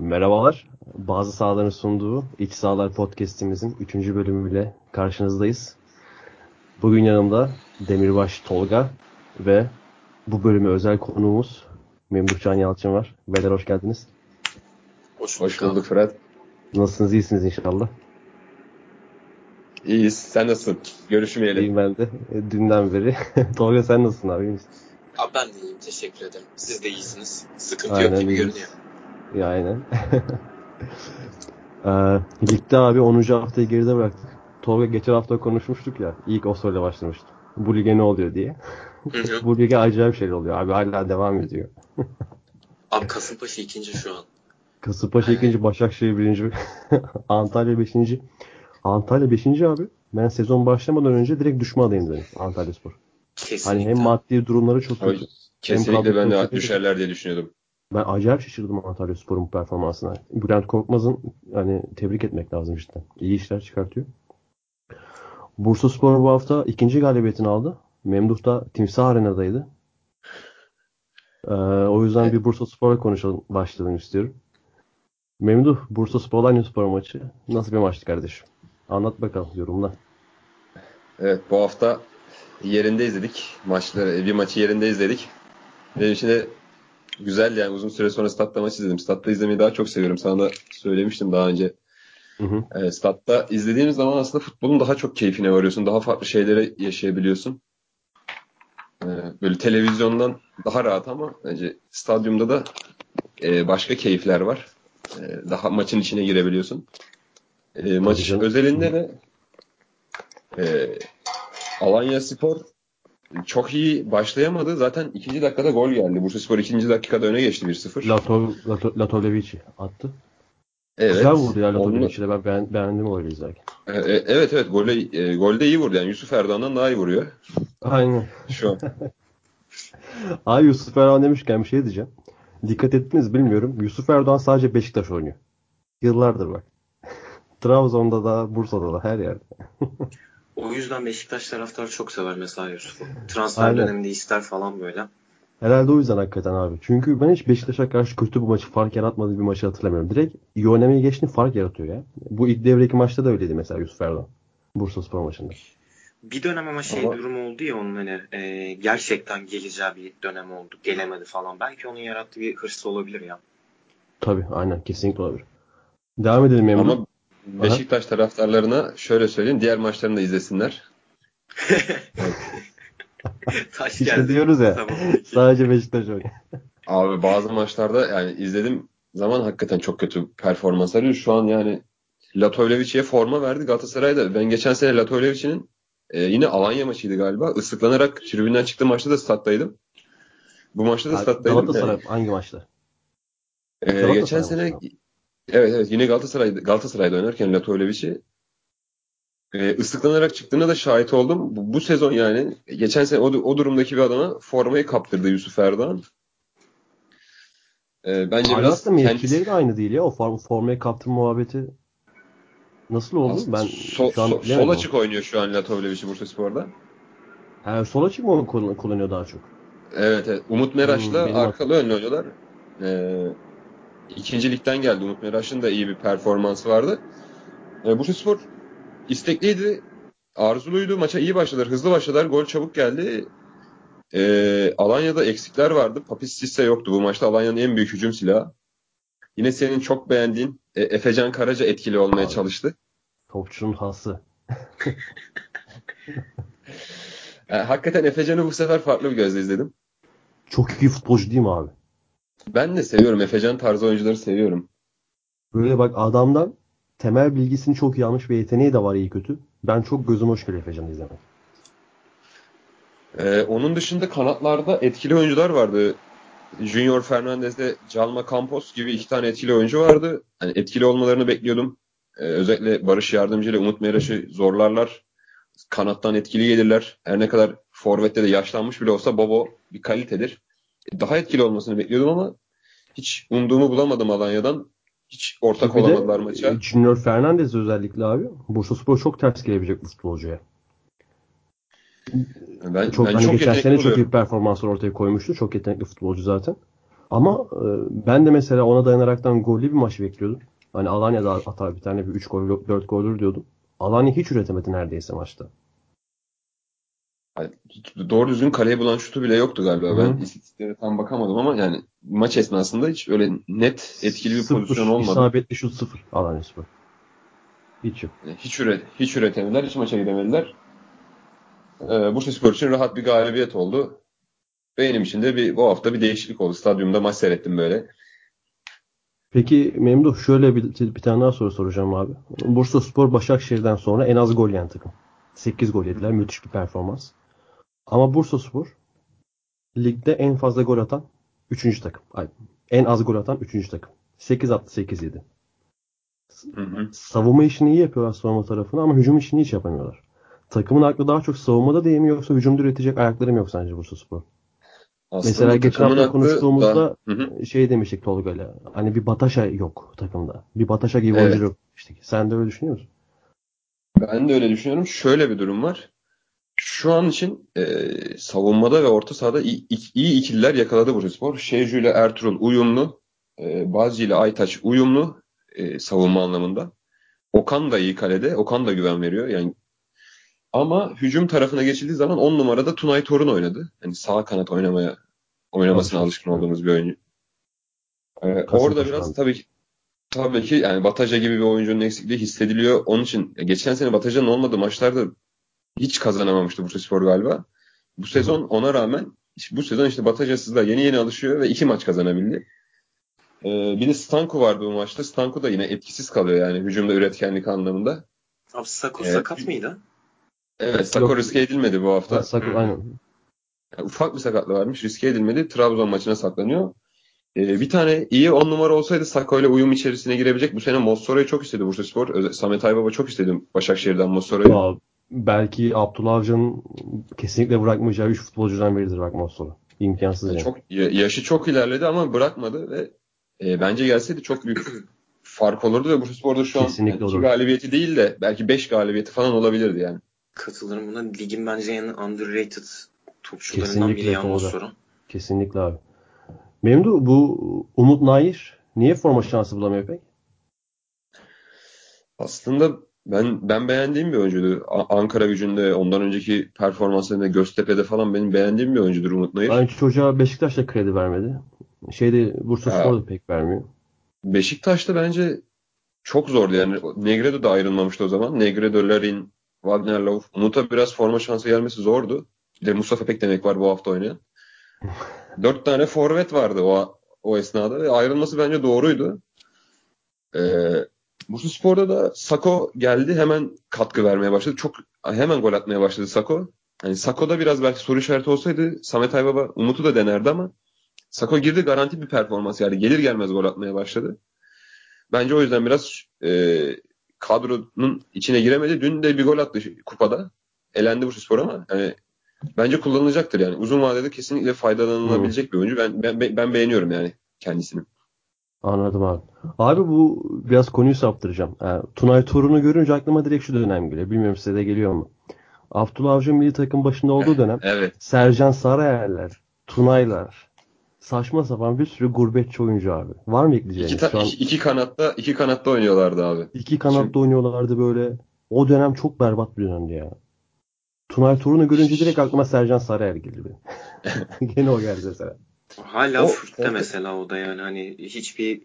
Merhabalar. Bazı sahaların sunduğu İç Sahalar Podcast'imizin 3. bölümüyle karşınızdayız. Bugün yanımda Demirbaş Tolga ve bu bölümü özel konuğumuz Memduh Yalçın var. Beyler hoş geldiniz. Hoş, hoş bulduk Fırat. Nasılsınız? İyisiniz inşallah. İyiyiz. Sen nasılsın? Görüşmeyelim. İyiyim ben de. E, dünden beri. Tolga sen nasılsın abi? Abi ben de iyiyim. Teşekkür ederim. Siz de iyisiniz. Sıkıntı aynen, yok gibi iyiyiz. görünüyor. Ya aynen. ee, ligde abi 10. haftayı geride bıraktık. Tolga geçen hafta konuşmuştuk ya. İlk o soruyla başlamıştım. Bu lige ne oluyor diye. Bu lige acayip şeyler oluyor. Abi hala devam ediyor. abi Kasımpaşa ikinci şu an. Kasımpaşa ikinci, Başakşehir birinci, Antalya beşinci. Antalya beşinci abi. Ben sezon başlamadan önce direkt düşme adayım dedim Antalya Spor. Kesinlikle. Hani hem maddi durumları çok kötü. Kesinlikle ben de düşerler diye düşünüyordum. Ben acayip şaşırdım Antalya Spor'un performansına. Bülent Korkmaz'ın hani tebrik etmek lazım cidden. İyi işler çıkartıyor. Bursa Spor bu hafta ikinci galibiyetini aldı. Memduh da Timsah Arena'daydı. Ee, o yüzden bir Bursa Spor'la konuşalım başlayalım istiyorum. Memduh, Bursa Spor Alanya Spor maçı nasıl bir maçtı kardeşim? Anlat bakalım yorumla. Evet bu hafta yerinde izledik. Maçları, bir maçı yerinde izledik. Benim için de güzel yani uzun süre sonra statta maç izledim. Statta izlemeyi daha çok seviyorum. Sana da söylemiştim daha önce. Hı hı. E, statta izlediğimiz zaman aslında futbolun daha çok keyfine varıyorsun. Daha farklı şeyleri yaşayabiliyorsun. E, böyle televizyondan daha rahat ama bence stadyumda da e, başka keyifler var. E, daha maçın içine girebiliyorsun. E, maç özelinde de e, Alanya Spor çok iyi başlayamadı. Zaten ikinci dakikada gol geldi. Bursa Spor ikinci dakikada öne geçti 1-0. Latov, Latov, Latovlevici attı. Evet. Güzel vurdu ya Latovlevic'i de ben beğen, beğendim o golü izlerken. E, e, evet evet golde, e, golde iyi vurdu. Yani Yusuf Erdoğan'dan daha iyi vuruyor. Aynen. Şu an. Ay Yusuf Erdoğan demişken bir şey diyeceğim. Dikkat ettiniz bilmiyorum. Yusuf Erdoğan sadece Beşiktaş oynuyor. Yıllardır bak. Trabzon'da da, Bursa'da da her yerde. O yüzden Beşiktaş taraftarı çok sever mesela Yusuf'u. Transfer Aynen. döneminde ister falan böyle. Herhalde o yüzden hakikaten abi. Çünkü ben hiç Beşiktaş'a karşı kötü bir maçı fark yaratmadığı bir maçı hatırlamıyorum. Direkt iyi oynamaya geçtiğini fark yaratıyor ya. Bu ilk devreki maçta da öyleydi mesela Yusuf Erdoğan. Bursa Spor maçında. Bir dönem ama şey ama... durum oldu ya onun hani e, gerçekten geleceği bir dönem oldu. Gelemedi falan. Belki onun yarattığı bir hırs olabilir ya. Tabii aynen kesinlikle olabilir. Devam edelim Emre. Ama Beşiktaş taraftarlarına şöyle söyleyeyim. Diğer maçlarını da izlesinler. Taş işte diyoruz ya. sadece Beşiktaş oynuyor. Abi bazı maçlarda yani izledim zaman hakikaten çok kötü performansları. Şu an yani Latovlevic'e forma verdi Galatasaray'da. Ben geçen sene Latovlevic'in e, yine Alanya maçıydı galiba. Islıklanarak tribünden çıktı maçta da stat'taydım. Bu maçta da stat'taydım. Galatasaray yani. hangi maçta? Ee, geçen sene Evet evet yine Galatasaray Galatasaray'da oynarken Latovlevic'i e, ıslıklanarak çıktığına da şahit oldum. Bu, bu sezon yani geçen sene o, o durumdaki bir adama formayı kaptırdı Yusuf Erdoğan. E, bence Hala biraz kendisi... mevkileri de aynı değil ya. O form, formayı kaptırma muhabbeti nasıl oldu? Aslında ben so, şu an so, sol açık oynuyor şu an Latovlevic Bursa Spor'da. He, sol açık mı kullanıyor daha çok? Evet, evet. Umut Meraş'la hmm, arkalı önlü oynuyorlar. Ee, ikinci ligden geldi. Umut Meraş'ın da iyi bir performansı vardı. E, Bursa Spor istekliydi. Arzuluydu. Maça iyi başladılar. Hızlı başladılar. Gol çabuk geldi. E, Alanya'da eksikler vardı. Papis Sisse yoktu bu maçta. Alanya'nın en büyük hücum silahı. Yine senin çok beğendiğin e, Efecan Karaca etkili olmaya Abi, çalıştı. Topçunun hası. e, hakikaten Efecan'ı bu sefer farklı bir gözle izledim. Çok iyi futbolcu değil mi abi? Ben de seviyorum. Efecan tarzı oyuncuları seviyorum. Böyle bak adamdan temel bilgisini çok iyi almış ve yeteneği de var iyi kötü. Ben çok gözüm hoş geliyor Efecan'ı izlemek. Ee, onun dışında kanatlarda etkili oyuncular vardı. Junior Fernandez'de Calma Campos gibi iki tane etkili oyuncu vardı. Yani etkili olmalarını bekliyordum. Ee, özellikle Barış Yardımcı ile Umut Meraş'ı zorlarlar. Kanattan etkili gelirler. Her ne kadar Forvet'te de yaşlanmış bile olsa Bobo bir kalitedir daha etkili olmasını bekliyordum ama hiç umduğumu bulamadım Alanya'dan. Hiç ortak bir olamadılar maça. E, Junior Fernandez özellikle abi. Bursa Spor çok ters gelebilecek bu futbolcuya. Ben, çok, ben hani çok geçen sene çok iyi performanslar ortaya koymuştu. Çok yetenekli futbolcu zaten. Ama e, ben de mesela ona dayanaraktan gollü bir maç bekliyordum. Hani Alanya'da atar bir tane bir 3 gol 4 gol olur diyordum. Alanya hiç üretemedi neredeyse maçta. Yani doğru düzgün kaleye bulan şutu bile yoktu galiba. Hı. Ben istatistiklere tam bakamadım ama yani maç esnasında hiç öyle net etkili bir Sıfır, pozisyon olmadı. İsabetli şut sıfır Alanya Spor. Hiç yok. Yani hiç üret hiç üretemediler, hiç maça gidemediler. Ee, Bursaspor için rahat bir galibiyet oldu. Benim için de bir bu hafta bir değişiklik oldu. Stadyumda maç seyrettim böyle. Peki Memduh şöyle bir, bir tane daha soru soracağım abi. Bursa Spor Başakşehir'den sonra en az gol yiyen takım. 8 gol yediler. Müthiş bir performans. Ama Bursa Spor ligde en fazla gol atan 3. takım. Ay, en az gol atan 3. takım. 8 attı 8 yedi. Hı hı. Savunma işini iyi yapıyorlar savunma tarafını ama hücum işini hiç yapamıyorlar. Takımın aklı daha çok savunmada değil mi yoksa hücumda üretecek ayakları mı yok sence Bursa Spor? Aslında Mesela geçen hafta aklı konuştuğumuzda Hı hı. şey demiştik Tolga'yla. Hani bir Bataşa yok takımda. Bir Bataşa gibi Evet. oyuncu yok demiştik. Sen de öyle düşünüyor musun? Ben de öyle düşünüyorum. Şöyle bir durum var. Şu an için e, savunmada ve orta sahada iyi, iyi ikililer yakaladı Bursaspor. Şevcu ile Ertuğrul uyumlu. E, Bazı ile Aytaç uyumlu e, savunma anlamında. Okan da iyi kalede. Okan da güven veriyor. Yani ama hücum tarafına geçildiği zaman 10 numarada Tunay Torun oynadı. Yani sağ kanat oynamaya oynamasına alışkın olduğumuz bir oyuncu. E, Kasımpaşa orada biraz abi. tabii ki Tabii ki yani Bataja gibi bir oyuncunun eksikliği hissediliyor. Onun için e, geçen sene Bataja'nın olmadığı maçlarda hiç kazanamamıştı Bursaspor galiba. Bu sezon ona rağmen bu sezon işte Bataja'sız da yeni yeni alışıyor ve iki maç kazanabildi. Ee, bir de Stanko vardı bu maçta. Stanko da yine etkisiz kalıyor yani hücumda üretkenlik anlamında. Abi Sako Evet. sakat mıydı? Evet Sako Yok. riske edilmedi bu hafta. Hı. aynen. Yani ufak bir sakatlığı varmış. Riske edilmedi. Trabzon maçına saklanıyor. Ee, bir tane iyi on numara olsaydı Sako ile uyum içerisine girebilecek. Bu sene Mossora'yı çok istedi Bursaspor. Samet Aybaba çok istedi Başakşehir'den Mossora'yı. Belki Abdullah Avcı'nın kesinlikle bırakmayacağı 3 futbolcudan biridir bak Mossolo. İmkansız yani. Çok ya- yaşı çok ilerledi ama bırakmadı ve e, bence gelseydi çok büyük fark olurdu ve Bursaspor'da şu an Kesinlikle iki olurdu. galibiyeti değil de belki 5 galibiyeti falan olabilirdi yani. Katılırım buna. Ligin bence en underrated topçularından biri Kesinlikle yalnız sorun. Kesinlikle abi. Memdu bu Umut Nair niye forma şansı bulamıyor pek? Aslında ben ben beğendiğim bir oyuncuydu. A- Ankara gücünde ondan önceki performanslarında Göztepe'de falan benim beğendiğim bir oyuncudur Umut Nayır. Aynı çocuğa Beşiktaş da kredi vermedi. Şeyde Bursa. Spor da pek vermiyor. Beşiktaş'ta bence çok zordu yani. Negredo da ayrılmamıştı o zaman. Negredo, Larin, Wagner Love. Umut'a biraz forma şansı gelmesi zordu. Bir de Mustafa Pek demek var bu hafta oynayan. Dört tane forvet vardı o, o esnada ve ayrılması bence doğruydu. Ee, Bursaspor'da da Sako geldi hemen katkı vermeye başladı. Çok hemen gol atmaya başladı Sako. Hani Sako'da biraz belki soru işareti olsaydı Samet Aybaba Umut'u da denerdi ama Sako girdi garanti bir performans yani gelir gelmez gol atmaya başladı. Bence o yüzden biraz e, kadronun içine giremedi. Dün de bir gol attı kupada. Elendi Bursaspor ama yani bence kullanılacaktır yani. Uzun vadede kesinlikle faydalanılabilecek bir oyuncu. Ben, ben, ben beğeniyorum yani kendisini. Anladım abi. Abi bu biraz konuyu saptıracağım. Yani, Tunay Torun'u görünce aklıma direkt şu dönem geliyor. Bilmiyorum size de geliyor mu? Abdullah Avcı milli takım başında olduğu dönem Evet. Sercan Sarayerler, Tunaylar, saçma sapan bir sürü gurbetçi oyuncu abi. Var mı ekleyeceğiniz? İki, ta- Şu an iki, kanatta iki kanatta oynuyorlardı abi. iki kanatta oynuyorlardı böyle. O dönem çok berbat bir dönemdi ya. Tunay Torun'u görünce direkt aklıma Sercan Sarıyer geldi benim. Gene o geldi mesela. Hala O- Fürth'te o- mesela o da yani hani hiçbir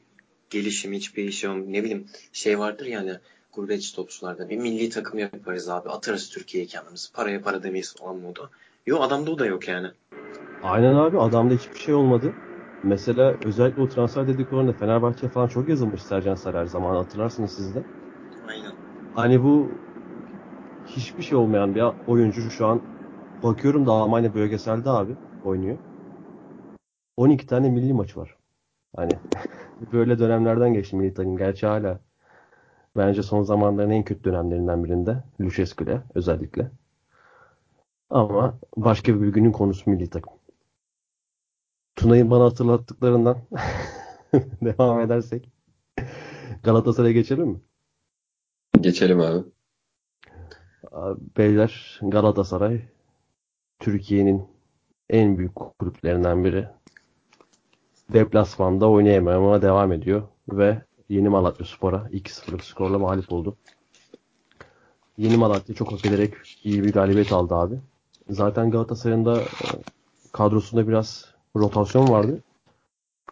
gelişim hiçbir şey. Ne bileyim şey vardır yani gurbetçi topçularda bir milli takım yaparız abi atarız Türkiye'ye kendimiz paraya para demeyiz falan modu. Yo adamda o da yok yani. Aynen abi adamda hiçbir şey olmadı. Mesela özellikle o transfer dediklerinde Fenerbahçe falan çok yazılmış Sercan Sarıyer zamanı hatırlarsınız siz de. Aynen. Hani bu hiçbir şey olmayan bir oyuncu şu an bakıyorum da Almanya bölgeselde abi oynuyor. 12 tane milli maç var. Hani böyle dönemlerden geçti milli takım. Gerçi hala bence son zamanların en kötü dönemlerinden birinde. Lucescu'yle özellikle. Ama başka bir günün konusu milli takım. Tuna'yı bana hatırlattıklarından devam edersek Galatasaray'a geçelim mi? Geçelim abi. Abi, Beyler Galatasaray Türkiye'nin en büyük kulüplerinden biri. Deplasmanda oynayamamaya devam ediyor ve Yeni Malatya Spor'a 2-0'lık skorla mağlup oldu. Yeni Malatya çok hak ederek iyi bir galibiyet aldı abi. Zaten Galatasaray'ın da e, kadrosunda biraz rotasyon vardı.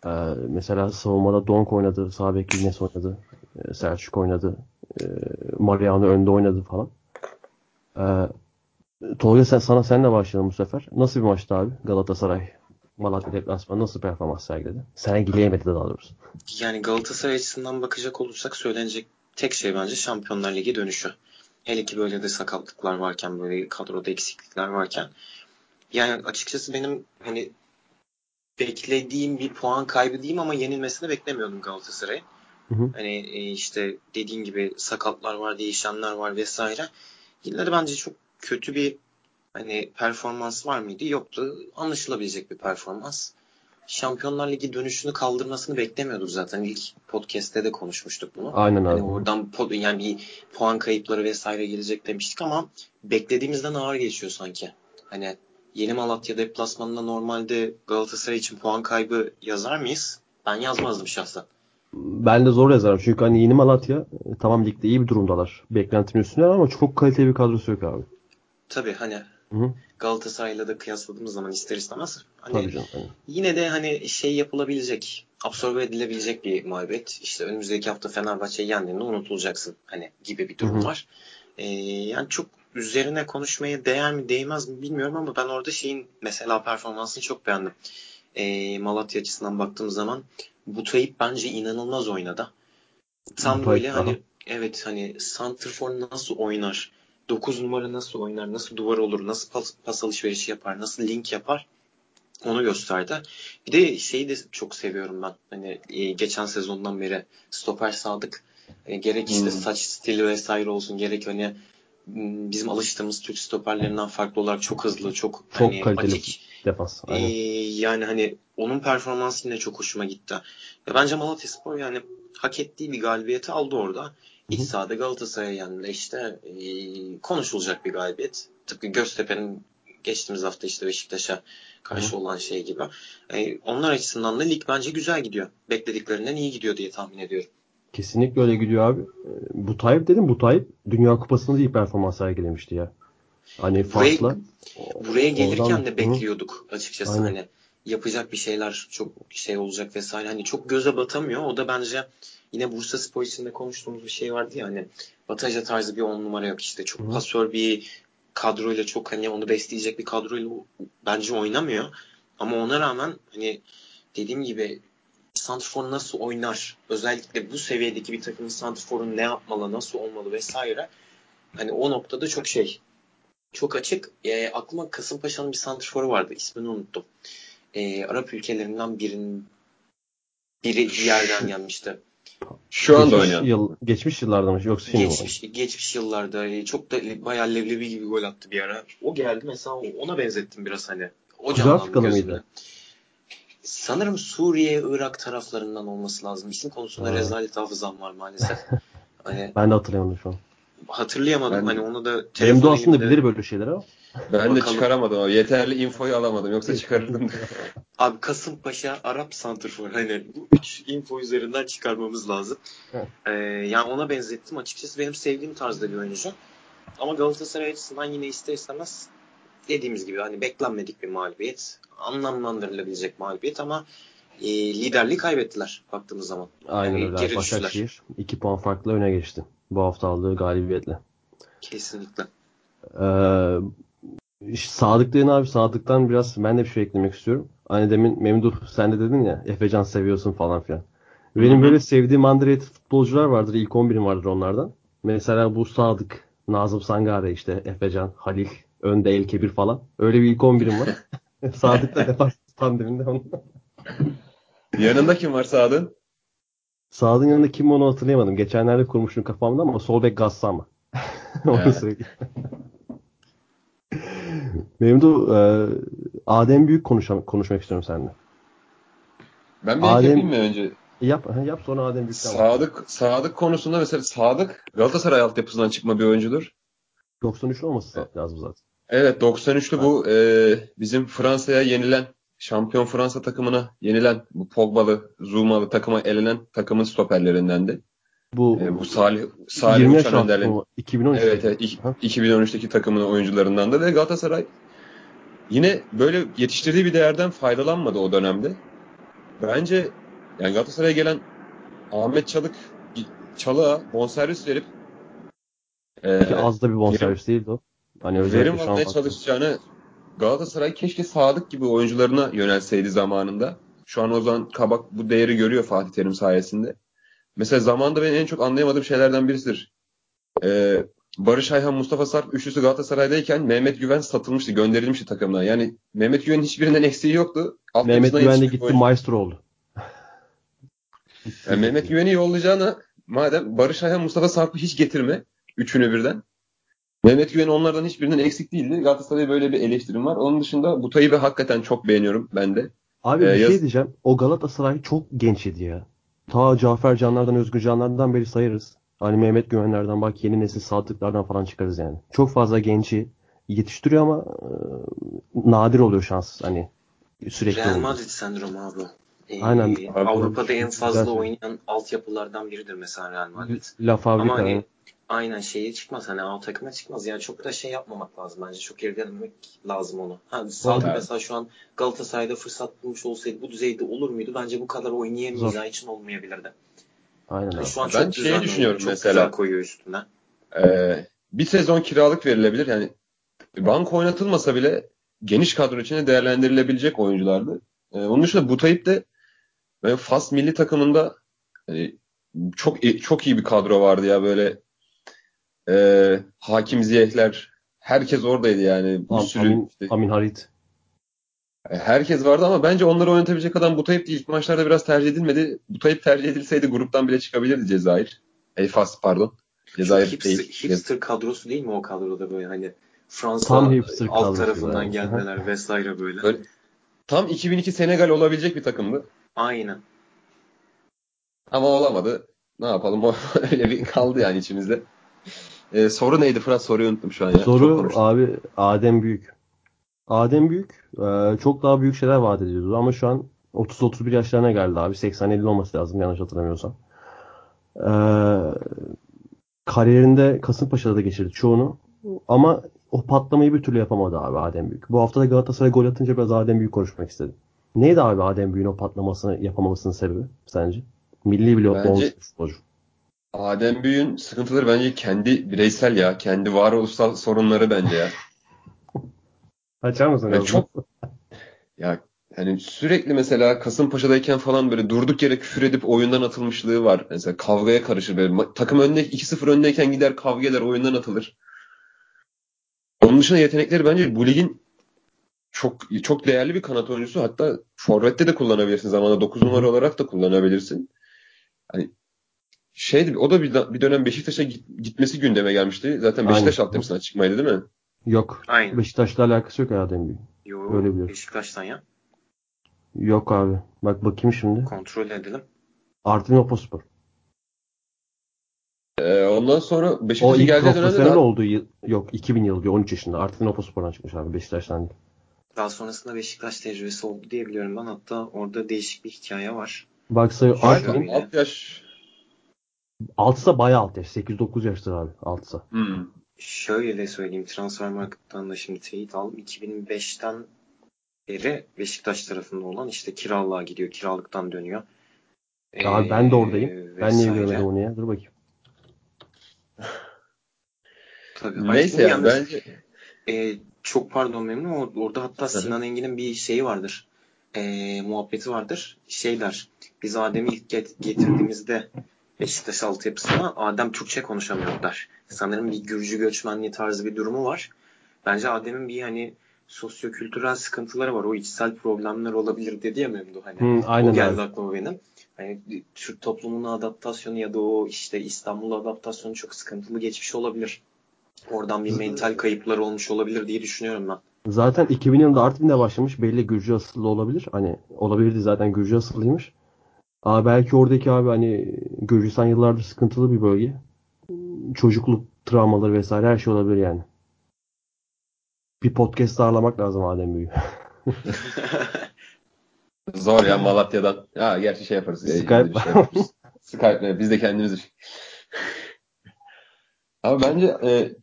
Ee, mesela savunmada Donk oynadı, sağ bek Yines oynadı, e, Selçuk oynadı, e, Mariano önde oynadı falan. Ee, Tolga sen, sana senle başlayalım bu sefer. Nasıl bir maçtı abi Galatasaray? Malatya deplasmanı nasıl performans sergiledi? Sergileyemedi de daha doğrusu. Yani Galatasaray açısından bakacak olursak söylenecek tek şey bence Şampiyonlar Ligi dönüşü. Hele ki böyle de sakatlıklar varken, böyle kadroda eksiklikler varken. Yani açıkçası benim hani beklediğim bir puan kaybı diyeyim ama yenilmesini beklemiyordum Galatasaray'ın. Hani e, işte dediğin gibi sakatlar var, değişenler var vesaire. De bence çok kötü bir hani performans var mıydı? Yoktu. Anlaşılabilecek bir performans. Şampiyonlar Ligi dönüşünü kaldırmasını beklemiyorduk zaten. İlk podcast'te de konuşmuştuk bunu. Aynen hani abi. Hani oradan yani bir puan kayıpları vesaire gelecek demiştik ama beklediğimizden ağır geçiyor sanki. Hani Yeni Malatya deplasmanında normalde Galatasaray için puan kaybı yazar mıyız? Ben yazmazdım şahsen. Ben de zor yazarım. Çünkü hani Yeni Malatya e, tamam ligde iyi bir durumdalar. Beklentinin üstünde ama çok kaliteli bir kadrosu yok abi. Tabii hani Galatasaray'la da kıyasladığımız zaman ister istemez. Hani Tabii canım. Hani. Yine de hani şey yapılabilecek, absorbe edilebilecek bir mağlubiyet. İşte önümüzdeki hafta Fenerbahçe'yi yendiğinde unutulacaksın hani gibi bir durum Hı-hı. var. Ee, yani çok üzerine konuşmaya değer mi değmez mi bilmiyorum ama ben orada şeyin mesela performansını çok beğendim. Ee, Malatya açısından baktığım zaman Butayip bence inanılmaz oynadı. Tam Butayip, böyle hani evet hani Santrfor nasıl oynar? 9 numara nasıl oynar? Nasıl duvar olur? Nasıl pas, pas alışverişi yapar? Nasıl link yapar? Onu gösterdi. Bir de şeyi de çok seviyorum ben. Hani e, geçen sezondan beri stoper Sadık e, gerek işte hmm. saç stili vesaire olsun gerek hani bizim alıştığımız Türk stoperlerinden farklı olarak çok hızlı, çok, çok hani, kaliteli açık. defans. Aynen. Ee, yani hani onun performansı yine çok hoşuma gitti. Ve bence Malatyaspor yani hak ettiği bir galibiyeti aldı orada. İç sahada Galatasaray'a işte e, konuşulacak bir galibiyet. Tıpkı Göztepe'nin geçtiğimiz hafta işte Beşiktaş'a karşı Hı. olan şey gibi. E, onlar açısından da lig bence güzel gidiyor. Beklediklerinden iyi gidiyor diye tahmin ediyorum. Kesinlikle öyle gidiyor abi. Bu Tayyip dedim. Bu Tayyip Dünya Kupası'nda iyi performans sergilemişti ya. Hani. Buraya, buraya gelirken oradan, de bekliyorduk hı. açıkçası Aynen. hani yapacak bir şeyler çok şey olacak vesaire. Hani çok göze batamıyor. O da bence yine Bursa Spor içinde konuştuğumuz bir şey vardı ya hani Bataja tarzı bir on numara yok işte. Çok pasör bir kadroyla çok hani onu besleyecek bir kadroyla bence oynamıyor. Ama ona rağmen hani dediğim gibi Santrfor nasıl oynar? Özellikle bu seviyedeki bir takımın Santrfor'un ne yapmalı, nasıl olmalı vesaire. Hani o noktada çok şey. Çok açık. E, aklıma Kasımpaşa'nın bir Santrfor'u vardı. İsmini unuttum. E, Arap ülkelerinden birinin biri bir yerden gelmişti. Şu anda oynayan. Yıl, geçmiş yıllarda mı yoksa şimdi geçmiş, mi? Geçmiş yıllarda e, çok da bayağı levlevi gibi gol attı bir ara. O geldi mesela ona benzettim biraz hani. O Kuzey Afrikalı mıydı? Sanırım Suriye, Irak taraflarından olması lazım. İsim konusunda ha. rezalet hafızam var maalesef. hani, ben de hatırlayamadım şu an. Hatırlayamadım. Ben, hani onu da Benim de aslında bilir böyle şeyler ama. Ben de çıkaramadım ama yeterli infoyu alamadım yoksa çıkarırdım. Abi Kasımpaşa Arap Santrfor hani bu üç info üzerinden çıkarmamız lazım. Ee, yani ona benzettim açıkçası benim sevdiğim tarzda bir oyuncu. Ama Galatasaray açısından yine ister istemez dediğimiz gibi hani beklenmedik bir mağlubiyet. Anlamlandırılabilecek mağlubiyet ama e, liderliği kaybettiler baktığımız zaman. Aynen yani öyle. Başakşehir 2 puan farklı öne geçti bu hafta aldığı galibiyetle. Kesinlikle. Ee, Sadık dedin abi Sadık'tan biraz ben de bir şey eklemek istiyorum. Hani demin Memduh sen de dedin ya Efecan seviyorsun falan filan. Benim Hı-hı. böyle sevdiğim underrated futbolcular vardır. İlk 11'im vardır onlardan. Mesela bu Sadık, Nazım Sangare işte Efecan, Halil, Önde El Kebir falan. Öyle bir ilk 11'im var. Sadık da defans tandeminde onun. Yanında kim var Sadık'ın? Sadık'ın yanında kim onu hatırlayamadım. Geçenlerde kurmuşum kafamda ama sol bek Gassama. onu söyleyeyim. Benim de e, Adem Büyük konuşam konuşmak istiyorum seninle. Ben bir Adem... yapayım mı önce? Yap, yap sonra Adem Büyük'ten Sadık, var. Sadık konusunda mesela Sadık Galatasaray altyapısından çıkma bir oyuncudur. 93'lü olması evet. lazım zaten. Evet 93'lü bu e, bizim Fransa'ya yenilen şampiyon Fransa takımına yenilen bu Pogba'lı, Zuma'lı takıma elenen takımın stoperlerindendi. Bu, Ee, bu Salih, Salih 20 yaş Uçan Önder'in mı? 2013. Evet, evet. İk- 2013'teki takımının oyuncularından da ve Galatasaray yine böyle yetiştirdiği bir değerden faydalanmadı o dönemde. Bence yani Galatasaray'a gelen Ahmet Çalık Çalık'a bonservis verip e, az da bir bonservis değildi o. Hani verim almaya çalışacağını Galatasaray keşke Sadık gibi oyuncularına yönelseydi zamanında. Şu an Ozan Kabak bu değeri görüyor Fatih Terim sayesinde. Mesela zamanda benim en çok anlayamadığım şeylerden birisidir. Ee, Barış Ayhan, Mustafa Sarp üçlüsü Galatasaray'dayken Mehmet Güven satılmıştı, gönderilmişti takımdan. Yani Mehmet Güven'in hiçbirinden eksiği yoktu. Mehmet Altyapısından Güven de gitti oyuncu. maestro oldu. Yani Mehmet Güven'i yollayacağına madem Barış Ayhan, Mustafa Sarp'ı hiç getirme. Üçünü birden. Mehmet Güven onlardan hiçbirinden eksik değildi. Galatasaray'a böyle bir eleştirim var. Onun dışında Butay'ı ben hakikaten çok beğeniyorum ben de. Abi Ee, bir yaz- şey diyeceğim. O Galatasaray çok genç idi ya. Ta Cafer Canlardan, Özgür Canlardan beri sayarız. Hani Mehmet Güvenlerden bak yeni nesil Sadıklardan falan çıkarız yani. Çok fazla genci yetiştiriyor ama e, nadir oluyor şans. Hani sürekli Real oluyor. Madrid sendromu abi. Ee, Aynen. Avrupa'da en fazla Güzel. oynayan altyapılardan biridir mesela Real Madrid. La Fabrica. Ama hani yani. aynen şeye çıkmaz hani A takıma çıkmaz. Yani çok da şey yapmamak lazım bence. Çok irdelememek lazım onu. Ha, Sadık Evet. mesela şu an Galatasaray'da fırsat bulmuş olsaydı bu düzeyde olur muydu? Bence bu kadar oynayamayacağı için olmayabilirdi. Aynen abi. Şu an Ben çok şeyi güzel düşünüyorum çok mesela. güzel koyuyor üstüne. Ee, bir sezon kiralık verilebilir. Yani banka oynatılmasa bile geniş kadro içinde değerlendirilebilecek oyunculardı. Ee, onun dışında Butayip de ve Fas milli takımında hani çok çok iyi bir kadro vardı ya böyle e, Hakim Ziyehler herkes oradaydı yani. Bir Am- sürü Amin, işte- Amin Harit. Herkes vardı ama bence onları oynatabilecek adam Butayip de ilk maçlarda biraz tercih edilmedi. Butayip tercih edilseydi gruptan bile çıkabilirdi Cezayir. Ey Fas pardon. Cezayir Çok hipster, değil. hipster kadrosu değil mi o kadroda böyle hani Fransa Tam alt tarafından yani. gelmeler vesaire böyle. Böyle- Tam 2002 Senegal olabilecek bir takımdı. Aynen. Ama olamadı. Ne yapalım o öyle bir kaldı yani içimizde. Ee, soru neydi Fırat? Soruyu unuttum şu an ya. Soru abi Adem Büyük. Adem Büyük e, çok daha büyük şeyler vaat ediyordu ama şu an 30-31 yaşlarına geldi abi. 80-50 olması lazım yanlış hatırlamıyorsam. E, kariyerinde Kasımpaşa'da da geçirdi çoğunu. Ama o patlamayı bir türlü yapamadı abi Adem Büyük. Bu hafta da Galatasaray gol atınca biraz Adem Büyük konuşmak istedim. Neydi abi Adem Büyük'ün o patlamasını yapamamasının sebebi sence? Milli bile olmuş futbolcu. Adem Büyük'ün sıkıntıları bence kendi bireysel ya. Kendi varoluşsal sorunları bence ya. Açar mısın? Yani çok ya hani sürekli mesela Kasımpaşa'dayken falan böyle durduk yere küfür edip oyundan atılmışlığı var. Mesela kavgaya karışır böyle. Takım önde 2-0 öndeyken gider kavga eder oyundan atılır. Onun dışında yetenekleri bence bu ligin çok çok değerli bir kanat oyuncusu. Hatta forvette de kullanabilirsin. Zamanında 9 numara olarak da kullanabilirsin. Hani şeydi o da bir, bir dönem Beşiktaş'a git- gitmesi gündeme gelmişti. Zaten Beşiktaş Aynen. altyapısına çıkmaydı değil mi? Yok. Aynen. Beşiktaş'la alakası yok Adem Büyük. Yo, Öyle biliyorum. Beşiktaş'tan ya. Yok abi. Bak bakayım şimdi. Kontrol edelim. Artvin Opospor. Ee, ondan sonra O Beşiktaş'a ilk geldiği dönemde profesyonel daha- olduğu yıl, yok 2000 yıl diyor 13 yaşında. Artvin Opospor'dan çıkmış abi Beşiktaş'tan değil. Daha sonrasında Beşiktaş tecrübesi oldu diye biliyorum ben. Hatta orada değişik bir hikaye var. Bak sayı. Artvin alt yaş altısa bayağı alt yaş. 8-9 yaştır abi altısa. Hmm. Şöyle söyleyeyim. Transfermarkt'tan da şimdi teyit aldım. 2005'ten beri Beşiktaş tarafında olan işte kiralığa gidiyor. Kiralıktan dönüyor. Abi ben de oradayım. Ee, Ben niye vesaire. görmedim onu ya? Dur bakayım. Tabii. Neyse yani bence e, çok pardon memnun or- orada hatta Sinan Engin'in bir şeyi vardır. E, muhabbeti vardır. Şeyler biz Adem'i ilk get- getirdiğimizde Beşiktaş altyapısına Adem Türkçe konuşamıyor der. Sanırım bir Gürcü göçmenliği tarzı bir durumu var. Bence Adem'in bir hani sosyokültürel sıkıntıları var. O içsel problemler olabilir dedi ya Memdu hani. Hı, aynen o geldi abi. aklıma benim. Hani Türk toplumuna adaptasyonu ya da o işte İstanbul adaptasyonu çok sıkıntılı geçmiş olabilir. Oradan bir mental kayıplar olmuş olabilir diye düşünüyorum ben. Zaten 2000 yılında Artvin'de başlamış. Belli Gürcü asıllı olabilir. Hani olabilirdi zaten Gürcü asıllıymış. Ama belki oradaki abi hani Gürcistan yıllardır sıkıntılı bir bölge. Çocukluk travmaları vesaire her şey olabilir yani. Bir podcast ağırlamak lazım Adem Büyük. Zor ya Malatya'dan. Ha gerçi şey yaparız. Skype. Şey yaparız. Skype. Biz de kendimiz Abi bence e,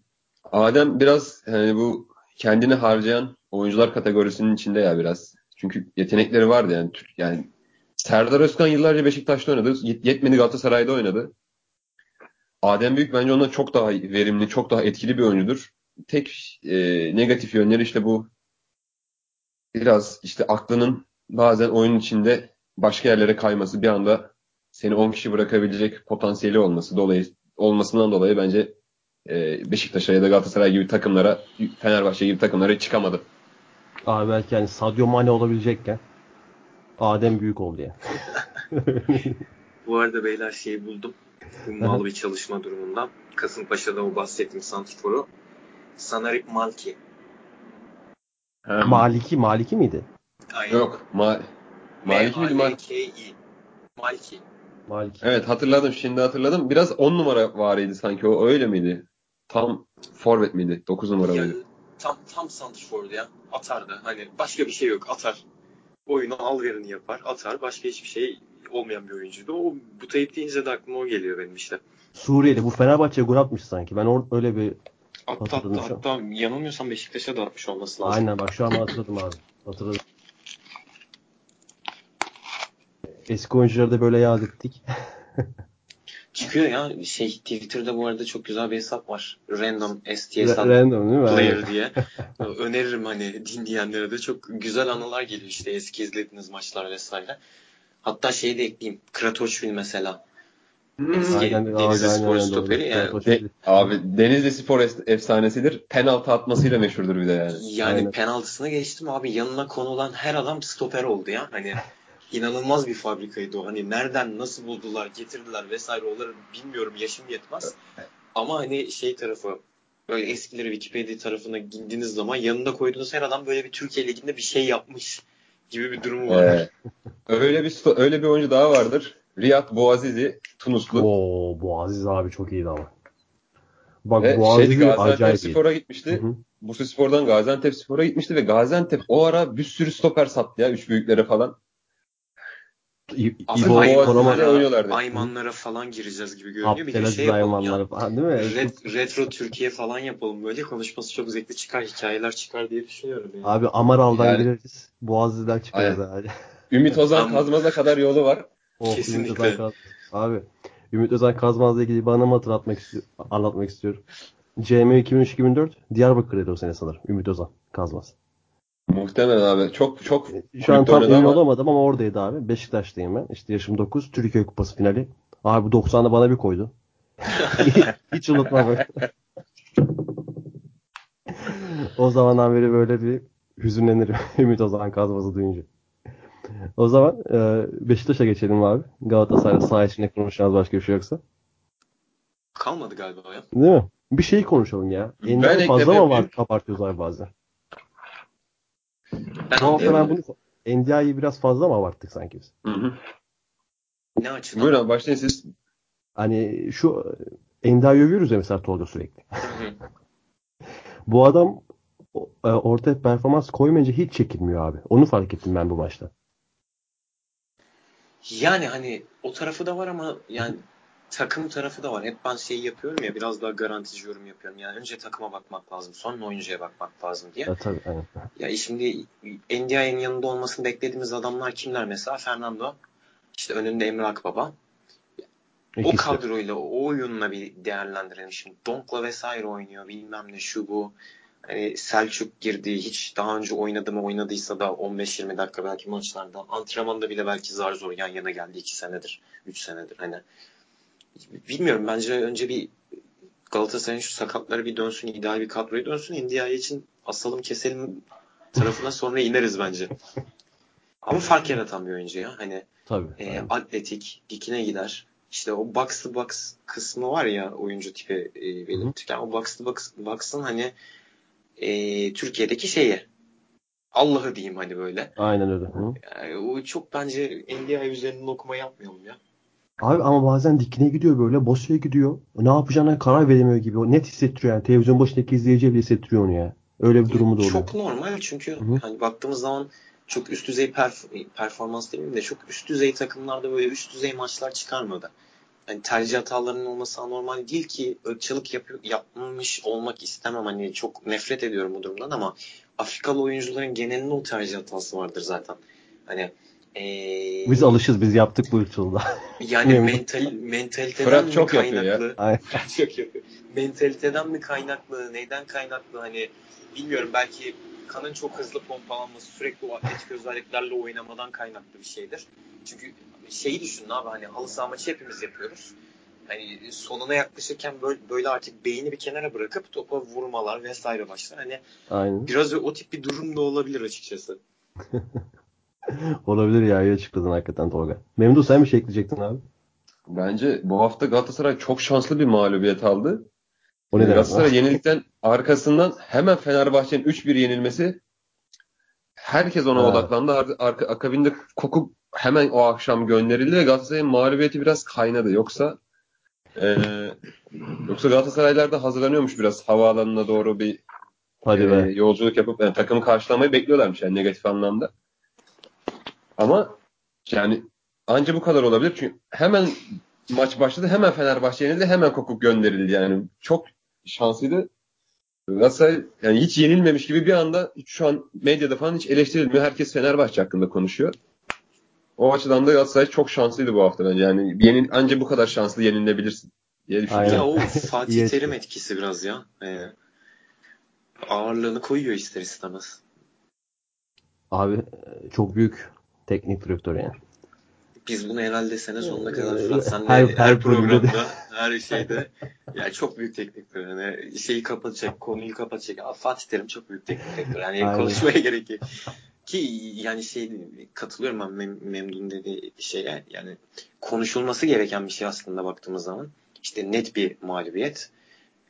Adem biraz hani bu kendini harcayan oyuncular kategorisinin içinde ya biraz. Çünkü yetenekleri vardı yani. Yani Serdar Özkan yıllarca Beşiktaş'ta oynadı. Yetmedi Galatasaray'da oynadı. Adem Büyük bence ondan çok daha verimli, çok daha etkili bir oyuncudur. Tek e, negatif yönleri işte bu biraz işte aklının bazen oyun içinde başka yerlere kayması bir anda seni 10 kişi bırakabilecek potansiyeli olması dolayı olmasından dolayı bence e, Beşiktaş'a ya da Galatasaray gibi takımlara Fenerbahçe gibi takımlara çıkamadı. Abi belki yani Sadio Mane olabilecekken Adem büyük oldu ya. Bu arada beyler şeyi buldum. Ummalı bir çalışma durumundan. Kasımpaşa'da o bahsettiğim Santrfor'u. Sanarip Malki. Maliki, Maliki miydi? Aynen. Yok. Ma Maliki miydi? M-A-L-K-I. Malki. Maliki. Evet hatırladım. Şimdi hatırladım. Biraz 10 numara varıydı sanki o. Öyle miydi? Tam forvet miydi? 9 numara yani, mıydı? Tam tam santrfordu ya. Atardı. Hani başka bir şey yok. Atar. Oyunu al verini yapar. Atar. Başka hiçbir şey olmayan bir oyuncuydu. O bu teyip deyince de aklıma o geliyor benim işte. Suriyeli. Bu Fenerbahçe'ye gol atmış sanki. Ben or öyle bir Hatta, hatta, hatta yanılmıyorsam Beşiktaş'a da atmış olması lazım. Aynen bak şu an hatırladım abi. Hatırladım. Eski oyuncuları da böyle yad ettik. Çıkıyor ya şey Twitter'da bu arada çok güzel bir hesap var. Random STS Random değil mi? Player diye. Öneririm hani dinleyenlere de çok güzel anılar geliyor işte eski izlediğiniz maçlar vesaire. Hatta şeyi de ekleyeyim. Kratoçvil mesela. Eski Aynen, Denizli Spor stoperi. Yani. De, abi Denizli Spor efsanesidir. Penaltı atmasıyla meşhurdur bir de yani. yani Aynen. penaltısını geçtim abi yanına konulan her adam stoper oldu ya. Hani inanılmaz bir fabrikaydı o. Hani nereden nasıl buldular, getirdiler vesaire onları bilmiyorum yaşım yetmez. Ama hani şey tarafı böyle eskileri Wikipedia tarafına girdiğiniz zaman yanında koyduğunuz her adam böyle bir Türkiye Ligi'nde bir şey yapmış gibi bir durumu var. Ee, öyle bir öyle bir oyuncu daha vardır. Riyad Boazizi Tunuslu. Oo bu Aziz abi çok iyiydi ama. Bak Ve bu şey, Aziz'i Gaziantep. Spor'a gitmişti. Hı hı. Bursa Spor'dan Gaziantep Spor'a gitmişti ve Gaziantep o ara bir sürü stoper sattı ya. Üç büyüklere falan. İ- İbo, Aymanlara- Aymanlara- oynuyorlardı. Aymanlara falan gireceğiz gibi görünüyor. Bir de Abdelaziz şey yapalım Aymanlar ya. falan değil mi? Ret- retro Türkiye falan yapalım böyle konuşması çok zevkli çıkar hikayeler çıkar diye düşünüyorum. Yani. Abi Amaral'dan Yani- gireriz. Boğazi'den çıkarız abi. Ümit Ozan Kazmaz'a kadar yolu var. Oh, Kesinlikle. Ümit Özen Kaz- Abi Ümit Özen Kazmaz'la ilgili bir anımı hatırlatmak istiyor, anlatmak istiyorum. CM 2003-2004 Diyarbakır'daydı o sene sanırım. Ümit Özen Kazmaz. Muhtemelen abi. Çok çok Şu an tam emin ama- olamadım ama oradaydı abi. Beşiktaş'tayım ben. İşte yaşım 9. Türkiye Kupası finali. Abi 90'da bana bir koydu. Hiç unutmam. o zamandan beri böyle bir hüzünlenirim Ümit Ozan Kazmaz'ı duyunca. O zaman e, Beşiktaş'a geçelim abi. Galatasaray saha içinde konuşacağız başka bir şey yoksa. Kalmadı galiba ya. Değil mi? Bir şey konuşalım ya. Ekleme fazla mı var yapayım. kapatıyoruz abi bazen? Ben hafta ben bunu Endia'yı biraz fazla mı abarttık sanki biz? Hı hı. Ne açıdan? Buyurun abi, başlayın siz. Hani şu Endia'yı övüyoruz ya mesela Tolga sürekli. Hı hı. Bu adam e, ortaya performans koymayınca hiç çekilmiyor abi. Onu fark ettim ben bu maçta. Yani hani o tarafı da var ama yani takım tarafı da var. Hep ben şey yapıyorum ya biraz daha garantici yorum yapıyorum. Yani önce takıma bakmak lazım. Sonra oyuncuya bakmak lazım diye. Ya, tabii, aynen. Ya şimdi NDI'nin yanında olmasını beklediğimiz adamlar kimler mesela? Fernando. İşte önünde Emre Akbaba. O İkisi. kadroyla, o oyunla bir değerlendirelim. Şimdi Donk'la vesaire oynuyor. Bilmem ne şu bu. Hani Selçuk girdi. Hiç daha önce oynadı mı oynadıysa da 15-20 dakika belki maçlarda. Antrenmanda bile belki zar zor yan yana geldi 2 senedir. 3 senedir. Hani bilmiyorum bence önce bir Galatasaray'ın şu sakatları bir dönsün. ideal bir kadroyu dönsün. NDI için asalım keselim tarafına sonra ineriz bence. Ama fark yaratan bir oyuncu ya. Hani Tabii. e, aynen. atletik, dikine gider. İşte o box to box kısmı var ya oyuncu tipi e, belirtirken o box to box, box'ın hani e, Türkiye'deki şeyi Allah'ı diyeyim hani böyle. Aynen öyle. Hı. Yani o çok bence NDI üzerinden okuma yapmayalım ya. Abi ama bazen dikine gidiyor böyle. Bosuya gidiyor. Ne yapacağına karar veremiyor gibi. O net hissettiriyor yani. Televizyon başındaki izleyiciye bile hissettiriyor onu ya. Öyle bir durumu da oluyor. Çok normal çünkü Hı hı. hani baktığımız zaman çok üst düzey perf- performans demeyeyim de çok üst düzey takımlarda böyle üst düzey maçlar çıkarmadı. Yani tercih hatalarının olması anormal değil ki ırkçılık yapıyor, yapmış olmak istemem. Hani çok nefret ediyorum bu durumdan ama Afrikalı oyuncuların genelinde o tercih hatası vardır zaten. Hani ee, Biz alışız biz yaptık bu ırkçılığa. yani mental, mentaliteden Fırat mi çok yapıyor kaynaklı? ya. Aynen. çok yapıyor. Mentaliteden mi kaynaklı, neyden kaynaklı hani bilmiyorum belki kanın çok hızlı pompalanması, sürekli o atletik özelliklerle oynamadan kaynaklı bir şeydir. Çünkü şeyi düşünün abi hani halı saha maçı hepimiz yapıyoruz. Hani sonuna yaklaşırken böyle, böyle artık beyni bir kenara bırakıp topa vurmalar vesaire başlar. Hani Aynen. biraz o tip bir durum da olabilir açıkçası. Olabilir ya iyi açıkladın hakikaten Tolga. Memduh sen bir şey ekleyecektin abi. Bence bu hafta Galatasaray çok şanslı bir mağlubiyet aldı. O ne demek? Galatasaray yenildikten arkasından hemen Fenerbahçe'nin 3-1 yenilmesi herkes ona Ha. odaklandı. Ar- arka, akabinde Koku hemen o akşam gönderildi ve Galatasaray'ın mağlubiyeti biraz kaynadı. Yoksa eee, yoksa Galatasaraylar da hazırlanıyormuş biraz havaalanına doğru bir Hadi eee, be. yolculuk yapıp yani takımı karşılamayı bekliyorlarmış yani negatif anlamda. Ama yani anca bu kadar olabilir çünkü hemen maç başladı hemen Fenerbahçe yenildi hemen Kokuk gönderildi yani çok şanslıydı. Galatasaray yani hiç yenilmemiş gibi bir anda hiç şu an medyada falan hiç eleştirilmiyor. Herkes Fenerbahçe hakkında konuşuyor. O açıdan da Galatasaray çok şanslıydı bu hafta bence. Yani yenil, anca bu kadar şanslı yenilebilirsin diye düşünüyorum. Ya o Fatih. Terim etkisi biraz ya. Ee, ağırlığını koyuyor ister istemez. Abi çok büyük teknik direktör yani. Biz bunu herhalde sene sonuna kadar Ee, Fırat senle her- her, her de. programda, her şeyde yani çok büyük teknik direktör. Yani şeyi kapatacak, konuyu kapatacak. Aa, Fatih Terim çok büyük teknik direktör. Yani Aynen. konuşmaya gerek yok. Ki yani şey katılıyorum ben Mem Memnun dediği şeye. Yani konuşulması gereken bir şey aslında baktığımız zaman. İşte net bir mağlubiyet.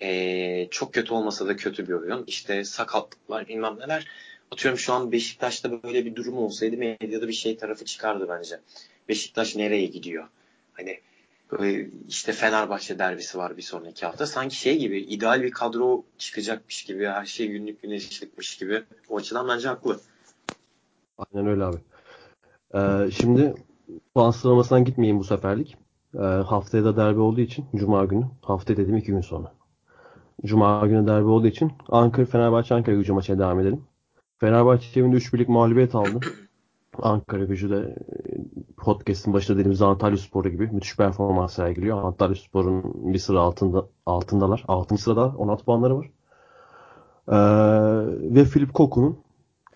Ee, çok kötü olmasa da kötü bir oyun. İşte sakatlıklar bilmem neler. Atıyorum şu an Beşiktaş'ta böyle bir durum olsaydı medyada bir şey tarafı çıkardı bence. Beşiktaş nereye gidiyor? Hani böyle işte Fenerbahçe derbisi var bir sonraki hafta. Sanki şey gibi ideal bir kadro çıkacakmış gibi her şey günlük güneşlikmiş gibi. O açıdan bence haklı. Aynen öyle abi. Ee, şimdi puan sıralamasından gitmeyeyim bu seferlik. Ee, haftaya da derbi olduğu için Cuma günü. Hafta dediğim iki gün sonra. Cuma günü derbi olduğu için Ankara Fenerbahçe Ankara gücü maçına devam edelim. Fenerbahçe evinde 3 birlik mağlubiyet aldı. Ankara gücü de e, podcast'ın başında dediğimiz Antalya Sporu gibi müthiş performans sergiliyor. Antalya Spor'un bir sıra altında altındalar. 6. sırada 16 puanları var. Ee, ve Filip Koku'nun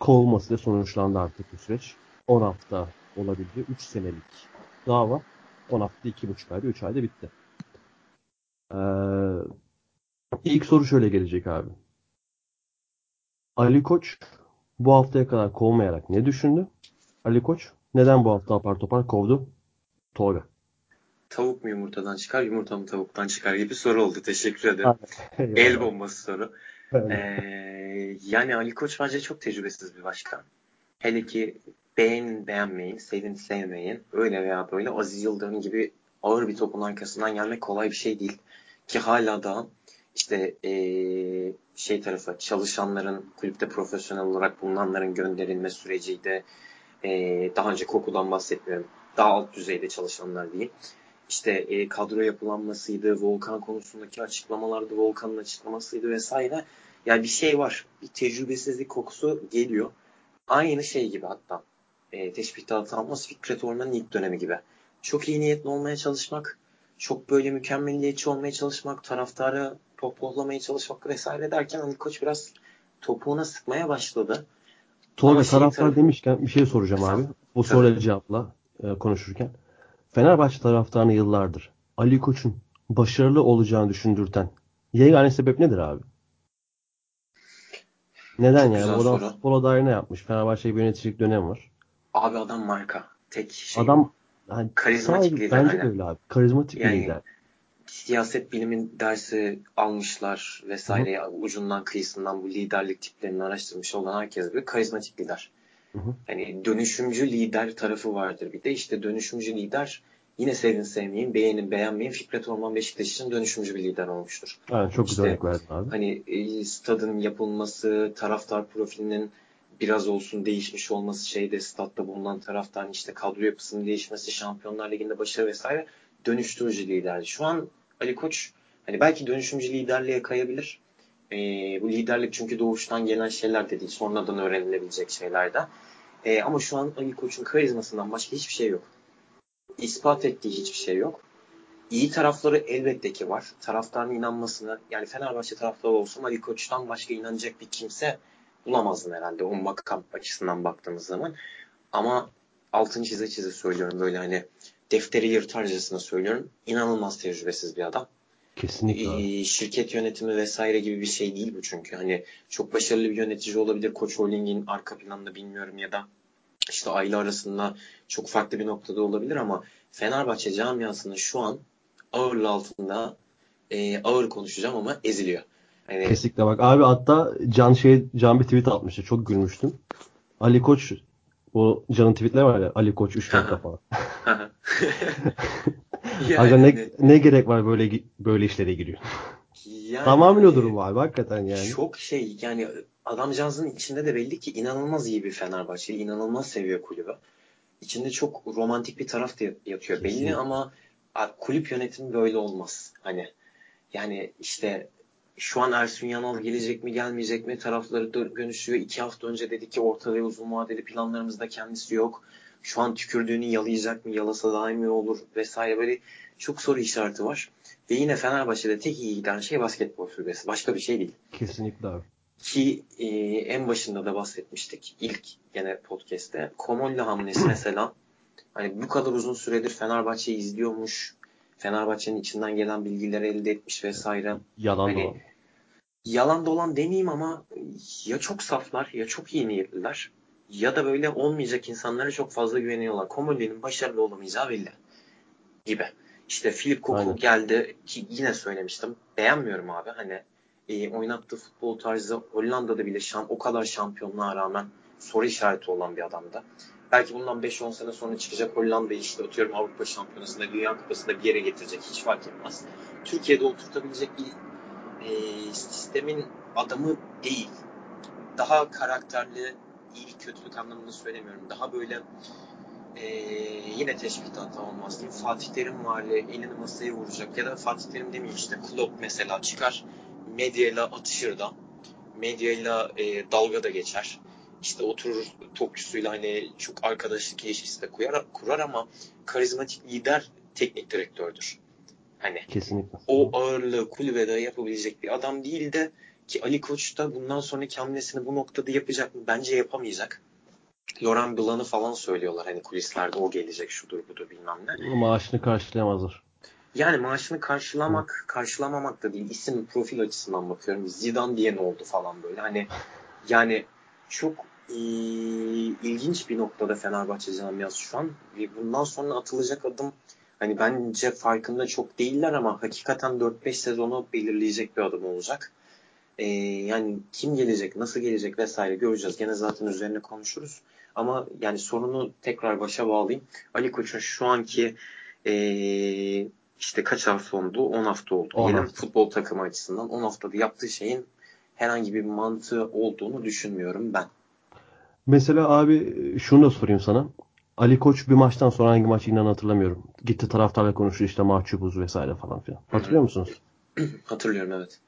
kovulmasıyla sonuçlandı artık bu süreç. 10 hafta olabildi. 3 senelik dava 10 hafta 2,5 ayda 3 ayda bitti. Ee, ilk soru şöyle gelecek abi. Ali Koç bu haftaya kadar kovmayarak ne düşündü? Ali Koç neden bu hafta apar topar kovdu? Tolga. Tavuk mu yumurtadan çıkar, yumurta mı tavuktan çıkar gibi soru oldu. Teşekkür ederim. El bombası soru. Ee, yani Ali Koç bence çok tecrübesiz bir başkan. Hele ki beğenin beğenmeyin, sevin sevmeyin. Öyle veya böyle Aziz Yıldırım gibi ağır bir topun arkasından gelmek kolay bir şey değil. Ki hala da işte ee, şey tarafı çalışanların kulüpte profesyonel olarak bulunanların gönderilme süreciydi. Ee, daha önce kokudan bahsetmiyorum. Daha alt düzeyde çalışanlar diyeyim. İşte e, kadro yapılanmasıydı, Volkan konusundaki açıklamalardı, Volkan'ın açıklamasıydı vesaire. Yani bir şey var. Bir tecrübesizlik kokusu geliyor. Aynı şey gibi hatta. E, teşbihte atılmaz Fikret Orman'ın ilk dönemi gibi. Çok iyi niyetli olmaya çalışmak, çok böyle mükemmeliyetçi olmaya çalışmak, taraftarı pohpohlamaya çalışmak vesaire derken Ali Koç biraz topuğuna sıkmaya başladı. Tolga şey taraftar tarafı- demişken bir şey soracağım abi. Bu soruya cevapla e, konuşurken. Fenerbahçe taraftarını yıllardır Ali Koç'un başarılı olacağını düşündürten yegane sebep nedir abi? Neden Çok yani? Bu adam futbola dair ne yapmış? Fenerbahçe'ye bir yöneticilik dönemi var. Abi adam marka. Tek şey. Adam yani Karizmatik lider, bence de öyle abi. Karizmatik Yani- lider. Siyaset bilimin dersi almışlar vesaire ucundan kıyısından bu liderlik tiplerini araştırmış olan herkes bir karizmatik lider. Hı hı. Hani dönüşümcü lider tarafı vardır. Bir de işte dönüşümcü lider yine sevin sevmeyin, beğenin beğenmeyin. Fikret Orman Beşiktaş için dönüşümcü bir lider olmuştur. Yani çok güzel İşte- örnek verdin abi. Hani e, stadın yapılması, taraftar profilinin biraz olsun değişmiş olması şeyde statta bulunan taraftan işte kadro yapısının değişmesi, Şampiyonlar Ligi'nde başarı vesaire dönüştürücü liderdi. Şu an Ali Koç hani belki dönüşümcü liderliğe kayabilir. Ee, bu liderlik çünkü doğuştan gelen şeyler de değil. Sonradan öğrenilebilecek şeyler de. Ee, ama şu an Ali Koç'un karizmasından başka hiçbir şey yok. İspat ettiği hiçbir şey yok. İyi tarafları elbette ki var. Taraftarın inanmasını yani Fenerbahçe taraftarı olsam Ali Koç'tan başka inanacak bir kimse bulamazdın herhalde o makam açısından baktığımız zaman. Ama altın çize çize söylüyorum böyle hani defteri yırtarcasına söylüyorum. İnanılmaz tecrübesiz bir adam. Kesinlikle. Ee, şirket yönetimi vesaire gibi bir şey değil bu çünkü. Hani çok başarılı bir yönetici olabilir. Koç Holding'in arka planında bilmiyorum ya da işte aile arasında çok farklı bir noktada olabilir ama Fenerbahçe camiasının şu an ağırlı altında e, ağır konuşacağım ama eziliyor. Yani... Kesinlikle bak abi hatta Can şey Can bir tweet atmıştı. Çok gülmüştüm. Ali Koç o Can'ın tweetleri var ya Ali Koç 3 nokta falan. yani, Aga ne, ne gerek var böyle böyle işlere giriyor. Yani, Tamamen o durum abi hakikaten yani. Çok şey yani adamcağızın içinde de belli ki inanılmaz iyi bir Fenerbahçe, inanılmaz seviyor kulübü. İçinde çok romantik bir taraf da yatıyor Kesinlikle. belli ama kulüp yönetimi böyle olmaz. Hani yani işte şu an Ersun Yanal gelecek mi gelmeyecek mi tarafları dönüşüyor. İki hafta önce dedi ki orta ve uzun vadeli planlarımızda kendisi yok. Şu an tükürdüğünü yalayacak mı? Yalasa daha iyi olur? Vesaire böyle çok soru işareti var. Ve yine Fenerbahçe'de tek iyi giden şey basketbol şubesi. Başka bir şey değil. Kesinlikle abi. Ki e, en başında da bahsetmiştik. ilk gene podcast'te. Komolli hamlesi mesela hani bu kadar uzun süredir Fenerbahçe'yi izliyormuş. Fenerbahçe'nin içinden gelen bilgileri elde etmiş vesaire. Yalan hani, dolan. Yalan dolan demeyeyim ama ya çok saflar ya çok iyi niyetliler ya da böyle olmayacak insanlara çok fazla güveniyorlar. Komolli'nin başarılı olamayacağı belli gibi. İşte Philip Koku geldi ki yine söylemiştim. Beğenmiyorum abi. Hani e, oynattığı futbol tarzı Hollanda'da bile şam, o kadar şampiyonluğa rağmen soru işareti olan bir adamdı. Belki bundan 5-10 sene sonra çıkacak Hollanda'yı işte atıyorum Avrupa Şampiyonası'nda, Dünya Kupası'nda bir yere getirecek. Hiç fark etmez. Türkiye'de oturtabilecek bir e, sistemin adamı değil. Daha karakterli, iyilik kötülük anlamında söylemiyorum. Daha böyle e, yine teşbihte hata olmaz diyeyim. Fatih Terim var elini masaya vuracak ya da Fatih Terim demeyeyim işte Klopp mesela çıkar medyayla atışır da medyayla e, dalga da geçer. İşte oturur topçusuyla hani çok arkadaşlık ilişkisi de kurar, kurar ama karizmatik lider teknik direktördür. Hani Kesinlikle. o ağırlığı kulübede yapabilecek bir adam değil de ki Ali Koç da bundan sonraki hamlesini bu noktada yapacak mı? Bence yapamayacak. Laurent Blanc'ı falan söylüyorlar hani kulislerde o gelecek şudur budur bilmem ne. Maaşını karşılayamazlar. Yani maaşını karşılamak, karşılamamak da değil. isim profil açısından bakıyorum. Zidane diye ne oldu falan böyle. Hani yani çok e, ilginç bir noktada Fenerbahçe camiası şu an. Ve bundan sonra atılacak adım hani bence farkında çok değiller ama hakikaten 4-5 sezonu belirleyecek bir adım olacak. E, yani kim gelecek, nasıl gelecek vesaire göreceğiz. Gene zaten üzerine konuşuruz. Ama yani sorunu tekrar başa bağlayayım. Ali Koç'un şu anki e, işte kaç hafta oldu? 10 hafta oldu. 10 hafta. futbol takımı açısından 10 haftada yaptığı şeyin herhangi bir mantığı olduğunu düşünmüyorum ben. Mesela abi şunu da sorayım sana. Ali Koç bir maçtan sonra hangi maçı inan hatırlamıyorum. Gitti taraftarla konuştu işte mahcubuz vesaire falan filan. Hatırlıyor musunuz? Hatırlıyorum evet.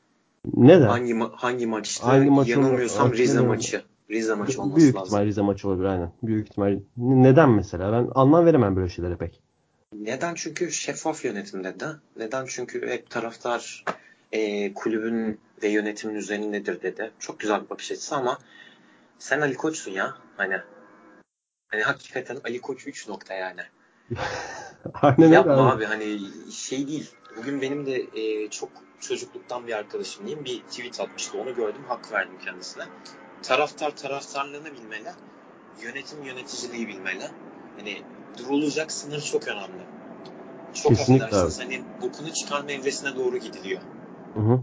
Neden? Hangi ma- hangi maçtı? Hangi maç Yanılmıyorsam Rize maçı. Rize maçı olması Büyük lazım. ihtimal Rize maçı olabilir aynen. Büyük ihtimal. Neden mesela? Ben anlam veremem böyle şeylere pek. Neden? Çünkü şeffaf yönetimde de. Neden? Çünkü hep taraftar e, kulübün ve yönetimin üzerindedir dedi. Çok güzel bir bakış açısı ama sen Ali Koç'sun ya. Hani hani hakikaten Ali Koç 3 nokta yani. Aynen Yapma abi. abi hani şey değil. Bugün benim de e, çok çocukluktan bir arkadaşım diyeyim bir tweet atmıştı. Onu gördüm. Hak verdim kendisine. Taraftar taraftarlığını bilmeli. Yönetim yöneticiliği bilmeli. Hani durulacak sınır çok önemli. Çok Kesinlikle affedersiniz. Abi. Hani bokunu çıkarma evresine doğru gidiliyor. Hı hı.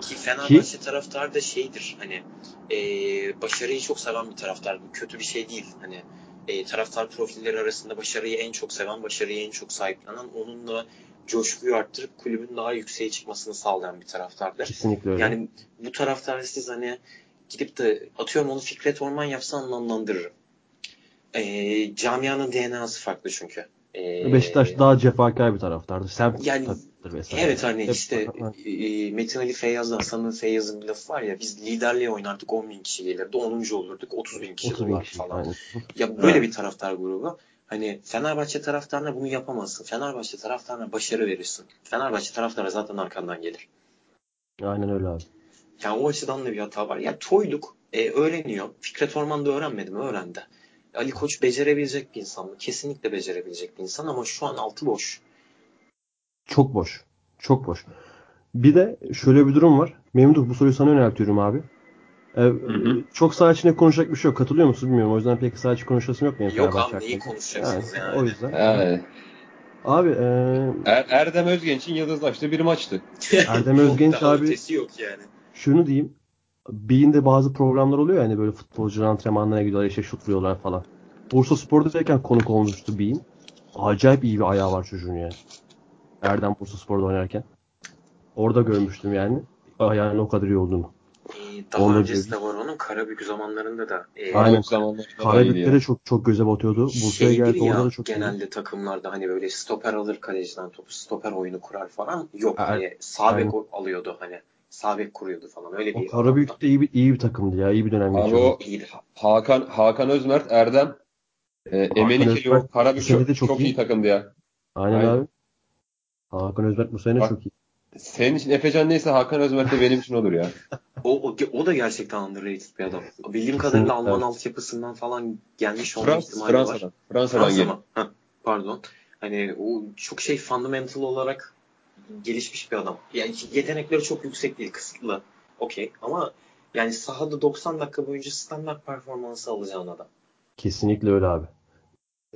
Ki Fenerbahçe Ki... taraftar da şeydir hani e, başarıyı çok seven bir taraftar. Bu kötü bir şey değil. Hani e, taraftar profilleri arasında başarıyı en çok seven, başarıyı en çok sahiplenen, onunla coşkuyu arttırıp kulübün daha yükseğe çıkmasını sağlayan bir taraftardır. Kesinlikle öyle. Yani bu taraftar siz hani gidip de atıyorum onu Fikret Orman yapsa anlamlandırırım. E, camianın DNA'sı farklı çünkü. E, Beşiktaş daha cefakar bir taraftardır. Sen yani, vesaire. Evet hani Hep, işte e, Metin Ali Feyyaz'da Hasan'ın Feyyaz'ın bir lafı var ya biz liderliğe oynardık 10 bin kişi gelirdi 10. olurduk 30 bin kişi 30 bin kişi, falan. Aynen. Ya böyle evet. bir taraftar grubu. Hani Fenerbahçe taraftarına bunu yapamazsın. Fenerbahçe taraftarına başarı verirsin. Fenerbahçe taraftarı zaten arkandan gelir. Aynen öyle abi. Yani o açıdan da bir hata var. Ya toyluk e, öğreniyor. Fikret Orman da öğrenmedi mi? Öğrendi. Ali Koç becerebilecek bir insan mı? Kesinlikle becerebilecek bir insan ama şu an altı boş. Çok boş. Çok boş. Bir de şöyle bir durum var. Memduh bu soruyu sana yöneltiyorum abi. Ee, hı hı. Çok sağ içinde konuşacak bir şey yok. Katılıyor musun bilmiyorum. O yüzden pek sağ içi konuşasım yok benim. Yok abi neyi konuşacaksınız yani, yani. O yüzden. Yani. Abi e... er, Erdem Özgenç'in yıldızlaştığı bir maçtı. Erdem Özgenç abi yok yani. şunu diyeyim. Beyinde bazı programlar oluyor ya hani böyle futbolcular antrenmanlarına gidiyorlar işte şut vuruyorlar falan. Bursa Spor'dayken konuk olmuştu Beyin. Acayip iyi bir ayağı var çocuğun yani. Erdem Bursa Spor'da oynarken. Orada görmüştüm yani. Ayağının o kadar iyi olduğunu. Daha Onu öncesi de var onun Karabük zamanlarında da. E, Aynen. Karabük'te de çok çok göze batıyordu. Bursa'ya geldi ya, orada da çok genelde iyi. takımlarda hani böyle stoper alır kaleciden topu stoper oyunu kurar falan. Yok er, hani sağ bek alıyordu hani. Sağ bek kuruyordu falan. Öyle bir. Karabük de iyi bir, iyi bir takımdı ya. İyi bir dönem Abi geçiyordu. o Hakan Hakan Özmert Erdem e, Emenike o Karabük çok, çok, çok iyi. iyi takımdı ya. Aynen, Aynen. abi. Hakan Özmert bu sene Bak, çok iyi. Senin için Efecan neyse Hakan Özmert de benim için olur ya. o, o, o da gerçekten underrated bir adam. Bildiğim kadarıyla Alman evet. altyapısından falan gelmiş olma Frans, ihtimali Fransa'dan. var. Fransa'dan, Fransa'dan geliyor. pardon. Hani o çok şey fundamental olarak gelişmiş bir adam. Yani yetenekleri çok yüksek değil, kısıtlı. Okey ama yani sahada 90 dakika boyunca standart performansı alacağın adam. Kesinlikle öyle abi.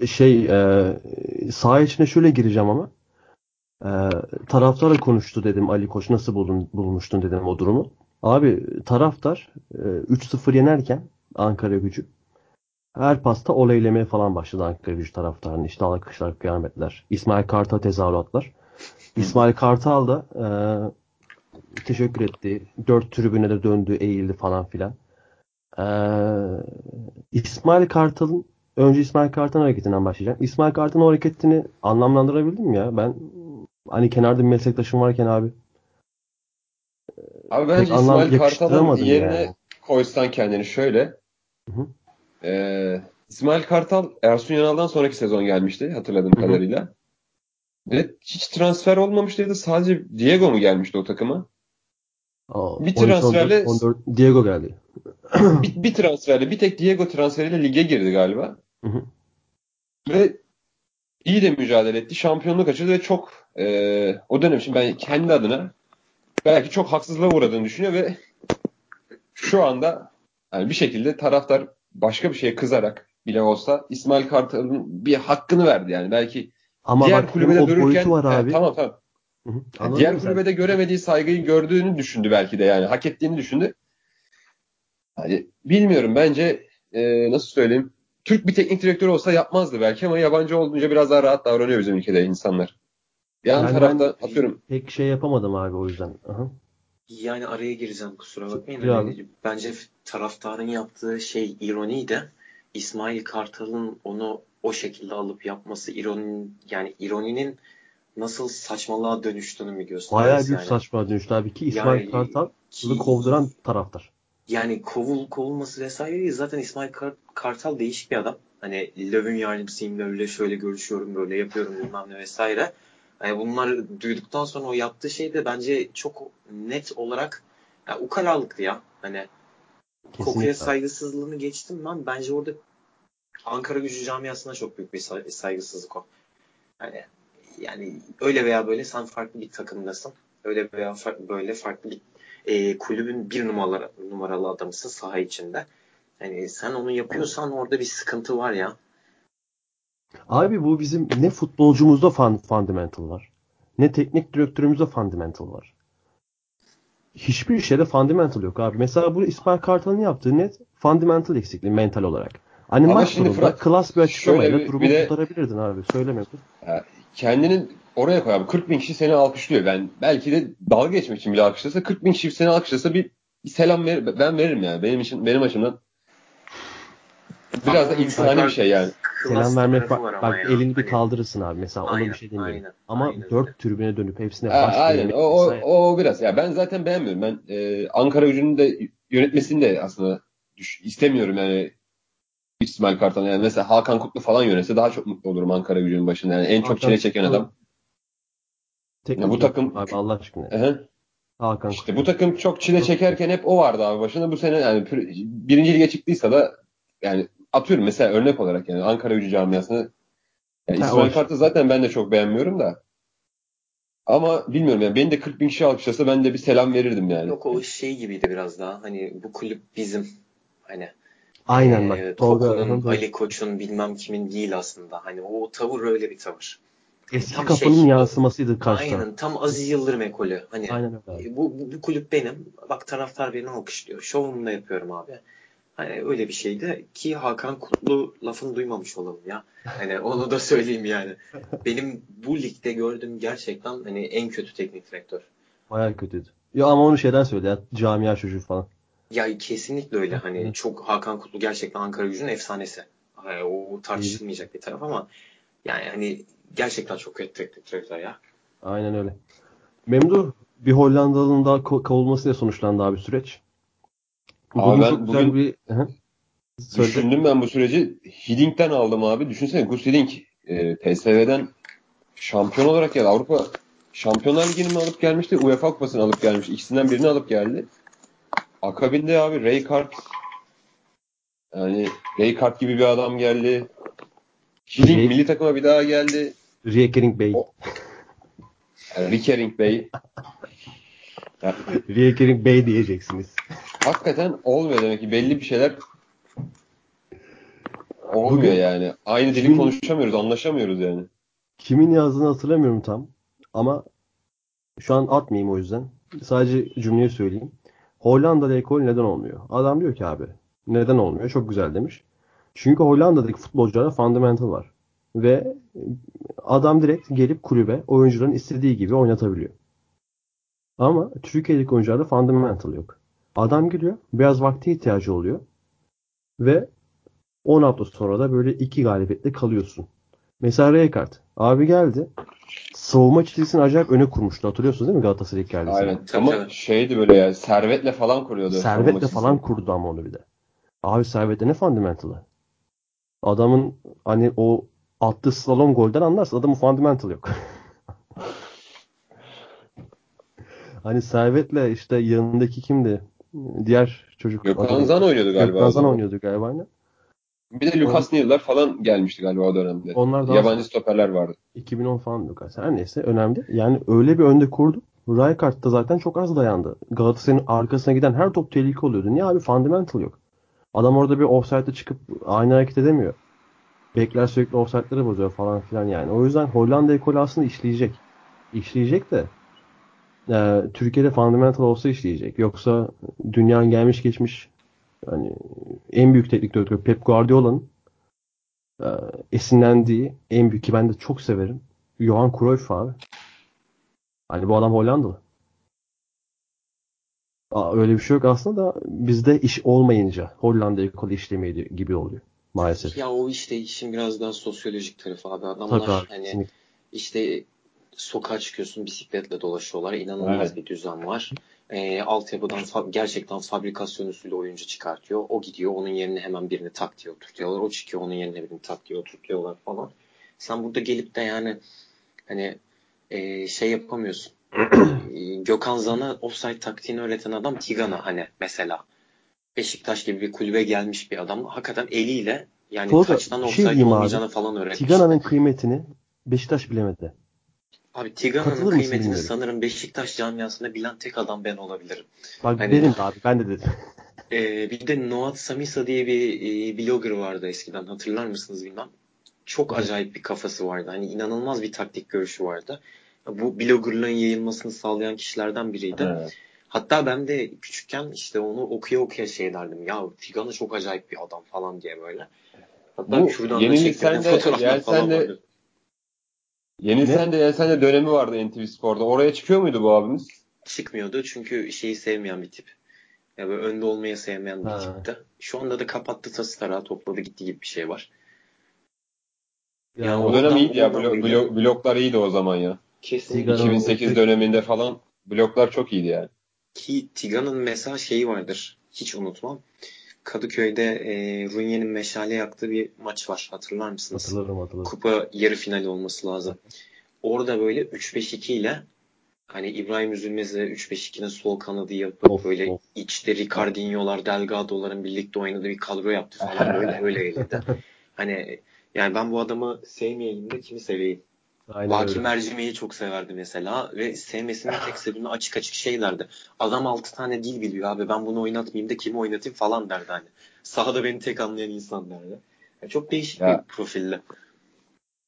Şey e, saha içine şöyle gireceğim ama e, taraftarla konuştu dedim Ali Koç nasıl buldun, bulmuştun dedim o durumu. Abi taraftar e, 3-0 yenerken Ankara gücü her pasta oleylemeye falan başladı Ankara gücü taraftarını. İşte alkışlar, kıyametler. İsmail Kartal tezahüratlar. İsmail Kartal da e, teşekkür etti. Dört tribüne de döndü, eğildi falan filan. E, İsmail Kartal'ın önce İsmail Kartal'ın hareketinden başlayacağım. İsmail Kartal'ın hareketini anlamlandırabildim ya. Ben hani kenarda bir meslektaşım varken abi Abi bence İsmail Kartal'ın yerine yani. koysan kendini şöyle. Hı hı. Ee, İsmail Kartal Ersun Yanal'dan sonraki sezon gelmişti hatırladığım hı hı. kadarıyla. Ve hiç transfer olmamıştı. Sadece Diego mu gelmişti o takıma? Aa, bir transferle 14, 14, Diego geldi. bir, bir transferle bir tek Diego transferiyle lige girdi galiba. Hı hı. Ve iyi de mücadele etti. Şampiyonluk açıldı ve çok e, o dönem için ben kendi adına belki çok haksızlığa uğradığını düşünüyor ve şu anda yani bir şekilde taraftar başka bir şeye kızarak bile olsa İsmail Kartal'ın bir hakkını verdi yani. Belki ama diğer bak, kulübede dururken var abi. He, tamam tamam. Hı hı, diğer kulübede sen. göremediği saygıyı gördüğünü düşündü belki de yani. Hak ettiğini düşündü. Hani bilmiyorum bence e, nasıl söyleyeyim. Türk bir teknik direktör olsa yapmazdı belki ama yabancı olunca biraz daha rahat davranıyor bizim ülkede insanlar. Yan yani tarafta atıyorum. Pek şey yapamadım abi o yüzden. Aha. Yani araya gireceğim kusura bakmayın. Hani, bence taraftarın yaptığı şey ironiydi. İsmail Kartal'ın onu o şekilde alıp yapması ironi yani ironinin nasıl saçmalığa dönüştüğünü mü gösteriyor? Bayağı büyük yani. saçmalığa dönüştü abi ki İsmail yani, Kartal ki, kovduran taraftar. Yani kovul kovulması vesaire değil. Zaten İsmail Kart, Kartal değişik bir adam. Hani Löw'ün yardımcısıyım, Löw'le şöyle görüşüyorum, böyle yapıyorum bilmem ne vesaire. Yani bunları duyduktan sonra o yaptığı şey de bence çok net olarak yani ukalalıktı ya. Hani Kesinlikle. kokuya saygısızlığını geçtim ben. Bence orada Ankara gücü camiasına çok büyük bir saygısızlık o. Yani, yani öyle veya böyle sen farklı bir takımdasın. Öyle veya farklı, böyle farklı bir e, kulübün bir numaralı, numaralı adamısın saha içinde. Yani sen onu yapıyorsan orada bir sıkıntı var ya. Abi bu bizim ne futbolcumuzda fun, fundamental var. Ne teknik direktörümüzde fundamental var. Hiçbir şeyde fundamental yok abi. Mesela bu İsmail Kartal'ın yaptığı net fundamental eksikliği mental olarak. Hani Ama maç sonunda Fırat, klas bir açıklamayla bir, durumu bir de, kurtarabilirdin abi. Söylemedin. Kendinin oraya koy abi. 40 bin kişi seni alkışlıyor. Ben belki de dalga geçmek için bile alkışlasa 40 bin kişi seni alkışlasa bir bir selam ver, ben veririm yani. Benim için benim açımdan biraz da insani bir şey yani. Selam vermek bak, bak ya. elini bir hani kaldırırsın abi mesela aynen, ona bir şey demiyorum. Aynen, Ama aynen dört öyle. tribüne dönüp hepsine baş Aynen o, o, o biraz ya ben zaten beğenmiyorum. Ben e, Ankara gücünün de yönetmesini de aslında düş, istemiyorum yani İsmail Kartal yani mesela Hakan Kutlu falan yönetse daha çok mutlu olurum Ankara gücünün başında. Yani en çok Hakan çile çeken adam. Teknik bu takım abi Allah aşkına. Hı. Hakan işte Kutlu. bu takım çok çile çekerken hep o vardı abi başında. Bu sene yani birinci lige çıktıysa da yani atıyorum mesela örnek olarak yani Ankara gücü camiasını yani ha, İsmail Kart'ı zaten ben de çok beğenmiyorum da. Ama bilmiyorum yani beni de 40 bin kişi alkışlasa ben de bir selam verirdim yani. Yok o şey gibiydi biraz daha. Hani bu kulüp bizim. Hani Aynen bak. E, Tolga'nın, Ali Koç'un bilmem kimin değil aslında. Hani o tavır öyle bir tavır. Eski tam kafanın şey, yansımasıydı karşıda. Aynen tam Aziz Yıldırım ekolü. Hani aynen öyle. Bu, bu, bu kulüp benim. Bak taraftar beni alkışlıyor. Şovumu da yapıyorum abi. Hani öyle bir şeydi ki Hakan Kutlu lafını duymamış olalım ya. Hani onu da söyleyeyim yani. Benim bu ligde gördüğüm gerçekten hani en kötü teknik direktör. Bayağı kötüydü. Ya ama onu şeyden söyle ya camia çocuğu falan. Ya kesinlikle öyle. Hani çok Hakan Kutlu gerçekten Ankara gücünün efsanesi. Yani o tartışılmayacak bir taraf ama yani hani gerçekten çok kötü teknik direktör ya. Aynen öyle. Memduh bir Hollandalı'nın daha kovulmasıyla sonuçlandı abi süreç. Bugün abi ben çok bugün bir... düşündüm ben bu süreci. Hidding'den aldım abi. Düşünsene Gus Hiddink e, PSV'den şampiyon olarak geldi. Avrupa Şampiyonlar Ligi'ni mi alıp gelmişti? UEFA Kupası'nı alıp gelmiş. İkisinden birini alıp geldi. Akabinde abi Raykart yani Raykart gibi bir adam geldi. Hiddink Ray... milli takıma bir daha geldi. Riekering Bey. Riekering Bey. Riekering Bey diyeceksiniz. Hakikaten olmuyor demek ki belli bir şeyler olmuyor Bugün, yani. Aynı dili kimin, konuşamıyoruz, anlaşamıyoruz yani. Kimin yazdığını hatırlamıyorum tam. Ama şu an atmayayım o yüzden. Sadece cümleyi söyleyeyim. Hollanda'da ekol neden olmuyor? Adam diyor ki abi neden olmuyor? Çok güzel demiş. Çünkü Hollanda'daki futbolcularda fundamental var. Ve adam direkt gelip kulübe oyuncuların istediği gibi oynatabiliyor. Ama Türkiye'deki oyuncularda fundamental yok. Adam giriyor. Biraz vakti ihtiyacı oluyor. Ve 10 hafta sonra da böyle iki galibiyetle kalıyorsun. Mesela Rijkaard. Abi geldi. Savunma çizgisini acayip öne kurmuştu. Hatırlıyorsunuz değil mi Galatasaray ilk geldi? Aynen. Ama şeydi böyle ya servetle falan kuruyordu. Servetle falan kurdu ama onu bir de. Abi servetle ne fundamental'ı? Adamın hani o attığı slalom golden anlarsın. Adamın fundamental yok. hani servetle işte yanındaki kimdi? Diğer çocuk. Gökhan Zan oynuyordu galiba. Gökhan Zan oynuyordu galiba aynen. Bir de Lucas Neal'lar falan gelmişti galiba o dönemde. Onlar da Yabancı stoperler vardı. 2010 falan Lucas. Her neyse önemli. Yani öyle bir önde kurdu. Rijkaard da zaten çok az dayandı. Galatasaray'ın arkasına giden her top tehlike oluyordu. Niye abi? Fundamental yok. Adam orada bir offside'e çıkıp aynı hareket edemiyor. Bekler sürekli offside'ları bozuyor falan filan yani. O yüzden Hollanda ekolü aslında işleyecek. İşleyecek de e, Türkiye'de fundamental olsa işleyecek. Yoksa dünyanın gelmiş geçmiş yani en büyük teknik direktör Pep Guardiola'nın e, esinlendiği en büyük ki ben de çok severim. Johan Cruyff abi. Hani bu adam Hollandalı. Aa, öyle bir şey yok aslında da bizde iş olmayınca Hollanda ekolü işlemeyi gibi oluyor maalesef. Ya o işte işin biraz daha sosyolojik tarafı abi. Adamlar Tabii abi, hani kesinlikle. işte sokağa çıkıyorsun bisikletle dolaşıyorlar. İnanılmaz evet. bir düzen var. E, altyapıdan fa- gerçekten fabrikasyon usulü oyuncu çıkartıyor. O gidiyor onun yerine hemen birini tak diye oturtuyorlar. O çıkıyor onun yerine birini tak diye oturtuyorlar falan. Sen burada gelip de yani hani e, şey yapamıyorsun. e, Gökhan Zan'a offside taktiğini öğreten adam Tigana hani mesela. Beşiktaş gibi bir kulübe gelmiş bir adam. Hakikaten eliyle yani Tolga, kaçtan şey offside şey olmayacağını falan öğretmiş. Tigana'nın kıymetini Beşiktaş bilemedi. Abi Tigana'nın kıymetini sanırım Beşiktaş camiasında bilen tek adam ben olabilirim. Bak hani, benim abi ben de dedim. E, bir de Noat Samisa diye bir e, blogger vardı eskiden hatırlar mısınız bilmem. Çok acayip bir kafası vardı. Hani inanılmaz bir taktik görüşü vardı. Bu bloggerlığın yayılmasını sağlayan kişilerden biriydi. Evet. Hatta ben de küçükken işte onu okuya okuya şey derdim. Ya Tigana çok acayip bir adam falan diye böyle. Hatta Bu şuradan de, yani sen de vardı. Yeni sen de sen de dönemi vardı NTV Spor'da. Oraya çıkıyor muydu bu abimiz? Çıkmıyordu çünkü şeyi sevmeyen bir tip. Yani böyle önde olmayı sevmeyen bir Ha. tipti. Şu anda da kapattı tası tarağı topladı gitti gibi bir şey var. Yani Yani O dönem iyiydi ya. Blok, böyle. blok- bloklar iyiydi o zaman ya. Kesin. Sigara- 2008 döneminde falan bloklar çok iyiydi yani. Ki Tiga'nın mesela şeyi vardır. Hiç unutmam. Kadıköy'de e, Runye'nin meşale yaktığı bir maç var. Hatırlar mısınız? hatırlarım hatırlarım. Kupa yarı finali olması lazım. Orada böyle 3-5-2 ile hani İbrahim Üzülmez'le 3-5-2'nin sol kanadı yapıp Of, böyle of. içte Ricardinho'lar, Delgado'ların birlikte oynadığı bir kadro yaptı falan böyle öyleydi. Hani yani ben bu adamı sevmeyeyim de kimi seveyim? Aynen Baki öyle. Mercime'yi çok severdi mesela ve sevmesinin tek sebebi açık açık şey derdi. Adam 6 tane dil biliyor abi ben bunu oynatmayayım da kimi oynatayım falan derdi hani. Sahada beni tek anlayan insan derdi. Yani çok değişik Ya. bir profilde.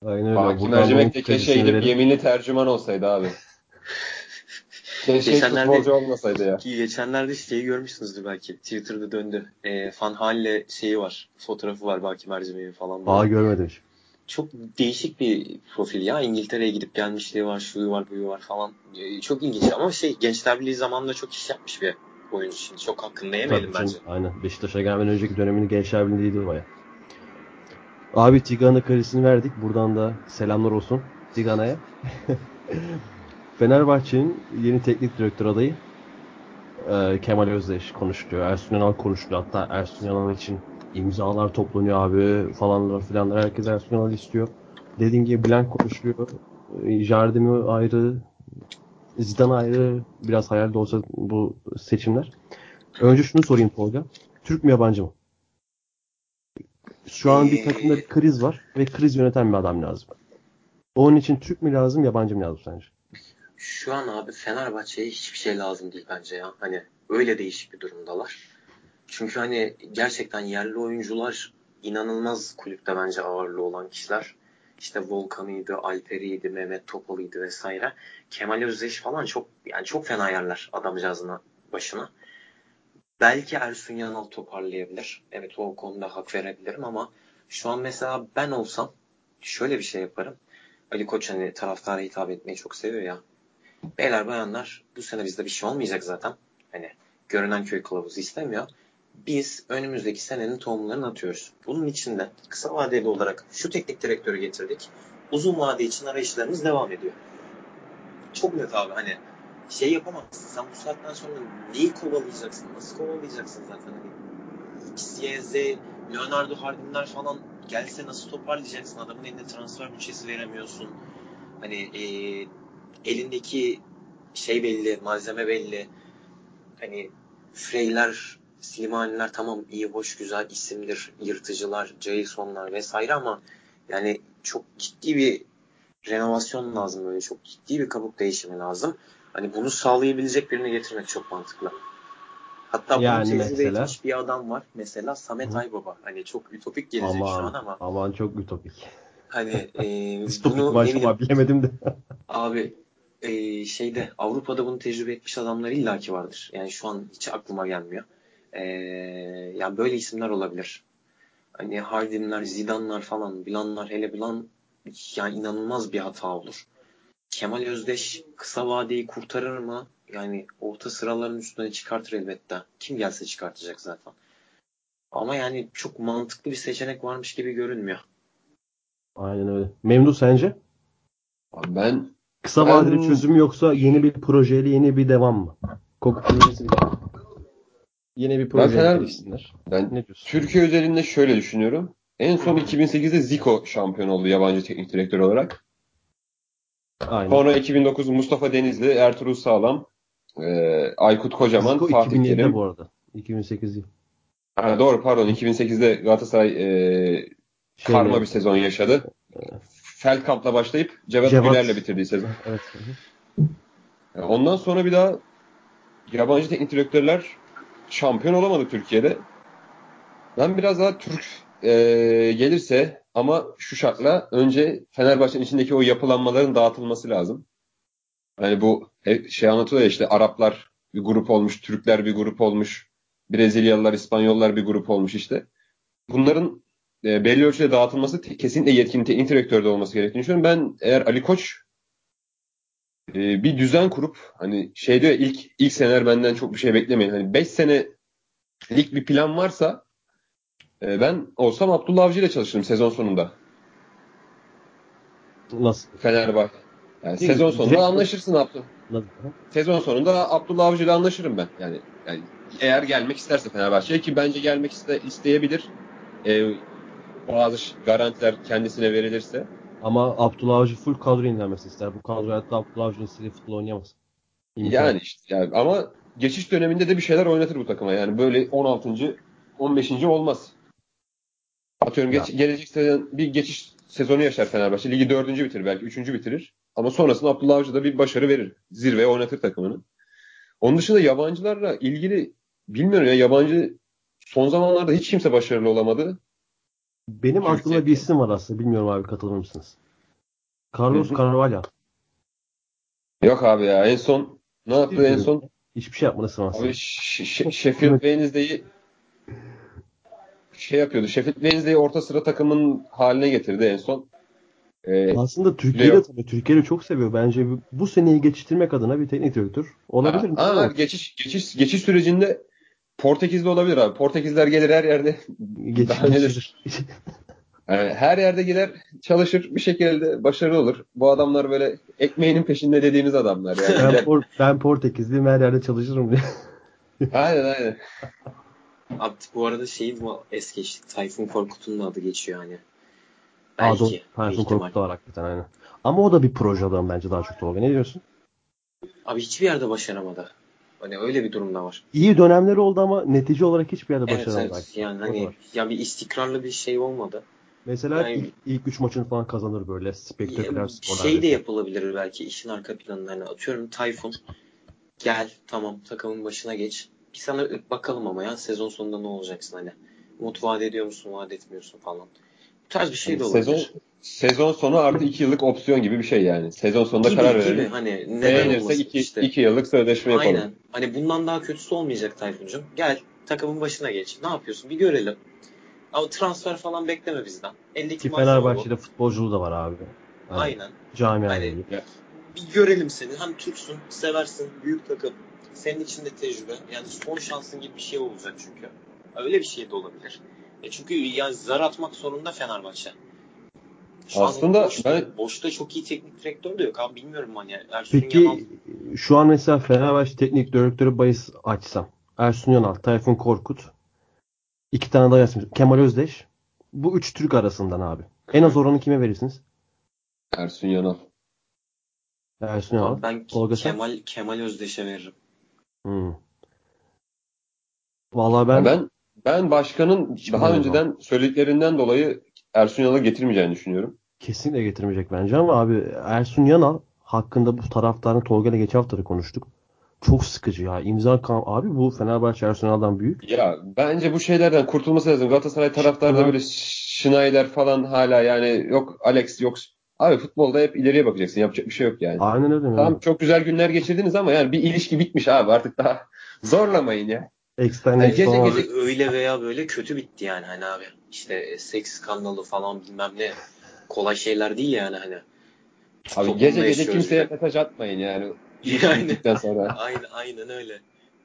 Aynen öyle. Baki Mercimek de keşke gidip yeminli tercüman olsaydı abi. keşke Geçenlerde- futbolcu olmasaydı ya. Ki geçenlerde şeyi görmüşsünüzdür belki. Twitter'da döndü. E, Van Hal'le şeyi var. Fotoğrafı var Baki Mercimeğin falan. Aa böyle. görmedim. Çok değişik bir profil ya. İngiltere'ye gidip gelmişliği var, şuyu var, buyu var falan. E, çok ilginç ama şey Gençler Birliği zamanında çok iş yapmış bir oyuncu şimdi. Çok hakkını yemeyelim Tabii bence. Aynen. Beşiktaş'a gelmeden önceki dönemini Gençler Birliği'ydi baya. Abi Tigan'a karesini verdik. Buradan da selamlar olsun Tigana'ya. Fenerbahçe'nin yeni teknik direktör adayı e, Kemal Özdeş konuşuluyor. Ersun Yanal konuşuluyor. Hatta Ersun Yanal için imzalar toplanıyor abi falanlar filanlar. Herkes Ersun istiyor. Dediğim gibi Blank konuşuluyor. E, Jardim'i ayrı, Zidane ayrı. Biraz hayal de olsa bu seçimler. Önce şunu sorayım Tolga. Türk mü yabancı mı? Şu an bir takımda bir kriz var ve kriz yöneten bir adam lazım. Onun için Türk mü lazım, yabancı mı lazım sence? Şu an abi Fenerbahçe'ye hiçbir şey lazım değil bence ya. Hani öyle değişik bir durumdalar. Çünkü hani gerçekten yerli oyuncular inanılmaz kulüpte bence ağırlığı olan kişiler. İşte Volkan'ıydı, Alper'iydi, Mehmet Topal'ıydı vesaire. Kemal Özdeş falan çok yani çok fena yerler adamcağızına başına. Belki Ersun Yanal toparlayabilir. Evet o konuda hak verebilirim ama şu an mesela ben olsam şöyle bir şey yaparım. Ali Koç hani taraftara hitap etmeyi çok seviyor ya. Beyler bayanlar bu sene bizde bir şey olmayacak zaten. Hani görünen köy kılavuzu istemiyor. Biz önümüzdeki senenin tohumlarını atıyoruz. Bunun için de kısa vadeli olarak şu teknik direktörü getirdik. Uzun vade için arayışlarımız devam ediyor. Çok net abi hani şey yapamazsın. Sen bu saatten sonra neyi kovalayacaksın? Nasıl kovalayacaksın zaten? Hani X, Y, Leonardo Hardinler falan gelse nasıl toparlayacaksın? Adamın eline transfer bütçesi veremiyorsun. Hani e, elindeki şey belli, malzeme belli. Hani Freyler, Slimaniler tamam iyi, hoş, güzel isimdir. Yırtıcılar, Jason'lar vesaire ama yani çok ciddi bir renovasyon lazım böyle. Çok ciddi bir kabuk değişimi lazım. Hani bunu sağlayabilecek birini getirmek çok mantıklı. Hatta Yani bunu tecrübe mesela? etmiş bir adam var. Mesela Samet Hı. Aybaba. Hani çok ütopik gelecek şu an Aman, ama aman çok ütopik. hani e, bunu ne bileyim bilemedim de. Abi e, şeyde Avrupa'da bunu tecrübe etmiş adamlar illaki vardır. Yani şu an hiç aklıma gelmiyor. E, yani böyle isimler olabilir. Hani Hardinler, Zidane'lar falan, Bilanlar hele Bilan yani inanılmaz bir hata olur. Kemal Özdeş kısa vadeyi kurtarır mı? Yani orta sıraların üstüne çıkartır elbette. Kim gelse çıkartacak zaten. Ama yani çok mantıklı bir seçenek varmış gibi görünmüyor. Aynen öyle. Memnun sence? Abi ben Kısa Ben- vadeli çözüm mü yoksa yeni bir projeyle yeni bir devam mı? Koku projesi bir Yeni bir projeyle Fener- gelişsinler. ben Ne diyorsun? Türkiye özelinde şöyle düşünüyorum. En son 2008'de Zico şampiyon oldu yabancı teknik direktör olarak. Aynen. Sonra 2009 Mustafa Denizli, Ertuğrul Sağlam, e, Aykut Kocaman, Zico Fatih 2007'de Terim. bu arada. 2008 değil. Ha, doğru pardon 2008'de Galatasaray e, Şeyle- karma bir sezon yaşadı. Feldkamp'la başlayıp Cevat, Cevat. Güler'le bitirdiği sezon. Evet. Yani Ondan sonra bir daha yabancı teknik direktörler şampiyon olamadı Türkiye'de. Ben biraz daha Türk e, gelirse ama şu şartla önce Fenerbahçe'nin içindeki o yapılanmaların dağıtılması lazım. Yani bu hep şey anlatıyor ya işte Araplar bir grup olmuş, Türkler bir grup olmuş, Brezilyalılar, İspanyollar bir grup olmuş işte. Bunların e, belli ölçüde dağıtılması kesinlikle yetkin teknik olması gerektiğini düşünüyorum. Ben eğer Ali Koç e, bir düzen kurup hani şey diyor ya, ilk ilk seneler benden çok bir şey beklemeyin. Hani 5 sene lig bir plan varsa e, ben olsam Abdullah Avcı ile çalışırım sezon sonunda. Nasıl? Fenerbahçe. Yani Değil mi? sezon sonunda Direkt- anlaşırsın Abdullah. Sezon sonunda Abdullah Avcı ile anlaşırım ben. Yani, yani eğer gelmek isterse Fenerbahçe'ye ki bence gelmek iste, isteyebilir. E, bazı garantiler kendisine verilirse. Ama Abdullah Avcı full kadro indirmesi ister. Bu kadro hayatta Abdullah Avcı'nın istediği futbol oynayamaz. İmkan. Yani işte yani ama geçiş döneminde de bir şeyler oynatır bu takıma. Yani böyle 16. 15. olmaz. Atıyorum geç, gelecek sezon bir geçiş sezonu yaşar Fenerbahçe. Ligi 4. bitirir belki 3. bitirir. Ama sonrasında Abdullah Avcı da bir başarı verir. Zirveye oynatır takımını. Onun dışında yabancılarla ilgili bilmiyorum ya yabancı son zamanlarda hiç kimse başarılı olamadı. Benim Türkiye- aklımda bir isim var aslında. Bilmiyorum abi katılır mısınız? Carlos. Carvalho. Yok abi ya en son ne yaptı en son? Hiçbir şey yapmadı aslında. Abi Ş- Ş- Sheffield Wednesday'i şey yapıyordu. Sheffield Wednesday'i orta sıra takımın haline getirdi en son. Ee, Aslında Türkiye'de tabii. Türkiye'de çok seviyor. Bence bu- seneyi geçiştirmek adına bir teknik direktör olabilir mi? Aa, geçiş geçiş geçiş sürecinde Portekizli olabilir abi. Portekizler gelir her yerde. Geçiştir. Yani her yerde gider çalışır bir şekilde başarılı olur. Bu adamlar böyle ekmeğinin peşinde dediğimiz adamlar yani. ben, Por- ben Portekizliyim her yerde çalışırım diye. aynen aynen. Abi bu arada şeyi bu es geçtik. Tayfun Korkut'un adı geçiyor hani. Aa, Belki. büyük Tayfun. Korkut da var hakikaten aynen. Ama o da bir proje adam bence daha çok Tolga. Ne diyorsun? Abi hiçbir yerde başaramadı. Hani öyle bir durumda var. İyi dönemleri oldu ama netice olarak hiçbir yerde Evet başaramadı. evet. Yani hani ya bir istikrarlı bir şey olmadı. Mesela Yani- ilk, ilk üç maçını falan kazanır böyle spektaküler skorlar. şey de yapılabilir belki işin arka planında. Hani atıyorum Tayfun gel tamam takımın başına geç. Bir sana bakalım ama ya sezon sonunda ne olacaksın hani. Umut vaat ediyor musun vaat etmiyorsun falan. Bu tarz bir şey de olabilir. Sezon sezon sonu artı 2 yıllık opsiyon gibi bir şey yani. Sezon sonunda gibi, karar gibi. verelim. Hani neden Beğenirse olmasın 2 işte. 2 yıllık sözleşme yapalım. Aynen. Hani bundan daha kötüsü olmayacak Tayfun'cum. Gel takımın başına geç. Ne yapıyorsun? Bir görelim. Ama transfer falan bekleme bizden. 52 Ki. Fenerbahçe'de futbolculuğu da var abi. Hani Aynen. Camia Hani- gibi. Bir görelim seni. Hem Türksün, seversin, büyük takım. Senin için de tecrübe. Yani son şansın gibi bir şey olacak çünkü. Öyle bir şey de olabilir. E çünkü ya zar atmak zorunda Fenerbahçe. Şu Aslında boşta, ben- boşta çok iyi teknik direktör de yok abi bilmiyorum hani. Ersun Yanal Peki şu an mesela Fenerbahçe teknik direktörü bahis açsam. Ersun Yanal, Tayfun Korkut. iki tane daha yazmış. Kemal Özdeş. Bu üç Türk arasından abi. En az oranı kime verirsiniz? Ersun Yanal. Ersun Yanal. Abi ben Tolga? Kemal Kemal Özdeş'e veririm. Hmm. Vallahi ben, Ben ben başkanın Hiç daha önceden söylediklerinden dolayı Ersun Yanal'ı getirmeyeceğini düşünüyorum. kesinlikle getirmeyecek bence ama abi Ersun Yanal hakkında bu taraftarın Tolga ile geçen hafta konuştuk. Çok sıkıcı ya. İmza kan abi bu Fenerbahçe Ersun Yanal'dan büyük. Ya bence bu şeylerden kurtulması lazım. Galatasaray taraftarı da böyle Schneider falan hala yani yok Alex yok. Abi futbolda hep ileriye bakacaksın. Yapacak bir şey yok yani. Aynen öyle? Tamam çok güzel günler geçirdiniz ama yani bir ilişki bitmiş abi artık daha zorlamayın ya. Extended Yani gece gece- öyle veya böyle kötü bitti yani hani abi. İşte seks skandalı falan bilmem ne. Kolay şeyler değil yani hani. Abi gece gece kimseye de. mesaj atmayın yani. Yani. sonra. Aynen, aynen öyle.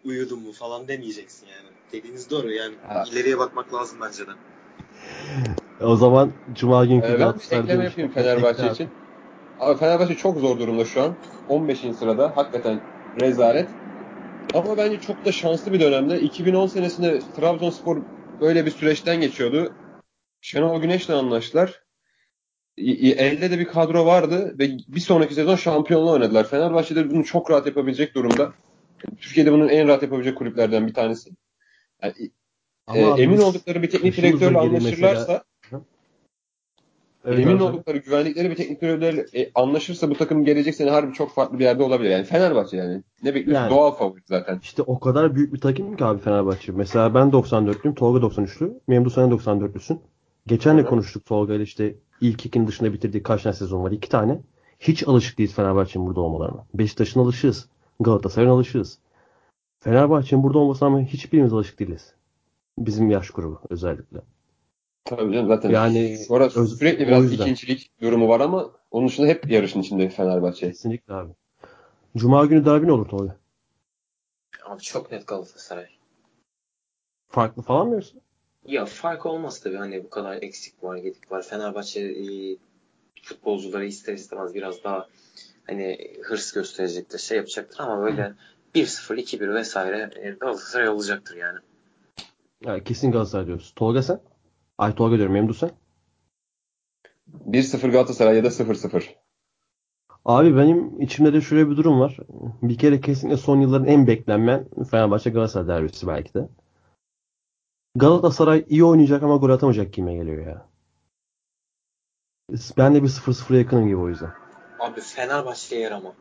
Uyudun mu falan demeyeceksin yani. Dediğiniz doğru yani. Ha. ileriye bakmak lazım bence de. O zaman Cuma günkü Ee, ben bir ekleme yapayım Fenerbahçe Ekle için. Abi Fenerbahçe çok zor durumda şu an. 15. sırada. Hakikaten rezalet. Ama bence çok da şanslı bir dönemde. 2010 senesinde Trabzonspor böyle bir süreçten geçiyordu. Şenol Güneş'le anlaştılar. Elde de bir kadro vardı ve bir sonraki sezon şampiyonluğu oynadılar. Fenerbahçe de bunu çok rahat yapabilecek durumda. Türkiye'de bunun en rahat yapabilecek kulüplerden bir tanesi. Yani, Ama e, emin oldukları bir teknik direktörle anlaşırlarsa Evet, Emin oldukları, güvendikleri bir teknik direktörle e, anlaşırsa bu takım gelecek sene harbi çok farklı bir yerde olabilir. Yani Fenerbahçe yani. Ne bekliyorsun? Yani. Doğal favori zaten. İşte o kadar büyük bir takım ki abi Fenerbahçe. Mesela ben 94'lüyüm. Tolga 93'lü. Memdu sen 94'lüsün. Geçen de konuştuk Tolga ile işte ilk ikinin dışında bitirdiği kaç tane sezon var? İki tane. Hiç alışık değiliz Fenerbahçe'nin burada olmalarına. Beşiktaş'ın alışığız. Galatasaray'ın alışığız. Fenerbahçe'nin burada olmasına ama hiçbirimiz alışık değiliz. Bizim yaş grubu özellikle. Tabii canım zaten. Yani Orası öz- sürekli biraz ikincilik durumu var ama onun dışında hep yarışın içinde Fenerbahçe. Kesinlikle abi. Cuma günü derbi ne olur Tolga? Abi çok net Galatasaray. farklı falan mı yoksa? Ya fark olmaz tabii hani bu kadar eksik var, gedik var. Fenerbahçe e, futbolcuları ister istemez biraz daha hani hırs gösterecektir, şey yapacaktır ama böyle 1-0, 2-1 vesaire e, Galatasaray alacaktır yani. Ya, kesin Galatasaray diyoruz. Tolga sen? Ay Tolga diyorum. Memduh sen? 1-0 Galatasaray ya da 0-0. Abi benim içimde de şöyle bir durum var. Bir kere kesinlikle son yılların en beklenmeyen Fenerbahçe Galatasaray derbisi belki de. Galatasaray iyi oynayacak ama gol atamayacak kime geliyor ya. Ben de bir 0-0'a yakınım gibi o yüzden. Abi Fenerbahçe yer ama.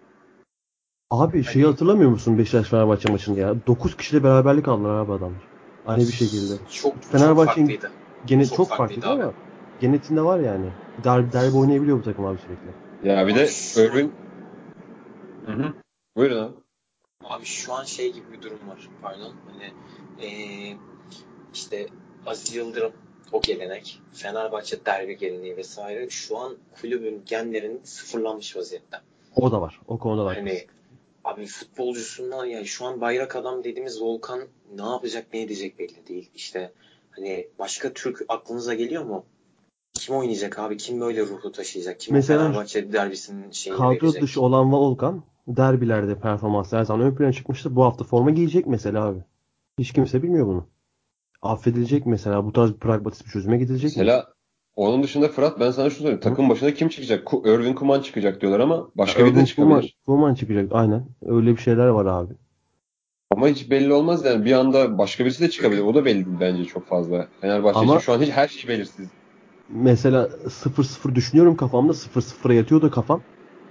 Abi şeyi hatırlamıyor musun Beşiktaş Fenerbahçe maçını ya? 9 kişiyle beraberlik aldılar abi adamlar. Aynı bir şekilde. Çok, Fenerbahçe'nin çok farklıydı. Gene Çok çok, farklıydı abi. ama genetinde var yani. Derbi, derbi oynayabiliyor bu takım abi sürekli. Ya bir de Irving... Hı hı. Buyurun abi. Abi şu an şey gibi bir durum var. Pardon. Hani eee, işte Aziz Yıldırım o gelenek, Fenerbahçe derbi geleneği vesaire şu an kulübün genlerinin sıfırlanmış vaziyette. O da var. O konuda da Hani abi futbolcusundan yani şu an bayrak adam dediğimiz Volkan ne yapacak ne edecek belli değil. İşte hani başka Türk aklınıza geliyor mu? Kim oynayacak abi? Kim böyle ruhu taşıyacak? Kim Mesela Fenerbahçe derbisinin şeyini Kadro verecek? dışı olan Volkan derbilerde performans her zaman ön plana çıkmıştı. Bu hafta forma giyecek mesela abi. Hiç kimse bilmiyor bunu. Affedilecek mesela bu tarz bir pragmatist bir çözüme gidilecek mi? Mesela onun dışında Fırat ben sana şunu söyleyeyim. Takım başına kim çıkacak? Ku- Irving Kuman çıkacak diyorlar ama başka biri de Ergun çıkabilir. Koeman, Koeman çıkacak aynen. Öyle bir şeyler var abi. Ama hiç belli olmaz yani. Bir anda başka birisi de çıkabilir. O da belli değil bence çok fazla. Fenerbahçe Ama- için şu an hiç her şey belirsiz. Mesela 0-0 düşünüyorum kafamda. 0-0'a yatıyor da kafam.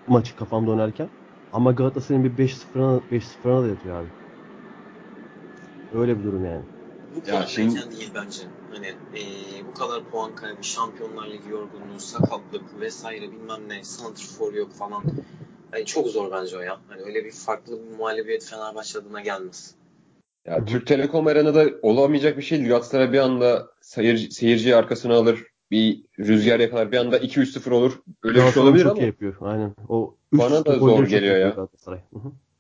Maçı kafamda oynarken. Ama Galatasaray'ın bir 5-0'a 5-0'a da yatıyor abi. Öyle bir durum yani. Bu Ya kadar şimdi- erken değil bence. Hani eee, bu kadar puan kaybı, Şampiyonlar Ligi yorgunluğu, sakatlık vesaire bilmem ne, santrfor yok falan. Hani çok zor bence o ya. Hani öyle bir farklı bir muhalefet Fenerbahçe adına gelmez. Ya. Türk Telekom Arena'da olamayacak bir şey değil. Galatasaray bir anda seyirci, seyirciyi arkasına alır. Bir rüzgar yakalar. Bir anda 2-3-0 olur. Öyle bir şey olabilir çok ama iyi yapıyor. Aynen. O Bana da zor geliyor ya. Galatasaray.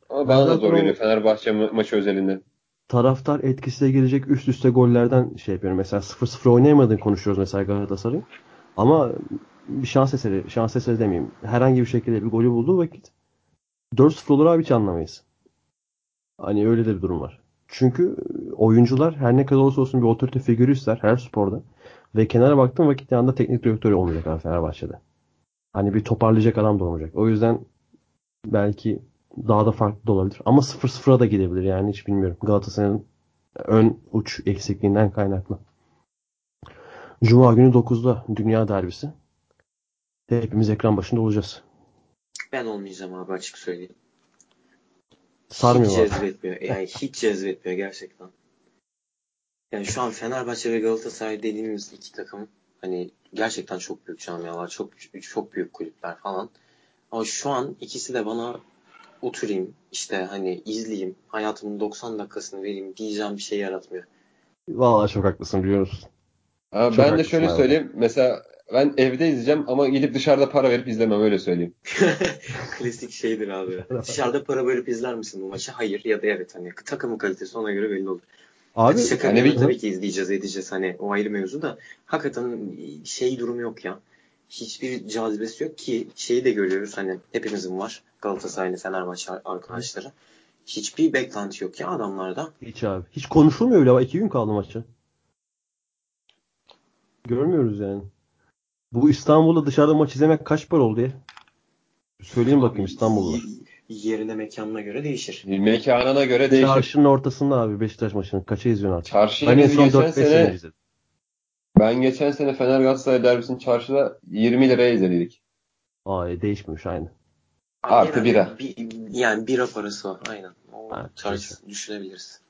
Ama bana da zor geliyor Fenerbahçe ma- maçı özelinde. Taraftar etkisiyle gelecek üst üste gollerden şey yapıyorum. Mesela 0-0 oynayamadığını konuşuyoruz mesela Galatasaray'ın. Ama bir şans eseri, şans eseri demeyeyim. Herhangi bir şekilde bir golü bulduğu vakit 4-0 olur abi hiç anlamayız. Hani öyle de bir durum var. Çünkü oyuncular her ne kadar olursa olsun bir otorite figürü ister her sporda. Ve kenara baktığım vakit yanında teknik direktörü olmayacak abi Fenerbahçe'de. Hani bir toparlayacak adam da olmayacak. O yüzden belki daha da farklı da olabilir. Ama 0-0'a da gidebilir yani hiç bilmiyorum. Galatasaray'ın ön uç eksikliğinden kaynaklı. Cuma günü 9'da Dünya Derbisi. Hepimiz ekran başında olacağız. Ben olmayacağım abi açık söyleyeyim. Sarmıyor hiç abi. cezbetmiyor. Yani hiç cezbetmiyor gerçekten. Yani şu an Fenerbahçe ve Galatasaray dediğimiz iki takım hani gerçekten çok büyük camialar, çok çok büyük kulüpler falan. Ama şu an ikisi de bana oturayım işte hani izleyeyim, hayatımın 90 dakikasını vereyim diyeceğim bir şey yaratmıyor. Vallahi çok haklısın biliyor musun? Ama Çok ben de şöyle abi. söyleyeyim. Mesela ben evde izleyeceğim ama gidip dışarıda para verip izlemem öyle söyleyeyim. Klasik şeydir abi. Dışarıda para verip izler misin bu maçı? Hayır ya da evet hani takımın kalitesi ona göre belli olur. Abi Hadi şaka hani bir tabii ki izleyeceğiz edeceğiz hani o ayrı mevzu da hakikaten şey durum yok ya. Hiçbir cazibesi yok ki şeyi de görüyoruz hani hepimizin var Galatasaraylı Fenerbahçe arkadaşları. Hiçbir beklenti yok ya adamlarda. hiç abi. Hiç konuşulmuyor bile. Bak, iki gün kaldı maça. Görmüyoruz yani. Bu İstanbul'da dışarıda maç izlemek kaç para oldu ya? Söyleyeyim bakayım İstanbul'da. Yerine mekanına göre değişir. Mekanına göre değişir. Çarşının ortasında abi Beşiktaş maçını. Kaça izliyorsun artık? Çarşıya Ben en son geçen 4-5 sene izledim. ben geçen sene Fener Galatasaray derbisini çarşıda 20 liraya izledik. Aa değişmemiş aynı. Artı bira. Bir, yani bira parası var aynen. O Ha, tarz düşünebiliriz.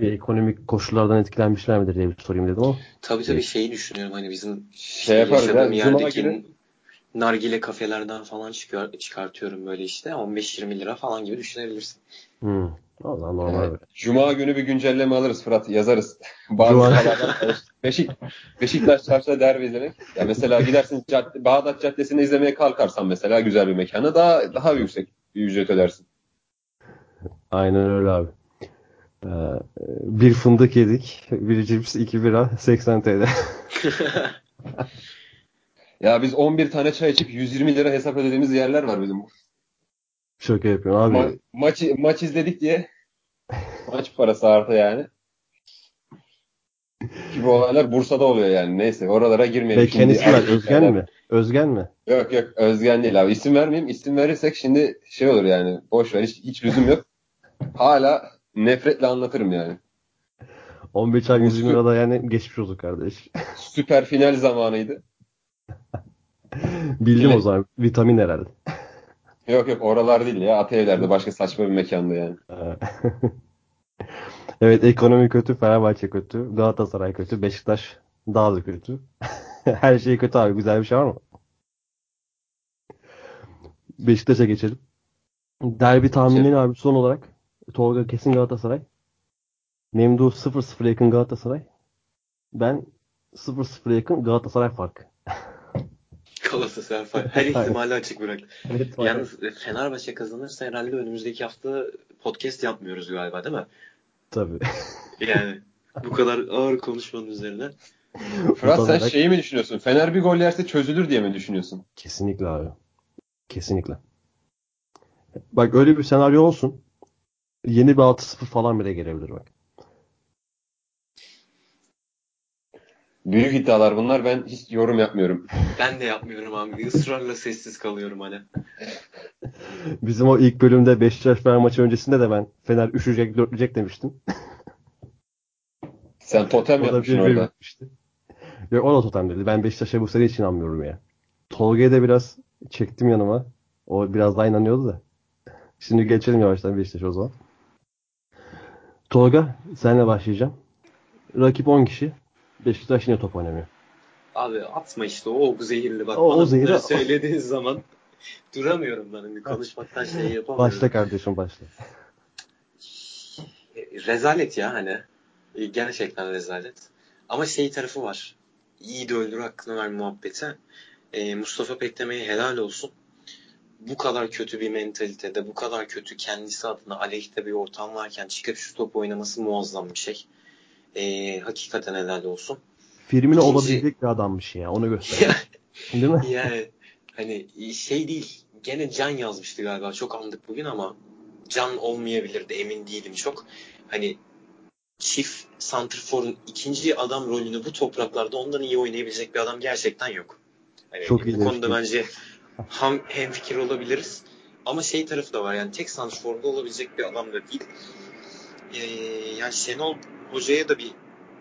Bir ekonomik koşullardan etkilenmişler midir diye bir sorayım dedim ama. Tabii tabii Evet. şeyi düşünüyorum hani bizim Şey yaparız yaşadığım ya. Yerdeki günü nargile kafelerden falan çıkar, çıkartıyorum böyle işte 15-20 lira falan gibi düşünebilirsin. Hmm. Zaman normal. Evet. Cuma günü bir güncelleme alırız Fırat yazarız. Bazı Beşik, Beşiktaş çarşıda derbi izlemek. Ya mesela gidersin cadde, Bağdat Caddesi'nde izlemeye kalkarsan mesela güzel bir mekana daha daha yüksek bir ücret ödersin. Aynen öyle abi. Ee, bir fındık yedik. Bir cips, iki bira, 80 TL. Ya biz 11 tane çay içip 120 lira hesap ödediğimiz yerler var bizim. Şaka yapıyorum abi. Ma- maç, maç izledik diye maç parası artı yani. Ki bu olaylar Bursa'da oluyor yani. Neyse oralara girmeyelim. Kendisi Şimdi- var. Özgen mi? Özgen mi? Yok yok Özgen değil abi. İsim vermeyeyim. İsim verirsek şimdi şey olur yani. Boş ver. Hiç, hiç lüzum yok. Hala nefretle anlatırım yani. 11 çay 120 Sü- lirada yani geçmiş olduk kardeş. Süper final zamanıydı. Bildim Evet. o zaman. Vitamin herhalde. Yok yok oralar değil ya. Atölye'lerde başka saçma bir mekandı yani. Evet ekonomi kötü, Fenerbahçe kötü, Galatasaray kötü, Beşiktaş daha da kötü. Her şey kötü abi. Güzel bir şey var mı? Beşiktaş'a geçelim. Derbi tahminleri abi son olarak. Tolga kesin Galatasaray. Memdu 0-0 yakın Galatasaray. Ben 0-0 yakın Galatasaray farkı. Galatasaray falan. Her ihtimali açık bırak. Evet, Yalnız e, Fenerbahçe kazanırsa herhalde önümüzdeki hafta podcast yapmıyoruz galiba değil mi? Tabii. Yani bu kadar ağır konuşmanın üzerine. Fırat sen şeyi mi düşünüyorsun? Fener bir gol yerse çözülür diye mi düşünüyorsun? Kesinlikle abi. Kesinlikle. Bak öyle bir senaryo olsun. Yeni bir 6-0 falan bile gelebilir bak. Büyük iddialar bunlar. Ben hiç yorum yapmıyorum. Ben de yapmıyorum abi. Israrla sessiz kalıyorum hani. Bizim o ilk bölümde Beşiktaş Fener maçı öncesinde de ben Fener üşüyecek, dörtleyecek demiştim. Sen totem yapmışsın bir orada. bitmişti. Yok o da totem dedi. Ben Beşiktaş'a bu sene hiç inanmıyorum ya. Tolga'ya da biraz çektim yanıma. O biraz daha inanıyordu da. Şimdi geçelim yavaştan Beşiktaş'a o zaman. Tolga senle başlayacağım. Rakip 10 kişi. Beşiktaş yine top oynamıyor. Abi atma işte o, o zehirli bak. O- o zehirli- söylediğin zaman duramıyorum ben. Hani konuşmaktan şey yapamıyorum. Başla kardeşim başla. E, Rezalet ya hani. E, Gerçekten rezalet. Ama şey tarafı var. İyi de öldür hakkını ver muhabbete. E, Mustafa Pekteme'ye helal olsun. Bu kadar kötü bir mentalitede, bu kadar kötü kendisi adına aleyhte bir ortam varken çıkıp şu top oynaması muazzam bir şey. E, hakikaten helal olsun. Firmino İkinci- olabilecek bir adammış ya. Onu göster. Değil mi? yani hani şey değil. Gene Can yazmıştı galiba. Çok andık bugün ama Can olmayabilirdi. Emin değilim çok. Hani çift santrforun ikinci adam rolünü bu topraklarda ondan iyi oynayabilecek bir adam gerçekten yok. Hani Çok iyi bu konuda demiştin. bence hem, hem fikir olabiliriz. Ama şey tarafı da var yani tek santrforda olabilecek bir adam da değil. Ee, yani Şenol Hoca'ya da bir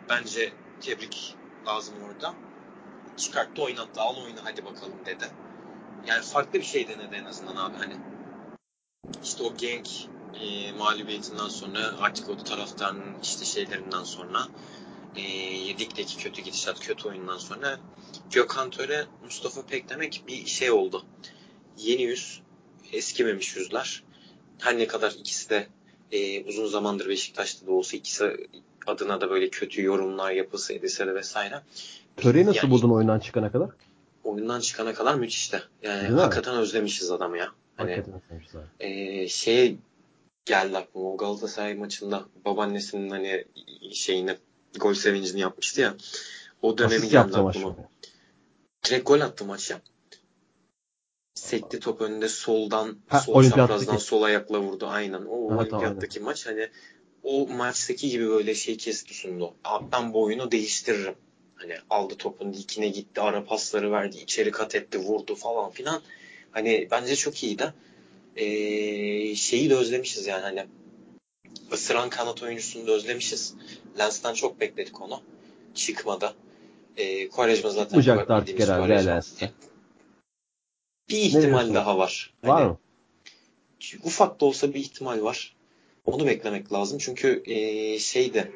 bence tebrik lazım orada. Çıkarttı oynattı al oyunu hadi bakalım dedi. Yani farklı bir şey denedi en azından abi hani. İşte o Genk e, mağlubiyetinden sonra artık o taraftarın işte şeylerinden sonra e, Lig'deki kötü gidişat, kötü oyundan sonra Gökhan Töre, Mustafa Pek demek bir şey oldu. Yeni yüz, eskimemiş yüzler. Her ne kadar ikisi de e, uzun zamandır Beşiktaş'ta da olsa ikisi adına da böyle kötü yorumlar yapılsa edilse de vesaire. Töreyi nasıl Yani buldun oyundan çıkana kadar? Oyundan çıkana kadar müthişti. Yani Değil mi? hakikaten özlemişiz adamı ya. Hani Hakikaten sevmişiz abi. e, şeye geldi aklıma o Galatasaray maçında babaannesinin hani şeyini gol sevincini yapmıştı ya. O dönemi Asist geldi aklıma. Direkt gol attı maç ya. Sekti top önünde soldan, Ha, sol çaprazdan sol ayakla vurdu. Aynen. O Evet, olimpiyattaki maç hani o maçtaki gibi böyle şey kesti sundu. Ben bu oyunu değiştiririm. Hani aldı topun dikine gitti, ara pasları verdi, içeri kat etti, vurdu falan filan. Hani bence çok iyiydi. Ee, şeyi de özlemişiz yani hani ısıran kanat oyuncusunu da özlemişiz. Lens'ten çok bekledik onu. Çıkmadı. Ee, Quaresma zaten Çıkmayacaktı artık herhalde. Lens'te. Bir ihtimal daha var. Var Hani mı? ufak da olsa bir ihtimal var. Onu beklemek lazım. Çünkü ee, şeyde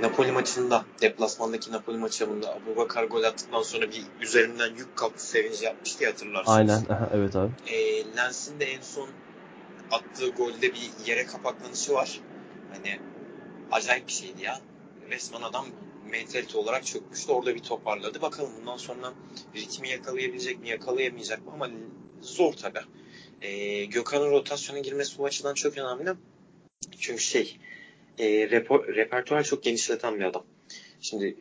Napoli maçında deplasmandaki Napoli maçında Abubakar gol attıktan sonra bir üzerinden yük kalktı sevinci yapmıştı ya hatırlarsınız. Aynen. Aha, evet abi. E, Lens'in de en son attığı golde bir yere kapaklanışı var. Hani acayip bir şeydi ya. Resmen adam mentalite olarak çökmüştü. Orada bir toparladı. Bakalım bundan sonra ritmi yakalayabilecek mi, yakalayamayacak mı ama zor tabi. E, Gökhan'ın rotasyona girmesi bu açıdan çok önemli. Çünkü şey e, repertuar çok genişleten bir adam. Şimdi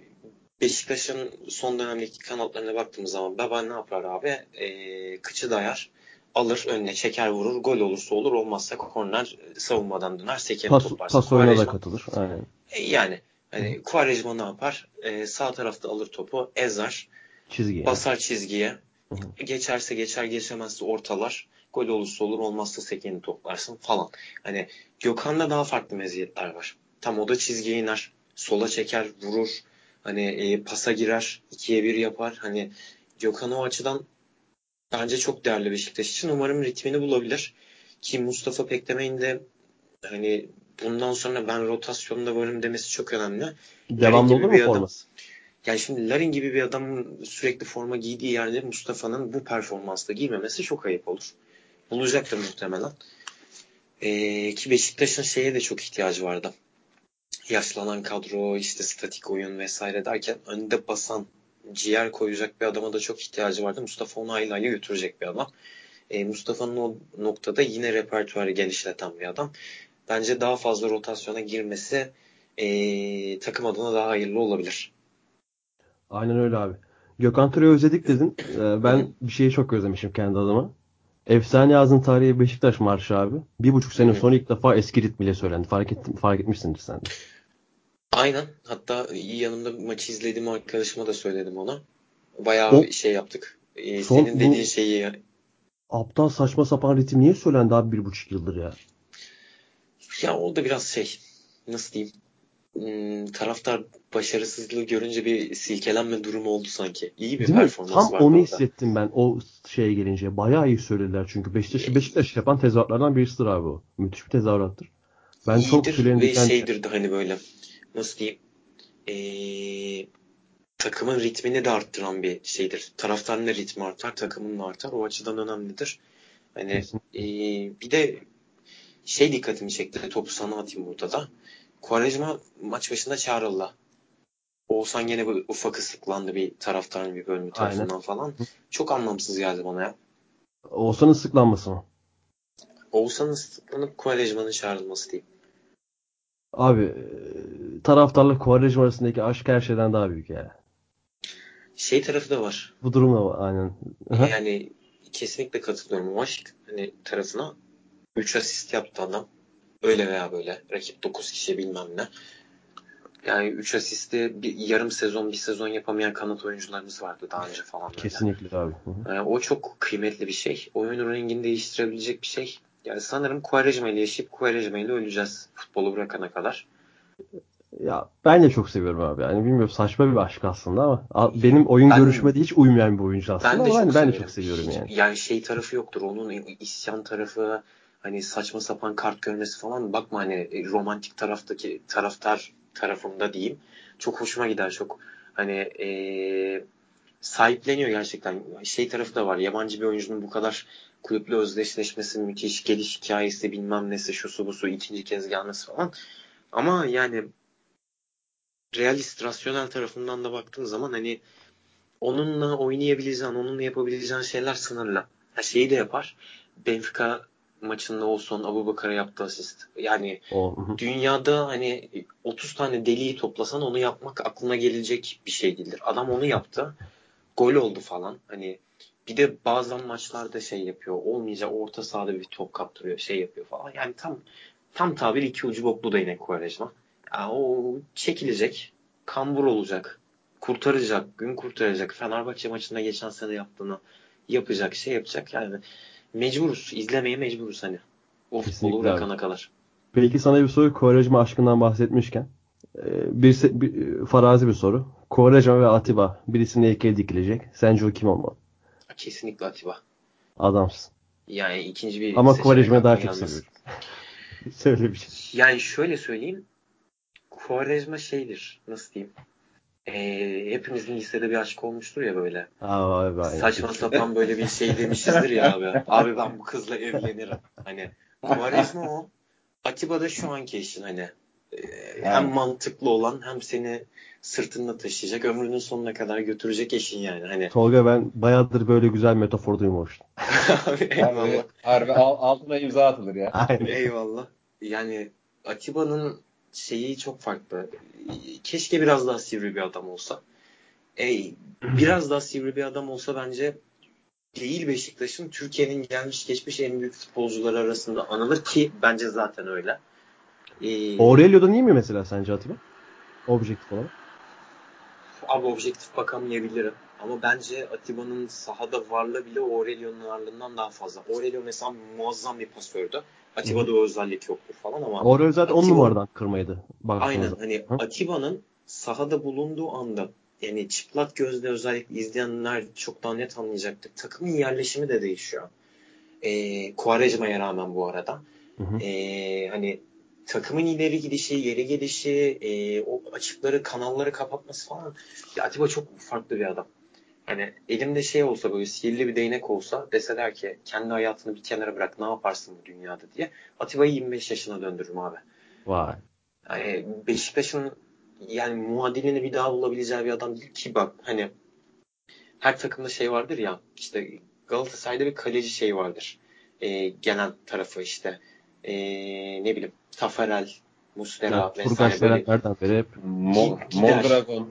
Beşiktaş'ın son dönemdeki kanatlarına baktığımız zaman Baba ne yapar abi? E, kıçı dayar, alır önüne çeker vurur. Gol olursa olur olmazsa korner savunmadan döner sekeni Pas, toplarsın. pas oyuna da katılır. Aynen. E, yani hani Quaresma ne yapar? E, sağ tarafta alır topu, ezer, Çizgi. basar çizgiye. Hı Geçerse geçer, geçemezse ortalar. Gol olursa olur, olmazsa sekeni toplarsın falan. Hani Gökhan'da daha farklı meziyetler var. Tam o da çizgiye iner. Sola çeker, vurur. Hani e, pasa girer, ikiye bir yapar. Hani Gökhan o açıdan bence çok değerli Beşiktaş için. Umarım ritmini bulabilir. Ki Mustafa Pekleme'nin de hani bundan sonra ben rotasyonda varım demesi çok önemli. Devamlı olur mu adam. forması? Yani şimdi Larin gibi bir adamın sürekli forma giydiği yerde Mustafa'nın bu performansla giymemesi çok ayıp olur. Bulacaktır muhtemelen. Ee, ki Beşiktaş'ın şeye de çok ihtiyacı vardı. Yaşlanan kadro, işte statik oyun vesaire derken önde basan, ciğer koyacak bir adama da çok ihtiyacı vardı. Mustafa onu ayla ayla götürecek bir adam. Ee, Mustafa'nın o noktada yine repertuarı genişleten bir adam. Bence daha fazla rotasyona girmesi ee, takım adına daha hayırlı olabilir. Aynen öyle abi. Gökhan Töre'yi özledik dedin. Ee, ben bir şeyi çok özlemişim kendi adıma. Efsane Yazın Tarihi Beşiktaş Marşı abi. Bir buçuk sene sonra ilk defa eski ritmiyle söylendi. Fark, ettim, fark etmişsindir sen de. Aynen. Hatta yanımda maçı izlediğim arkadaşıma da söyledim ona. Bayağı O- şey yaptık. Ee, Son- senin bu- dediğin şeyi Aptal saçma sapan ritim niye söylendi abi bir buçuk yıldır ya? ya o da biraz şey nasıl diyeyim Hmm, taraftar başarısızlığı görünce bir silkelenme durumu oldu sanki. İyi bir Değil mi? performans Tam vardı onu orada. hissettim ben o şeye gelince. Bayağı iyi söylediler çünkü Beşiktaş, Beşiktaş yapan tezahüratlardan birisidir abi o. Müthiş bir tezahürattır. Ben çok İyidir tüylerim ve şeydir de hani böyle nasıl diyeyim ee, takımın ritmini de arttıran bir şeydir. Taraftarın da ritmi artar, takımın da artar. O açıdan önemlidir. Hani ee, bir de şey dikkatimi çekti. Topu sana atayım burada da. Quaresma maç başında çağrıldı. Oğuzhan gene bir ufak ıslıklandı bir taraftarın bir bölümü tarafından falan. Çok anlamsız geldi bana ya. Oğuzhan'ın sıklanması mı? Oğuzhan'ın ıslıklanıp Quaresma'nın çağrılması diyeyim. Abi e, taraftarla Quaresma arasındaki aşk her şeyden daha büyük ya. Şey tarafı da var. Bu durumda var aynen. Yani kesinlikle katılıyorum o aşk hani tarafına. 3 asist yaptı adam. Öyle veya böyle. Rakip 9 kişi bilmem ne. Yani 3 asisti bir yarım sezon bir sezon yapamayan kanat oyuncularımız vardı daha önce falan. böyle. Kesinlikle abi. Yani o çok kıymetli bir şey. Oyunun rengini değiştirebilecek bir şey. Yani sanırım Quaresma ile yaşayıp Quaresma ile öleceğiz futbolu bırakana kadar. Ya ben de çok seviyorum abi. Yani bilmiyorum saçma bir aşk aslında ama benim oyun Ben- görüşüme de hiç uymayan bir oyuncu aslında Ben de ama çok ben, de çok seviyorum yani. Yani şey tarafı yoktur. Onun isyan tarafı hani saçma sapan kart görmesi falan bakma hani e, romantik taraftaki taraftar tarafında diyeyim. Çok hoşuma gider çok. Hani eee sahipleniyor gerçekten. Şey tarafı da var. Yabancı bir oyuncunun bu kadar kulüple özdeşleşmesi müthiş. Geliş hikayesi bilmem nesi şusu busu ikinci kez gelmesi falan. Ama yani realist, rasyonel tarafından da baktığın zaman hani onunla oynayabileceğin, onunla yapabileceğin şeyler sınırlı. Her şeyi de yapar. Benfica maçında olsun Abu Bakar'a yaptığı asist. Yani O, hı hı. dünyada hani 30 tane deliği toplasan onu yapmak aklına gelecek bir şey değildir. Adam onu yaptı. Gol oldu falan. Hani bir de bazen maçlarda şey yapıyor. Olmayacak orta sahada bir top kaptırıyor. Şey yapıyor falan. Yani tam tam tabir iki ucu boklu değnek Quaresma. Yani o çekilecek. Kambur olacak. Kurtaracak. Gün kurtaracak. Fenerbahçe maçında geçen sene yaptığını yapacak. Şey yapacak. Yani mecburuz. izlemeye mecburuz hani. O futbolu bırakana kadar. Peki sana bir soru Quaresma aşkından bahsetmişken. Ee, Bir, bir farazi bir soru. Quaresma ve Atiba birisinin heykeli dikilecek. Sence o kim olmalı? Kesinlikle Atiba. Adamsın. Yani ikinci bir Ama Quaresma'yı daha çok seviyorum. Söyle bir şey. Yani şöyle söyleyeyim. Quaresma şeydir. Nasıl diyeyim? Ee, hepimizin lisede bir aşk olmuştur ya böyle. Aa. Saçma sapan böyle bir şey demişizdir ya abi. Abi ben bu kızla evlenirim. Hani Quaresma o. Atiba da şu anki eşin hani. Ee, hem mantıklı olan hem seni sırtında taşıyacak. Ömrünün sonuna kadar götürecek eşin yani. Hani Tolga ben bayağıdır böyle güzel metafor duymamıştım. abi eyvallah. harbi al- altına imza atılır ya. Aynen. Eyvallah. Yani Atiba'nın şeyi çok farklı. Keşke biraz daha sivri bir adam olsa. E, biraz daha sivri bir adam olsa bence değil Beşiktaş'ın Türkiye'nin gelmiş geçmiş en büyük futbolcuları arasında anılır ki bence zaten öyle. Ee, Aurelio'dan iyi mi mesela sence Atiba? Objektif olarak. Abi objektif bakamayabilirim. Ama bence Atiba'nın sahada varlığı bile Aurelio'nun varlığından daha fazla. Aurelio mesela muazzam bir pasördü. Atiba'da o özellik yoktur falan ama. Aurelio zaten Atiba, 10 numaradan kırmaydı. Aynen hani Hı? Atiba'nın sahada bulunduğu anda yani çıplak gözle özellikle izleyenler çok daha net anlayacaktır. Takımın yerleşimi de değişiyor. E, Kuarejma'ya rağmen bu arada. Hı hı. E, hani takımın ileri gidişi, yeri gelişi, e, o açıkları, kanalları kapatması falan. Ya Atiba çok farklı bir adam. Hani elimde şey olsa böyle sihirli bir değnek olsa deseler ki kendi hayatını bir kenara bırak ne yaparsın bu dünyada diye Atiba'yı 25 yaşına döndürürüm abi. Vay. Yani Beşiktaş'ın yani muadilini bir daha bulabileceği bir adam değil ki bak hani her takımda şey vardır ya işte Galatasaray'da bir kaleci şey vardır. E, gelen tarafı işte e, ne bileyim Tafarel, Muslera ya, vesaire böyle nereden beri hep Mo Mondragon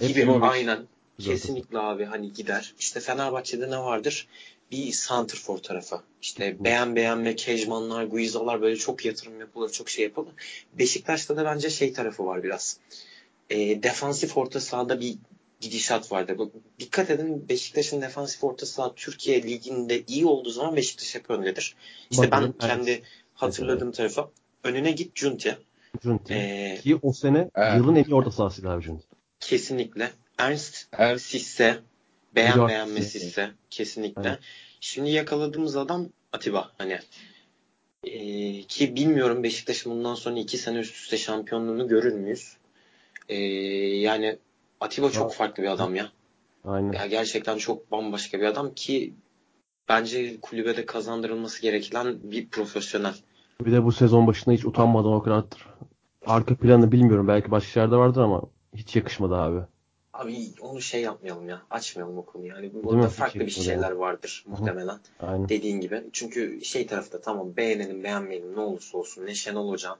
gibi aynen kesinlikle abi hani gider. İşte Fenerbahçe'de ne vardır? Bir Santrfor tarafı. İşte beğen beğenme, Kejmanlar, Guizalar böyle çok yatırım yapılır, çok şey yapılır. Beşiktaş'ta da bence şey tarafı var biraz. E, defansif orta sahada bir gidişat vardı. Dikkat edin Beşiktaş'ın defansif orta saha Türkiye liginde iyi olduğu zaman Beşiktaş hep öndedir. İşte Bakalım, ben kendi evet. hatırladığım tarafa önüne git Cunti. Cunti. Ee, Ki o sene evet. yılın en iyi orta sahasıydı abi Cunti. Kesinlikle. Ernst, Ernst. Sisse, beğen Yok. beğenme Sisse. Kesinlikle. Evet. Şimdi yakaladığımız adam Atiba. Hani ee, ki bilmiyorum Beşiktaş'ın bundan sonra iki sene üst üste şampiyonluğunu görür müyüz? Ee, yani Atiba çok farklı bir adam ya. Aynen. Ya gerçekten çok bambaşka bir adam ki bence kulübede kazandırılması gereken bir profesyonel. Bir de bu sezon başında hiç utanmadan o kadar arka planı bilmiyorum. Belki başka yerde vardır ama hiç yakışmadı abi. Abi onu şey yapmayalım ya. Açmayalım o konuyu. Yani burada farklı bir şeyler vardır muhtemelen. Aynen. Dediğin gibi. Çünkü şey tarafta tamam beğenelim beğenmeyelim ne olursa olsun. Ne Şenol Hoca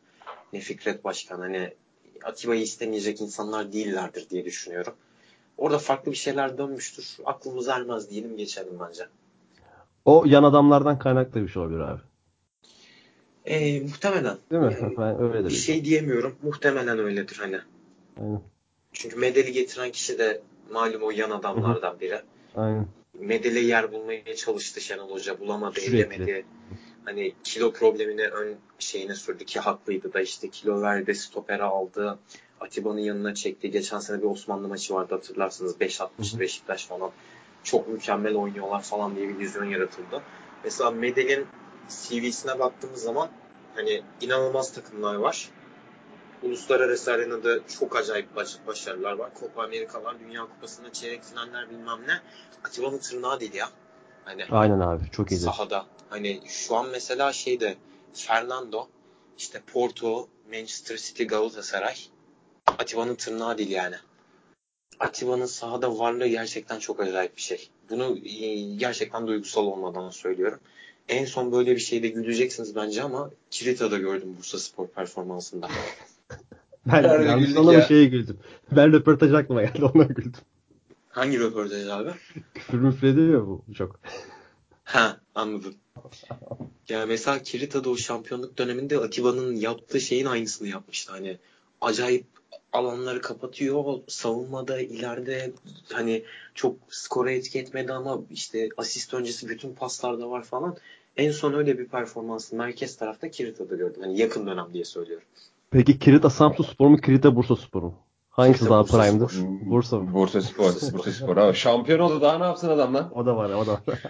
ne Fikret Başkan hani Atiba'yı istemeyecek insanlar değillerdir diye düşünüyorum. Orada farklı bir şeyler dönmüştür. Aklımız ermez diyelim geçelim bence. O yan adamlardan kaynaklı bir şey olabilir abi. E, muhtemelen. Değil mi? Yani, ben öyle bir şey diyemiyorum. Muhtemelen öyledir hani. Aynen. Çünkü Medel'i getiren kişi de malum o yan adamlardan biri. Aynen. Medel'e yer bulmaya çalıştı Şenol Hoca. Bulamadı, Sürekli. edemedi. Hani kilo problemini ön şeyine sürdü ki haklıydı da işte kilo verdi, stopere aldı. Atiba'nın yanına çekti. Geçen sene bir Osmanlı maçı vardı hatırlarsınız. 5-60 Beşiktaş falan. Çok mükemmel oynuyorlar falan diye bir vizyon yaratıldı. Mesela Medel'in CV'sine baktığımız zaman hani inanılmaz takımlar var. Uluslararası arenada çok acayip baş, başarılar var. Copa Amerikalar, Dünya Kupası'nda çeyrek finaller bilmem ne. Atiba'nın tırnağı değil ya. Hani Aynen abi çok iyi. Sahada. Hani şu an mesela şeyde Fernando, işte Porto, Manchester City, Galatasaray Atiba'nın tırnağı değil yani. Atiba'nın sahada varlığı gerçekten çok acayip bir şey. Bunu e, gerçekten duygusal olmadan söylüyorum. En son böyle bir şeyde güleceksiniz bence ama Kirita'da gördüm Bursa Spor performansında. ben yanlış ama şeye güldüm. Ben röportaj aklıma geldi ona güldüm. Hangi röportaj abi? Küfür müfrediyor bu çok. Ha anladım. Ya mesela Kirita'da o şampiyonluk döneminde Atiba'nın yaptığı şeyin aynısını yapmıştı. Hani acayip alanları kapatıyor. Savunmada ileride hani çok skora etki etmedi ama işte asist öncesi bütün paslarda var falan. En son öyle bir performansı merkez tarafta Kirita'da gördüm. Hani yakın dönem diye söylüyorum. Peki Kirita Samsun Spor mu Kirita Bursa Spor mu? Hangisi Kirita, daha Bursa prime'dı? Spor. Bursa mı? Bursa Spor. Bursa Spor. Abi, şampiyon oldu daha ne yapsın adam lan? O da var o da var.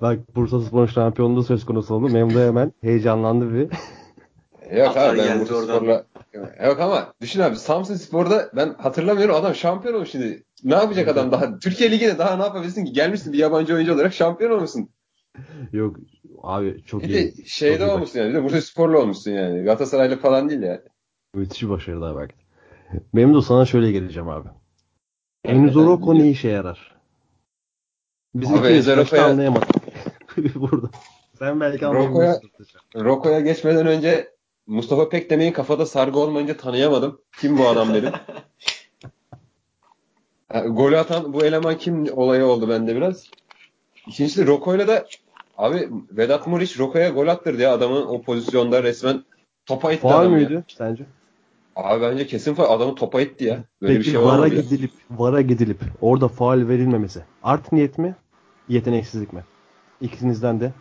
Bak Bursa Spor şampiyonluğu söz konusu oldu. Memdu hemen heyecanlandı bir. Yok abi ben Bursa Spor'la Yok ama düşün abi Samsun Spor'da ben hatırlamıyorum adam şampiyon olmuş şimdi. Ne yapacak adam daha? Türkiye Ligi'de daha ne yapabilirsin ki? Gelmişsin bir yabancı oyuncu olarak şampiyon olmuşsun. Yok abi çok bir iyi. Bir de şeyde çok olmuşsun yani. Bir de Bursa Spor'la olmuşsun yani. Galatasaraylı falan değil ya. Müthiş başarılar bak. Benim de sana şöyle geleceğim abi. Enzo Rocco ne işe yarar? Biz abi ikimiz Rocco'ya... anlayamadık. Burada. Sen belki anlayamıyorsun. Rocco'ya geçmeden önce Mustafa Pek demeyi kafada sargı olmayınca tanıyamadım. Kim bu adam dedim. Ha, golü atan bu eleman kim olayı oldu bende biraz. İkincisi Roko'yla da abi Vedat Muriç Roko'ya gol attırdı ya adamın o pozisyonda resmen topa itti Faal adam ya. sence? Abi bence kesin faal. Adamı topa itti ya. Böyle Peki bir şey VAR'a gidilip VAR'a gidilip orada faal verilmemesi art niyet mi? Yeteneksizlik mi? İkinizden de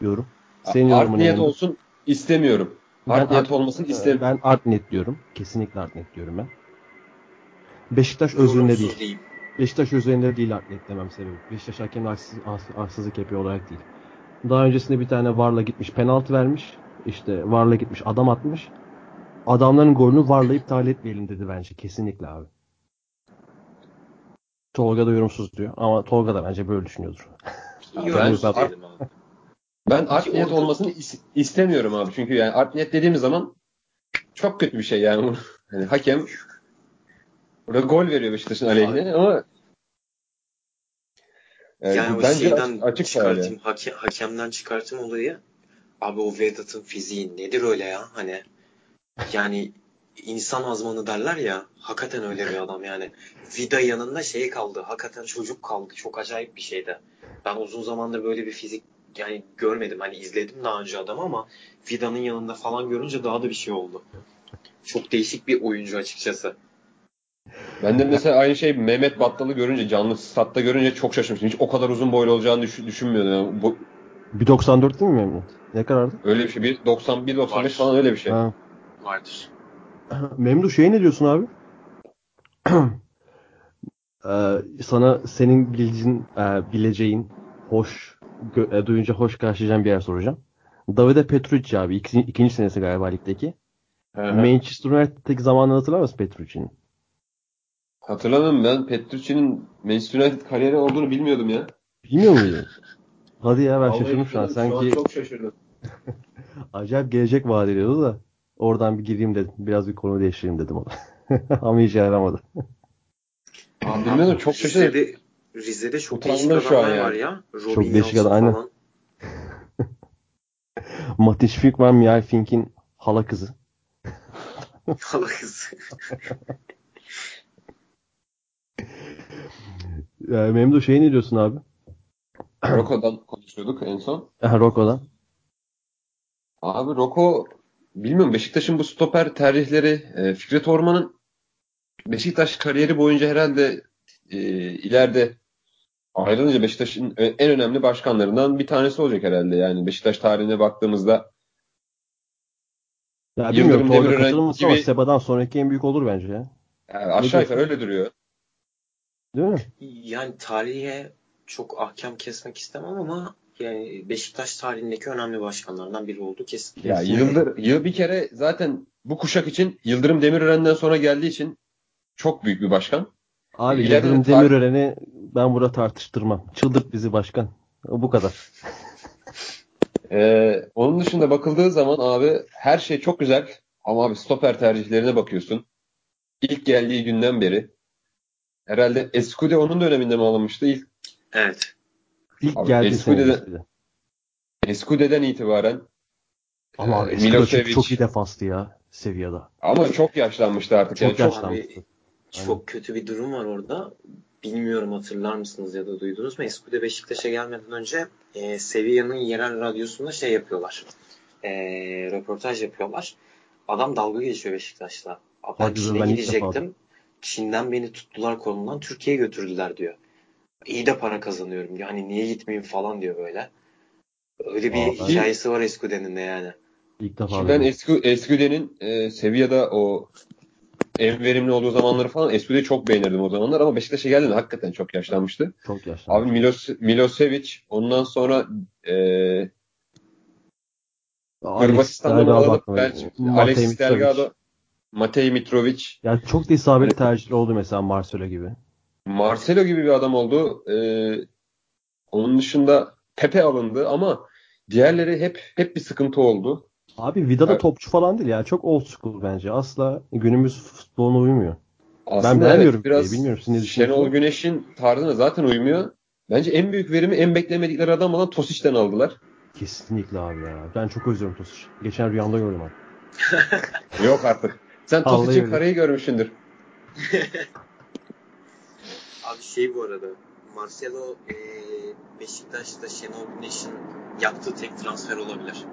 yorum. Senin Art niyet ne? olsun istemiyorum. Ben Art niyet art- olmasını istemiyorum. Ben art niyet diyorum. Kesinlikle art niyet diyorum ben. Beşiktaş özünde Yorumsuz değil. diyeyim. Beşiktaş üzerinde değil art niyet demem sebebi. Beşiktaş hakemle haksız, haks- haksızlık yapıyor olarak değil. Daha öncesinde bir tane Varla gitmiş penaltı vermiş. İşte Varla gitmiş adam atmış. Adamların golünü Varla iptal etmeyelim dedi bence. Kesinlikle abi. Tolga da yorumsuz diyor. Ama Tolga da bence böyle düşünüyordur. Yorumsuz Ben-. Ben art Ki niyet orada- olmasını is- istemiyorum abi. Çünkü yani art niyet dediğimiz zaman çok kötü bir şey yani. Hani hakem burada gol veriyor Beşiktaş'ın aleyhine ama yani, Yani o bence şeyden açık, çıkartayım, yani. hake- hakemden çıkartayım olayı. Abi o Vedat'ın fiziği nedir öyle ya? Hani yani insan azmanı derler ya. Hakikaten öyle bir adam yani. Vida yanında şey kaldı. Hakikaten çocuk kaldı. Çok acayip bir şeydi. Ben uzun zamandır böyle bir fizik yani görmedim. Hani izledim daha önce adamı ama Vida'nın yanında falan görünce daha da bir şey oldu. Çok değişik bir oyuncu açıkçası. Ben de mesela aynı şey Mehmet Battal'ı görünce canlı statta görünce çok şaşırmıştım. Hiç o kadar uzun boylu olacağını düş- düşünmüyordum. Yani bu 1.94 değil mi Memnun? Ne kadardı? öyle bir şey. 1.90 1.95 Var. falan öyle bir şey. Ha. Vardır. Memdu şey ne diyorsun abi? Ee, sana senin bildiğin, e, bileceğin, hoş, gö- e, duyunca hoş karşılayacağın bir yer soracağım. Davide Petrucci abi. İkinci, ikinci senesi galiba ligdeki. Manchester United'daki zamanını hatırlar mısın Petrucci'nin? Hatırlamıyorum ben Petrucci'nin Manchester United kariyeri olduğunu bilmiyordum ya. Bilmiyor muydun? Hadi ya ben Vallahi şaşırdım şu an. Sanki çok şaşırdım. acayip gelecek vaat ediyordu da. Oradan bir gireyim dedim. Biraz bir konu değiştireyim dedim ona. Ama hiç yaramadı. Abi bilmiyordum çok şaşırdım. Rize'de, çok Utandım değişik şu an yani. var ya. Robin Çok değişik adam, aynen. Matiş Fink var Mihal Fink'in hala kızı. Hala kız. Ee, Memdu şey ne diyorsun abi? Roko'dan konuşuyorduk en son. Aha, Rocco'dan. Abi Roko bilmiyorum Beşiktaş'ın bu stoper tercihleri e, Fikret Orman'ın Beşiktaş kariyeri boyunca herhalde e, ileride ayrılınca Beşiktaş'ın ö- en önemli başkanlarından bir tanesi olacak herhalde. Yani Beşiktaş tarihine baktığımızda Ya Yıldırım bilmiyorum Tolga ama gibi- Seba'dan sonraki en büyük olur bence ya. yani aşağı yukarı öyle duruyor. Değil mi? Yani tarihe çok ahkam kesmek istemem ama yani Beşiktaş tarihindeki önemli başkanlardan biri oldu kesin. Ya Yıldır, yıl bir kere zaten bu kuşak için Yıldırım Demirören'den sonra geldiği için çok büyük bir başkan. Abi İleride Yıldırım Demirören'i ben burada tartıştırmam. Çıldırt bizi başkan. Bu kadar. Ee, onun dışında bakıldığı zaman abi her şey çok güzel ama abi stoper tercihlerine bakıyorsun. İlk geldiği günden beri herhalde Escude onun döneminde mi alınmıştı? İlk Evet. İlk Abi, geldiği Escude'de- sene. işte. Escude'den itibaren Ama abi e, Eskiden çok, Milosevic çok iyi defastı ya seviyede. ama çok yaşlanmıştı artık. Çok yani yaş- çok, Yaşlanmıştı. Abi çok kötü bir durum var orada. Bilmiyorum hatırlar mısınız ya da duydunuz mu? Eskude Beşiktaş'a gelmeden önce e, Sevilla'nın yerel radyosunda şey yapıyorlar. E, röportaj yapıyorlar. Adam dalga geçiyor Beşiktaş'la. Abi Ben Çin'e ben gidecektim. Çin'den beni tuttular kolundan Türkiye'ye götürdüler diyor. İyi de para kazanıyorum. Hani niye gitmeyeyim falan diyor böyle. Öyle bir Aa, ben- hikayesi var Eskude'nin de yani. İlk defa Ki ben duydum. Escu, Escude'nin e, Sevilla'da o en verimli olduğu zamanları falan Escude'yi çok beğenirdim o zamanlar ama Beşiktaş'a geldiğinde hakikaten çok yaşlanmıştı. çok yaşlı. Abi Milos, Milosevic ondan sonra e, Hırvatistan'da mı alıp Alexis Delgado, Matej Mitrovic, Yani çok da isabetli tercihler oldu mesela Marcelo gibi. Marcelo gibi bir adam oldu. E, onun dışında Pepe alındı ama diğerleri hep hep bir sıkıntı oldu. Abi Vida da Evet. topçu falan değil ya. Çok old school bence. Asla günümüz futboluna uymuyor. Aslında beğenmiyorum evet, biraz bilmiyorum, siz ne? Şenol Güneş'in tarzına zaten uymuyor. Bence en büyük verimi en beklemedikleri adam olan Tosic'ten aldılar. Kesinlikle abi ya. Ben çok özlüyorum Tosic. Geçen rüyamda gördüm abi. Yok artık. Sen Tosic'in öyle. karıyı görmüşsündür. Abi şey bu arada Marcelo e, Beşiktaş'ta Şenol Güneş'in yaptığı tek transfer olabilir.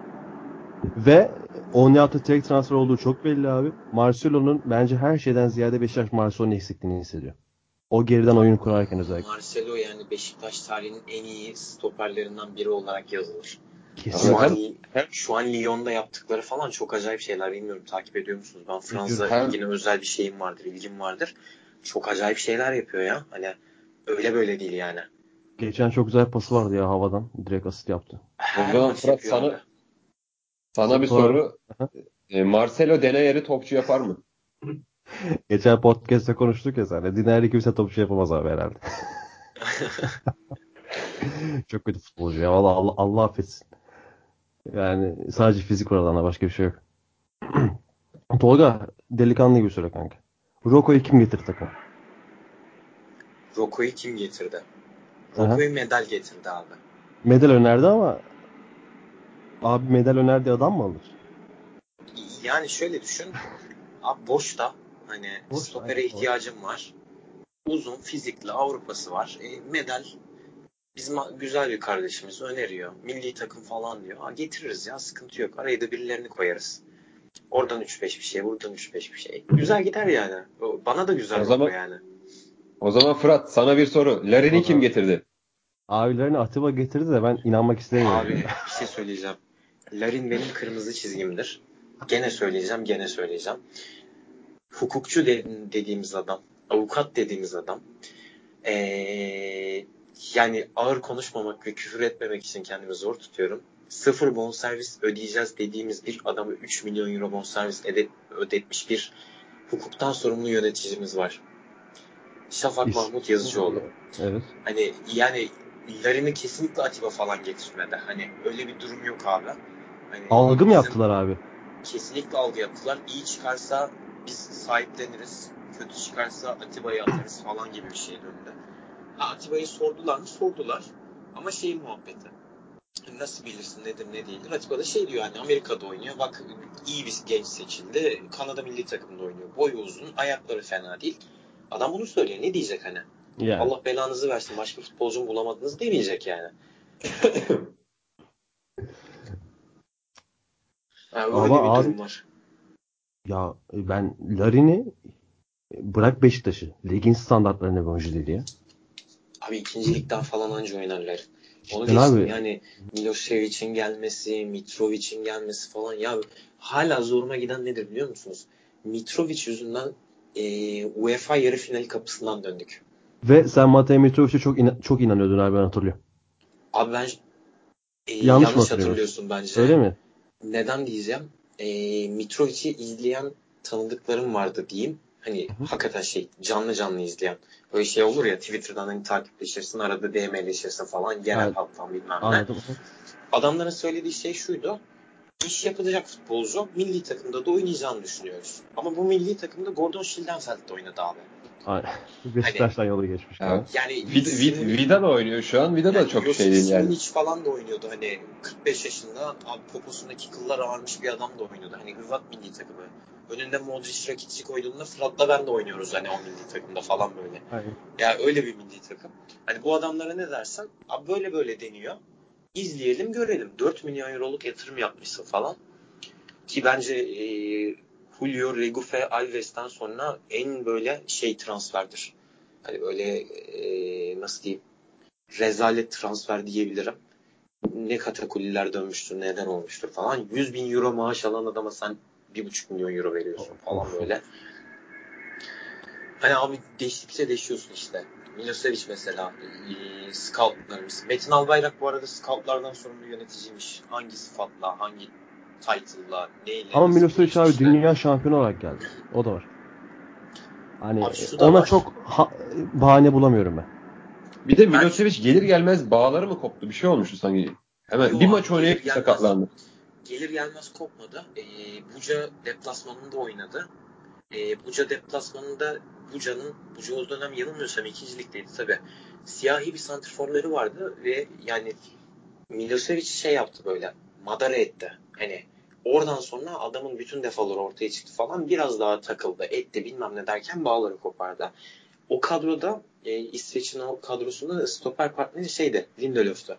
Ve onun yaptığı tek transfer olduğu çok belli abi. Marcelo'nun bence her şeyden ziyade Beşiktaş Marcelo'nun eksikliğini hissediyor. O geriden oyun kurarken özellikle. Marcelo yani Beşiktaş tarihinin en iyi stoperlerinden biri olarak yazılır. Şu Kesinlikle. an, şu an Lyon'da yaptıkları falan çok acayip şeyler bilmiyorum takip ediyor musunuz? Ben Fransa ligine özel bir şeyim vardır, ilgim vardır. Çok acayip şeyler yapıyor ya. Hani öyle böyle değil yani. Geçen çok güzel pası vardı ya havadan. Direkt asist yaptı. Her maç Fırat yapıyor sana-. Sana bir Spor. soru. E, Marcelo Deneyer'i topçu yapar mı? Geçen podcast'te konuştuk ya sen. Dinlerli kimse topçu yapamaz abi herhalde. çok kötü futbolcu ya. Vallahi Allah, Allah affetsin. Yani sadece fizik oradan başka bir şey yok. Tolga delikanlı gibi söyle kanka. Roko'yu kim getirdi takıma? Roko'yu kim getirdi? Roko'yu medal getirdi abi. Medal önerdi ama abi medal önerdiği adam mı alır? Yani şöyle düşün. Abi boşta hani Boş, stopere ihtiyacım var. Uzun fizikli Avrupası var. E, medal bizim güzel bir kardeşimiz öneriyor. Milli takım falan diyor. Ha, getiririz ya sıkıntı yok. Araya da birilerini koyarız. Oradan 3-5 bir şey, buradan 3-5 bir şey. Güzel gider yani. O- Bana da güzel O zaman- yani. O zaman Fırat sana bir soru. Larin'i kim getirdi? Abilerini Atiba getirdi de ben inanmak istemiyorum. Abi bir şey söyleyeceğim. Larin benim kırmızı çizgimdir. Gene söyleyeceğim, gene söyleyeceğim. Hukukçu de- dediğimiz adam, avukat dediğimiz adam, ee, yani ağır konuşmamak ve küfür etmemek için kendimi zor tutuyorum. Sıfır bonservis ödeyeceğiz dediğimiz bir adamı 3 milyon euro bonservis ede- ödetmiş bir hukuktan sorumlu yöneticimiz var. Şafak İs- Mahmut Yazıcıoğlu. Evet. Hani yani Larin'i kesinlikle Atiba falan getirmedi. Hani öyle bir durum yok abi. Hani Algı mı yaptılar abi? Kesinlikle algı yaptılar. İyi çıkarsa biz sahipleniriz. Kötü çıkarsa Atiba'yı atarız falan gibi bir şey döndü. Ha, Atiba'yı sordular mı? Sordular. Ama şey muhabbeti. Nasıl bilirsin nedir ne değildir. Atiba da şey diyor hani Amerika'da oynuyor. Bak iyi bir genç seçildi. Kanada milli takımında oynuyor. Boyu uzun. Ayakları fena değil. Adam bunu söylüyor. Ne diyecek hani? Yani. Allah belanızı versin. Başka futbolcu bulamadınız demeyecek yani. Ha, öyle Ama bir abi- durum var. Ya ben Larin'i bırak Beşiktaş'ı. Ligin standartlarına bir oyuncu değil ya. Abi ikinci ligden falan anca oynarlar. Onu Cidden geçtim abi. yani Milosevic'in gelmesi, Mitrovic'in gelmesi falan ya hala zoruma giden nedir biliyor musunuz? Mitrovic yüzünden e, UEFA yarı finali kapısından döndük. Ve sen Matej Mitrovic'e çok ina- çok inanıyordun abi ben hatırlıyorum. Abi ben e, Yanlış yanlış, hatırlıyorsun bence. Öyle mi? Neden diyeceğim? E, Mitrovic'i izleyen tanıdıklarım vardı diyeyim. Hani Hı hı. hakikaten şey canlı canlı izleyen. Böyle şey olur ya Twitter'dan hani takipleşirsin arada DM'leşirsin falan genel Evet. halktan bilmem ne. Anladım. Adamların söylediği şey şuydu. İş yapılacak futbolcu milli takımda da oynayacağını düşünüyoruz. Ama bu milli takımda Gordon Schildenfeldt de oynadı abi. Beşiktaş'tan yolu geçmiş. Evet. Yani Vid, Vid, Vida da oynuyor şu an. Vida da yani çok Josip şey değil yani. Simic falan da oynuyordu. Hani 45 yaşında abi poposundaki kıllar ağarmış bir adam da oynuyordu. Hani Hırvat milli takımı. Önünde Modric, Rakitic koyduğunda Fırat'la ben de oynuyoruz hani o milli takımda falan böyle. Ya öyle bir milli takım. Hani bu adamlara ne dersen abi böyle böyle deniyor. İzleyelim görelim. 4 milyon euroluk yatırım yapmışsın falan. Ki bence e, Julio Regufe Alves'ten sonra en böyle şey transferdir. Hani böyle e, nasıl diyeyim rezalet transfer diyebilirim. Ne katakulliler dönmüştür, neden olmuştur falan. 100 bin euro maaş alan adama sen 1,5 milyon euro veriyorsun falan böyle. Hani abi değiştikçe değişiyorsun işte. Milosevic mesela e, scoutlarımız. Metin Albayrak bu arada scoutlardan sorumlu yöneticiymiş. Hangi sıfatla, hangi title'la, neyle. Ama Milosevic abi dünya şampiyonu olarak geldi. O da var. Hani Abi ona var. çok ha- bahane bulamıyorum ben. Bir de Milosevic gelir gelmez bağları mı koptu? Bir şey olmuştu sanki. Hemen Yo bir maç oynayıp gelmez. sakatlandı. Gelir gelmez kopmadı. E, Buca deplasmanında oynadı. E, Buca deplasmanında Buca'nın, Buca o dönem yanılmıyorsam ikinci ligdeydi tabi. Siyahi bir santrforları vardı ve yani Milosevic şey yaptı böyle. Madara etti. Hani oradan sonra adamın bütün defaları ortaya çıktı falan. Biraz daha takıldı. Etti bilmem ne derken bağları kopardı. O kadroda e, İsveç'in o kadrosunda stoper partneri şeydi. Lindelöf'tü.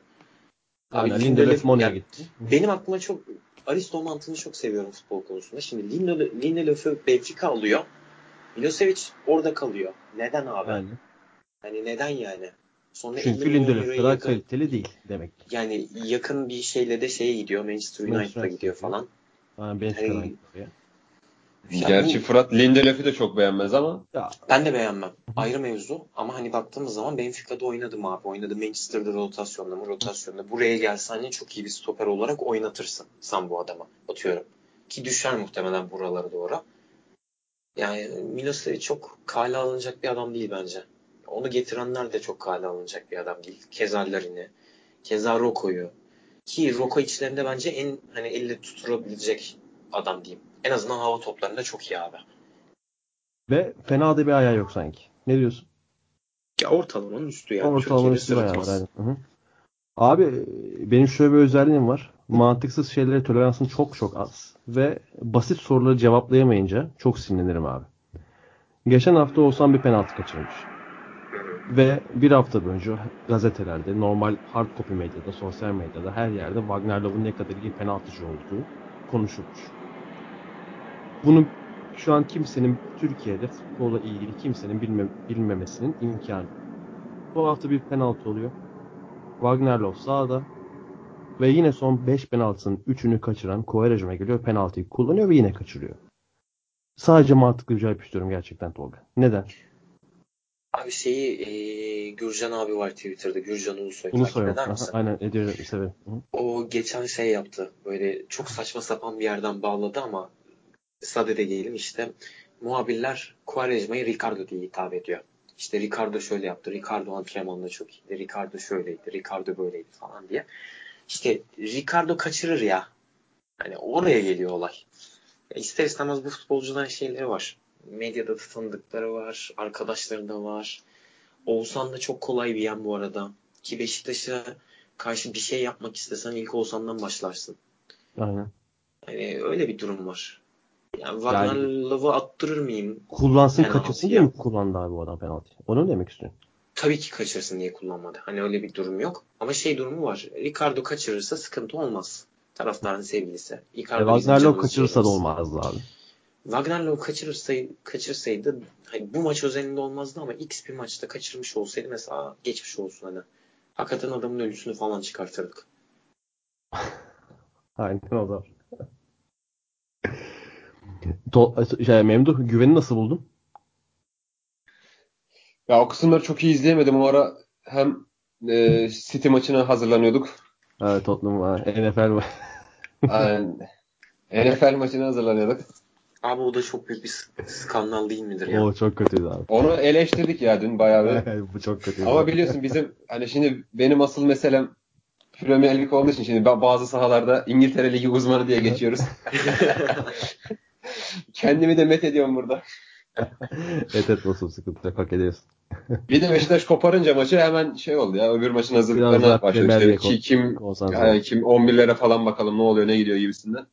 Abi yani Lindelöf Mone'ye yani, gitti. Benim aklıma çok Aristo mantığını çok seviyorum futbol konusunda. Şimdi Lindelöf'ü Benfica alıyor. Milosevic orada kalıyor. Neden abi? Aynen. Hani neden yani? Sonra Çünkü Lindelöf kadar yakın, kaliteli değil demek. Yani yakın bir şeyle de şeye gidiyor. Manchester United'a gidiyor falan. Yani Benfica'dan hani, gidiyor. Gerçi bu, Fırat Lindelöf'ü de çok beğenmez ama. Ya, ben de beğenmem. Ayrı mevzu. Ama hani baktığımız zaman Benfica'da oynadım abi. Oynadı Manchester'da rotasyonda mı rotasyonda. Buraya gelsen hani çok iyi bir stoper olarak oynatırsın sen bu adama. Atıyorum. Ki düşer muhtemelen buralara doğru. Yani Milosevic çok kale alınacak bir adam değil bence. Onu getirenler de çok kale alınacak bir adam değil. Kezallerini, keza Roko'yu. Ki Roko içlerinde bence en hani elle tutulabilecek adam diyeyim. En azından hava toplarında çok iyi abi. Ve fena da bir ayağı yok sanki. Ne diyorsun? Ya ortalamanın üstü yani. Ortalamanın üstü bayağı var. Abi benim şöyle bir özelliğim var. Mantıksız şeylere toleransım çok çok az. Ve basit soruları cevaplayamayınca çok sinirlenirim abi. Geçen hafta olsam bir penaltı kaçırmış. Ve bir hafta boyunca gazetelerde, normal hard copy medyada, sosyal medyada her yerde Wagner Love'ın ne kadar iyi penaltıcı olduğu konuşulmuş. Bunu şu an kimsenin Türkiye'de futbolla ilgili kimsenin bilme, bilmemesinin imkanı. Bu hafta bir penaltı oluyor. Wagner Love sağda ve yine son 5 penaltının 3'ünü kaçıran Kovarejme geliyor penaltıyı kullanıyor ve yine kaçırıyor. Sadece mantıklı bir cevap istiyorum gerçekten Tolga. Neden? Abi şeyi e, Gürcan abi var Twitter'da. Gürcan Ulusoy. Ulusoy takip eder misin? Aynen ediyorum severim. O geçen şey yaptı. Böyle çok saçma sapan bir yerden bağladı ama sadede diyelim işte muhabirler Quaresma'yı Ricardo diye hitap ediyor. İşte Ricardo şöyle yaptı. Ricardo antrenmanında çok iyiydi. Ricardo şöyleydi. Ricardo böyleydi falan diye. İşte Ricardo kaçırır ya. Hani oraya geliyor olay. Ya ister istemez bu futbolcuların şeyleri var medyada tanıdıkları var. Arkadaşları da var. Oğuzhan da çok kolay bir yen bu arada. Ki Beşiktaş'a karşı bir şey yapmak istesen ilk Oğuzhan'dan başlarsın. Aynen. Yani öyle bir durum var. Yani Wagner yani, attırır mıyım? Kullansın kaçırsın diye mi kullandı abi bu adam penaltı? Onu demek istiyorsun? Tabii ki kaçırsın diye kullanmadı. Hani öyle bir durum yok. Ama şey durumu var. Ricardo kaçırırsa sıkıntı olmaz. Taraftarın sevgilisi. Ricardo e, Wagner Love kaçırırsa da olmazdı abi. Wagner'la o kaçırırsaydı, kaçırsaydı hani bu maç özelinde olmazdı ama X bir maçta kaçırmış olsaydı mesela geçmiş olsun hani. Hakikaten adamın ölüsünü falan çıkartırdık. Aynen o da. to, şey, Memduh güveni nasıl buldun? Ya o kısımları çok iyi izleyemedim. O ara hem e, City maçına hazırlanıyorduk. Evet Tottenham var. NFL var. Aynen. NFL maçına hazırlanıyorduk. Abi o da çok büyük bir skandal değil midir ya? O çok kötüydü abi. Onu eleştirdik ya dün bayağı bir. Bu çok kötüydü. Ama biliyorsun bizim hani şimdi benim asıl meselem Premier Lig olduğu için şimdi bazı sahalarda İngiltere Ligi uzmanı diye geçiyoruz. Kendimi de met ediyorum burada. et et olsun sıkıntı yok hak ediyorsun. bir de Beşiktaş koparınca maçı hemen şey oldu ya öbür maçın hazırlıklarına başladı. İşte, kim, yani, kim 11'lere falan bakalım ne oluyor ne gidiyor gibisinden.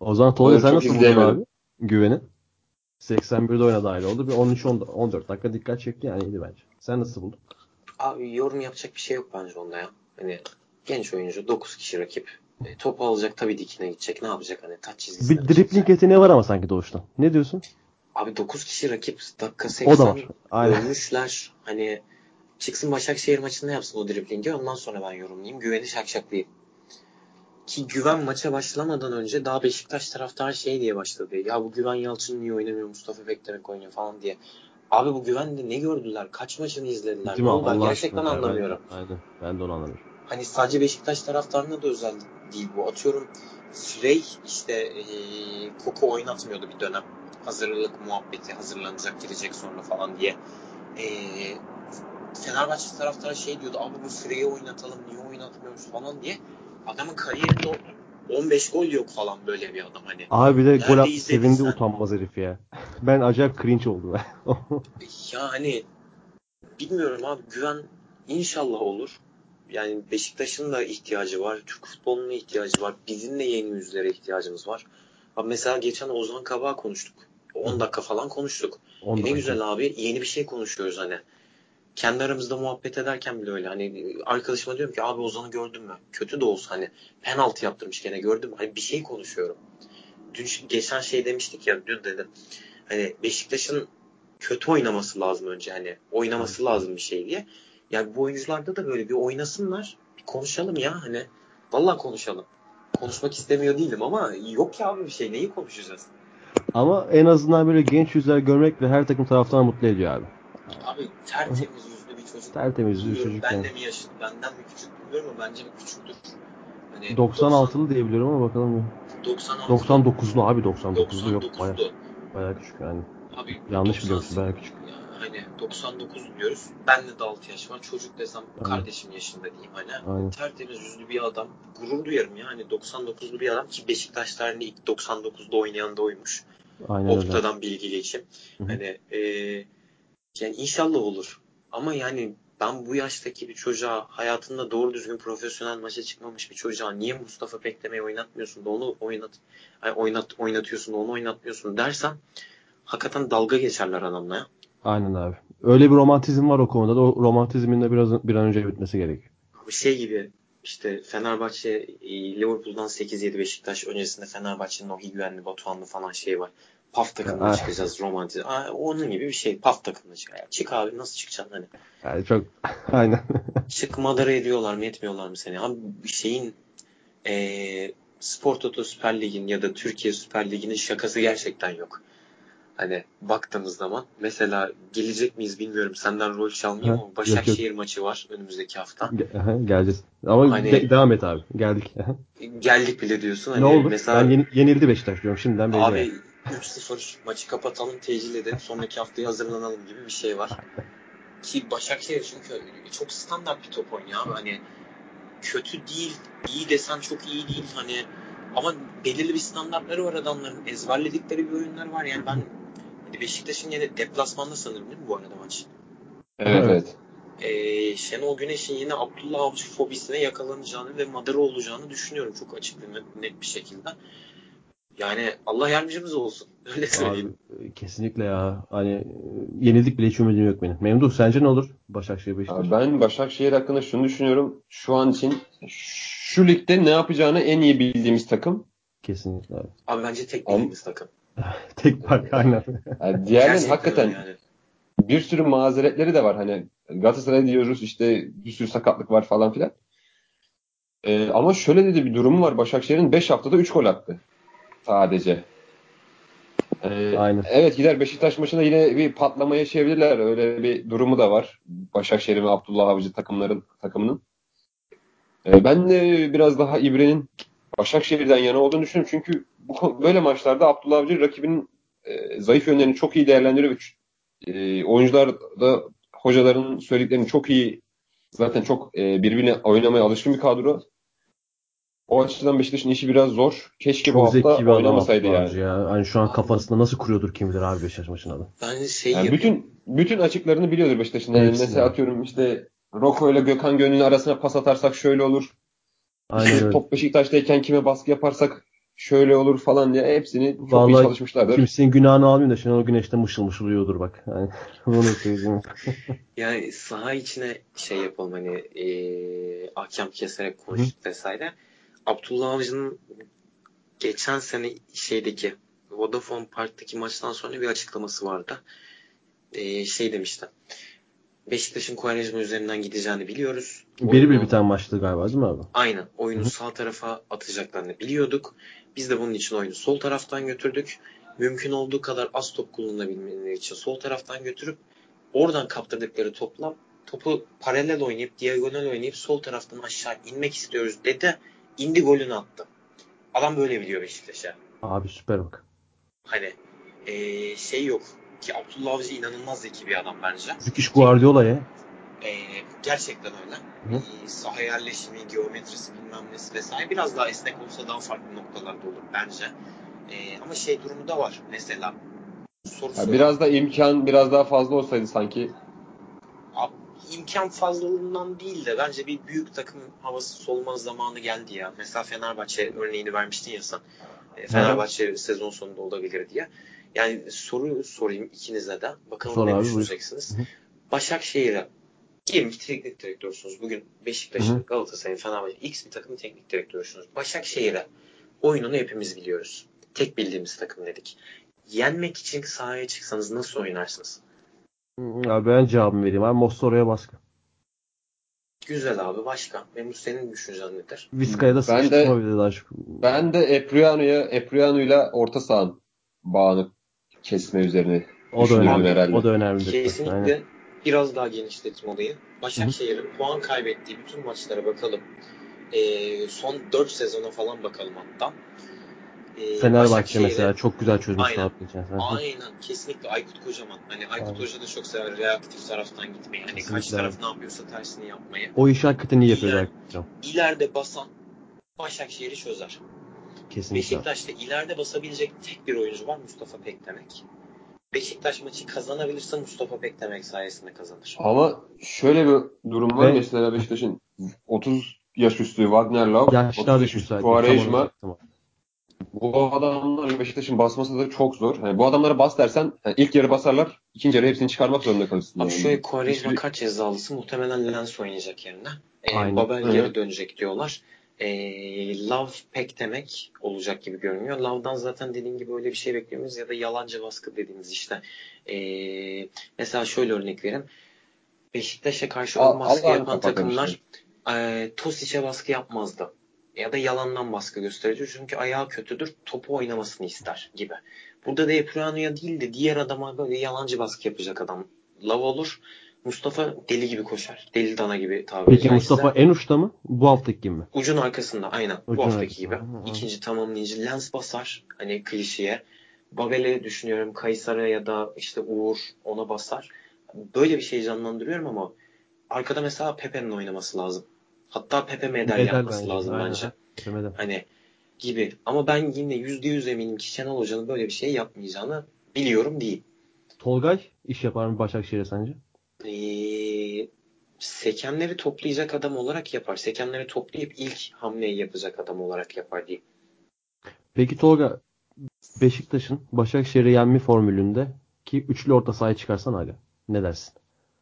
O zaman Tolga sen nasıl buldun abi? Güveni. 81'de oyuna dahil oldu. Bir 13-14 dakika dikkat çekti yani iyiydi bence. Sen nasıl buldun? Abi yorum yapacak bir şey yok bence onda ya. Hani genç oyuncu 9 kişi rakip. E, topu alacak tabii dikine gidecek. Ne yapacak hani taç çizgisine. Bir dribbling yeteneği var ama sanki doğuştan. Ne diyorsun? Abi 9 kişi rakip dakika 80 o da var. Aynen. ölmüşler. Hani çıksın Başakşehir maçında yapsın o driblingi ondan sonra ben yorumlayayım. Güveni şakşaklayayım ki güven maça başlamadan önce daha Beşiktaş taraftarı şey diye başladı. Ya bu Güven Yalçın niye oynamıyor Mustafa Beklemek oynuyor falan diye. Abi bu güvende ne gördüler? Kaç maçını izlediler? Değil mi? Ben gerçekten anlamıyorum. Ben, aynen. Ben de onu anlamıyorum. Hani sadece Beşiktaş taraftarına da özel değil bu. Atıyorum Frey işte e, Koko oynatmıyordu bir dönem. Hazırlık muhabbeti hazırlanacak girecek sonra falan diye. E, Fenerbahçe taraftarı şey diyordu. Abi bu Frey'i oynatalım niye oynatmıyoruz falan diye adamın kariyerinde 15 gol yok falan böyle bir adam hani. Abi bir de gol attı sevindi utanmaz herif ya. Ben acayip cringe oldum. ya hani bilmiyorum abi güven inşallah olur. Yani Beşiktaş'ın da ihtiyacı var. Türk futbolunun ihtiyacı var. Bizim de yeni yüzlere ihtiyacımız var. Abi mesela geçen Ozan Kabak'ı konuştuk. 10 dakika falan konuştuk. 10 E ne güzel abi. Yeni bir şey konuşuyoruz hani. Kendi aramızda muhabbet ederken bile öyle. Hani arkadaşıma diyorum ki abi Ozan'ı gördün mü? Kötü de olsa hani penaltı yaptırmış gene gördün mü? Hani bir şey konuşuyorum. Dün geçen şey demiştik ya dün dedim. Hani Beşiktaş'ın kötü oynaması lazım önce hani. Oynaması lazım bir şey diye. Yani bu oyuncularda da böyle bir oynasınlar. Bir konuşalım ya hani. Vallahi konuşalım. Konuşmak istemiyor değilim ama yok ya abi bir şey. Neyi konuşacağız? Ama en azından böyle genç yüzler görmek de her takım taraftarını mutlu ediyor abi. Abi tertemiz yüzlü bir çocuk. Tertemiz yüzlü çocuk Ben yani. de mi yaşlı, benden mi küçük bilmiyorum ama bence bir küçüktür. Hani 96'lı diye biliyorum ama bakalım. 96 99'lu abi 99'lu yok. Baya, 99'lu. baya küçük yani. Abi Yanlış 98 biliyorsun baya küçük. Ya hani 99 diyoruz. Bende de 6 yaş var. Çocuk desem Aynen. kardeşim yaşında diyeyim hani. Aynen. Tertemiz yüzlü bir adam. Gurur duyarım ya. Hani 99'lu bir adam ki Beşiktaş tarihinde ilk 99'da oynayan da oymuş. Aynen öyle. Opta'dan bilgi geçim. Hı hı. Hani eee yani inşallah olur. Ama yani ben bu yaştaki bir çocuğa hayatında doğru düzgün profesyonel maça çıkmamış bir çocuğa niye Mustafa Bekleme'yi oynatmıyorsun da onu oynat, oynat oynatıyorsun da onu oynatmıyorsun dersen hakikaten dalga geçerler adamla ya. Aynen abi. Öyle bir romantizm var o konuda da o romantizmin de biraz bir an önce bitmesi gerek. Bir şey gibi işte Fenerbahçe e, Liverpool'dan 8-7 Beşiktaş öncesinde Fenerbahçe'nin o Higuain'li Batuhan'lı falan şey var. Paf takımına Ha. çıkacağız romantiz. Aa, onun gibi bir şey. Paf takımına çık. Ya çık abi nasıl çıkacaksın hani? Yani çok aynen. Çık madara ediyorlar mı etmiyorlar mı seni? Abi bir şeyin eee Spor Toto Süper Lig'in ya da Türkiye Süper Ligi'nin şakası gerçekten yok. Hani baktığımız zaman mesela gelecek miyiz bilmiyorum senden rol çalmayayım ama yok, Başakşehir maçı var önümüzdeki hafta. Ge- aha, Geleceğiz. Ama Hani- de- devam et abi. Geldik. Aha. Geldik bile diyorsun. Hani ne olur? Mesela Ben yeni- yenildi Beşiktaş diyorum şimdiden belli. yani. Abi 3-0 maçı kapatalım, tecil edelim, sonraki haftaya hazırlanalım gibi bir şey var. Ki Başakşehir çünkü çok standart bir top oynuyor abi. Hani kötü değil, iyi desen çok iyi değil hani ama belirli bir standartları var adamların. Ezberledikleri bir oyunlar var. Yani ben Beşiktaş'ın yine deplasmanda sanırım değil mi bu arada maç? Evet Evet. Ee, Şenol Güneş'in yine Abdullah Avcı fobisine yakalanacağını ve madara olacağını düşünüyorum çok açık ve net bir şekilde. Yani Allah yardımcımız olsun. Öyle söyleyeyim. Abi e, kesinlikle ya. Hani e, yenildik bile hiç ümidim yok benim. Memduh sence ne olur? Başakşehir Beşiktaş. Ben Başakşehir hakkında şunu düşünüyorum. Şu an için şu ligde ne yapacağını en iyi bildiğimiz takım. Kesinlikle abi. Abi bence tek Am- bildiğimiz takım. Tek fark aynen. Yani diğerlerin Gerçekten hakikaten yani. bir sürü mazeretleri de var. Hani Galatasaray diyoruz işte bir sürü sakatlık var falan filan. Ee, ama şöyle de bir durumu var. Başakşehir'in 5 haftada 3 gol attı. Sadece. Ee, Aynen. Evet gider Beşiktaş maçında yine bir patlama yaşayabilirler. Öyle bir durumu da var. Başakşehir ve Abdullah Avcı takımların takımının. Ee, ben de biraz daha İbre'nin Başakşehir'den yana olduğunu düşünüyorum. Çünkü bu böyle maçlarda Abdullah Avcı rakibinin e, zayıf yönlerini çok iyi değerlendiriyor. E, oyuncular da hocaların söylediklerini çok iyi zaten çok e, birbirine oynamaya alışkın bir kadro. O açıdan Beşiktaş'ın işi biraz zor. Keşke bu Çok hafta zeki bir adam oynamasaydı yani. Ya. Hani şu an kafasında nasıl kuruyordur kim bilir abi Beşiktaş maçına da. Ben şey Yani bütün bütün açıklarını biliyordur Beşiktaş'ın. Yani mesela atıyorum işte Roko ile Gökhan Gönül'ün arasına pas atarsak şöyle olur. Aynen İşte top Beşiktaş'tayken kime baskı yaparsak şöyle olur falan diye hepsini çok iyi Vallahi çalışmışlardır. kimsenin günahını almayayım da Şenol Güneş'te mışıl mışıl uyuyordur bak. Yani bunu söyleyeyim. Yani saha içine şey yapalım hani eee ahkam keserek konuştuk vesaire. Abdullah Avcı'nın geçen sene şeydeki Vodafone Park'taki maçtan sonra bir açıklaması vardı. Eee, şey demişti. Beşiktaş'ın Quaresma üzerinden gideceğini biliyoruz. Biri bir biten maçtı galiba değil mi abi? Aynen. Oyunu Hı hı. sağ tarafa atacaklarını biliyorduk. Biz de bunun için oyunu sol taraftan götürdük. Mümkün olduğu kadar az top kullanabilmeleri için sol taraftan götürüp oradan kaptırdıkları toplam topu paralel oynayıp diagonal oynayıp sol taraftan aşağı inmek istiyoruz dedi. İndi golünü attı. Adam böyle biliyor Beşiktaş'a. Abi süper bak. Hani eee, şey yok ki Abdullah Avcı inanılmaz zeki bir adam bence. Zikiş Guardiola ya. Ee, gerçekten öyle. Hı. Ee, saha yerleşimi, geometrisi bilmem nesi vesaire biraz daha esnek olsa daha farklı noktalarda olur bence. Ee, ama şey durumu da var mesela. Soru Ya biraz da imkan biraz daha fazla olsaydı sanki. Ab- imkan fazlalığından değil de bence bir büyük takım havası solma zamanı geldi ya. Mesela Fenerbahçe örneğini vermiştin ya sen. E, Fenerbahçe sezon sonunda olabilir diye. Yani soru sorayım ikinize de. Bakalım Sor ne abi, düşüneceksiniz. Başakşehir'e diyelim ki teknik direktörsünüz. Bugün Beşiktaş'ın. Galatasaray'ın, Fenerbahçe X bir takımın teknik direktörsünüz. Başakşehir'e oyununu hepimiz biliyoruz. Tek bildiğimiz takım dedik. Yenmek için sahaya çıksanız nasıl oynarsınız? Ya ben cevabımı vereyim abi. Mossora'ya baskı. Güzel abi başka. Memnun senin düşüncen nedir? Vizca'ya da Ben de- sıkıştırma bir de daha çok. Ben de Epriano'ya Epriano'yla orta sahan bağını kesme üzerine O da düşünüyorum önemli. herhalde. O da önemli. Kesinlikle Aynen. biraz daha genişletim olayı. Başakşehir'in puan kaybettiği bütün maçlara bakalım. Ee, son 4 sezona falan bakalım hatta. Ee, Fenerbahçe mesela çok güzel çözmüş Aynen. abi geçen sene. Aynen kesinlikle Aykut Kocaman. Hani Aykut Aynen. Hoca da çok sever reaktif taraftan gitmeyi. Hani karşı Kesinlikle. taraf ne yapıyorsa tersini yapmayı. O işi hakikaten iyi yapıyor İler-. İleride basan Başakşehir'i çözer. Kesinlikle. Beşiktaş'ta ileride basabilecek tek bir oyuncu var Mustafa Pekdemek. Beşiktaş maçı kazanabilirse Mustafa Pekdemek sayesinde kazanır. Ama şöyle bir durum var Ve- mesela Beşiktaş'ın 30 yaş üstü Wagner Love, Yaşlar 30 da yaş üstü. Quaresma. Bu adamlar Beşiktaş'ın basması da çok zor. Yani bu adamlara bas dersen yani ilk yarı basarlar, ikinci yarı hepsini çıkarmak zorunda kalırsın. Abi yani. şöyle Quaresma Hiçbir- kaç cezalısı muhtemelen Lens oynayacak yerine. Ee, Aynen. Babel geri dönecek diyorlar. Ee, Love pek demek olacak gibi görünüyor. Love'dan zaten dediğim gibi öyle bir şey bekliyoruz ya da yalancı baskı dediğimiz işte. Ee, mesela şöyle örnek vereyim. Beşiktaş'a karşı ön baskı yapan takımlar e, Tosic'e baskı yapmazdı. Ya da yalandan baskı gösterici. Çünkü ayağı kötüdür. Topu oynamasını ister gibi. Burada da Epriano'ya değil de diğer adama böyle yalancı baskı yapacak adam. Lav olur. Mustafa deli gibi koşar. Deli dana gibi tabiri Peki caizse. Mustafa en uçta mı? Bu haftaki gibi mi? Ucun arkasında aynen. Ucun bu haftaki gibi. hı. İkinci tamamlayıcı lens basar. Hani klişeye. Babel'e düşünüyorum. Kaysar'a ya da işte Uğur ona basar. Böyle bir şey canlandırıyorum ama arkada mesela Pepe'nin oynaması lazım. Hatta Pepe medal, Medal yapması bence, lazım aynen. bence. Demeden. Hani gibi. Ama ben yine yüzde yüz eminim ki Şenol Hoca'nın böyle bir şey yapmayacağını biliyorum değil. Tolgay iş yapar mı Başakşehir'e sence? Ee, sekenleri toplayacak adam olarak yapar. Sekenleri toplayıp ilk hamleyi yapacak adam olarak yapar diyeyim. Peki Tolga Beşiktaş'ın Başakşehir'e yenme formülünde ki üçlü orta sahaya çıkarsan hala. Ne dersin?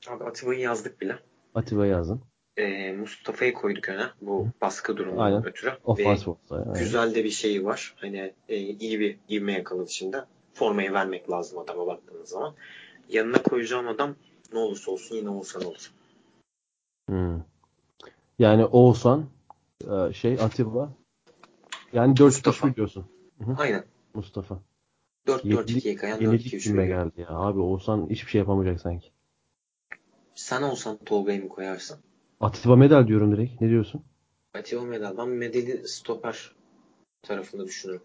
Abi Atiba'yı yazdık bile. Atiba yazdın. Ee, Mustafa'yı koyduk öne bu baskı durumundan Aynen. ötürü. Ve orta sahaya. aynen. güzel de bir şeyi var. Hani e, iyi bir ivme yakaladı şimdi. Formayı vermek lazım adama baktığınız zaman. Yanına koyacağım adam ne olursa olsun yine Oğuzhan olur. Hmm. Yani Oğuzhan e, şey Atiba yani 4 Mustafa. 3 biliyorsun. Aynen. Mustafa. 4-4-2'ye kayan Yenilik 4-2-3 kime veriyor. geldi ya. Abi Oğuzhan hiçbir şey yapamayacak sanki. Sen olsan Tolga'yı mı koyarsın? Atiba medal diyorum direkt. Ne diyorsun? Atiba Medal. Ben Medel'i stoper tarafında düşünürüm.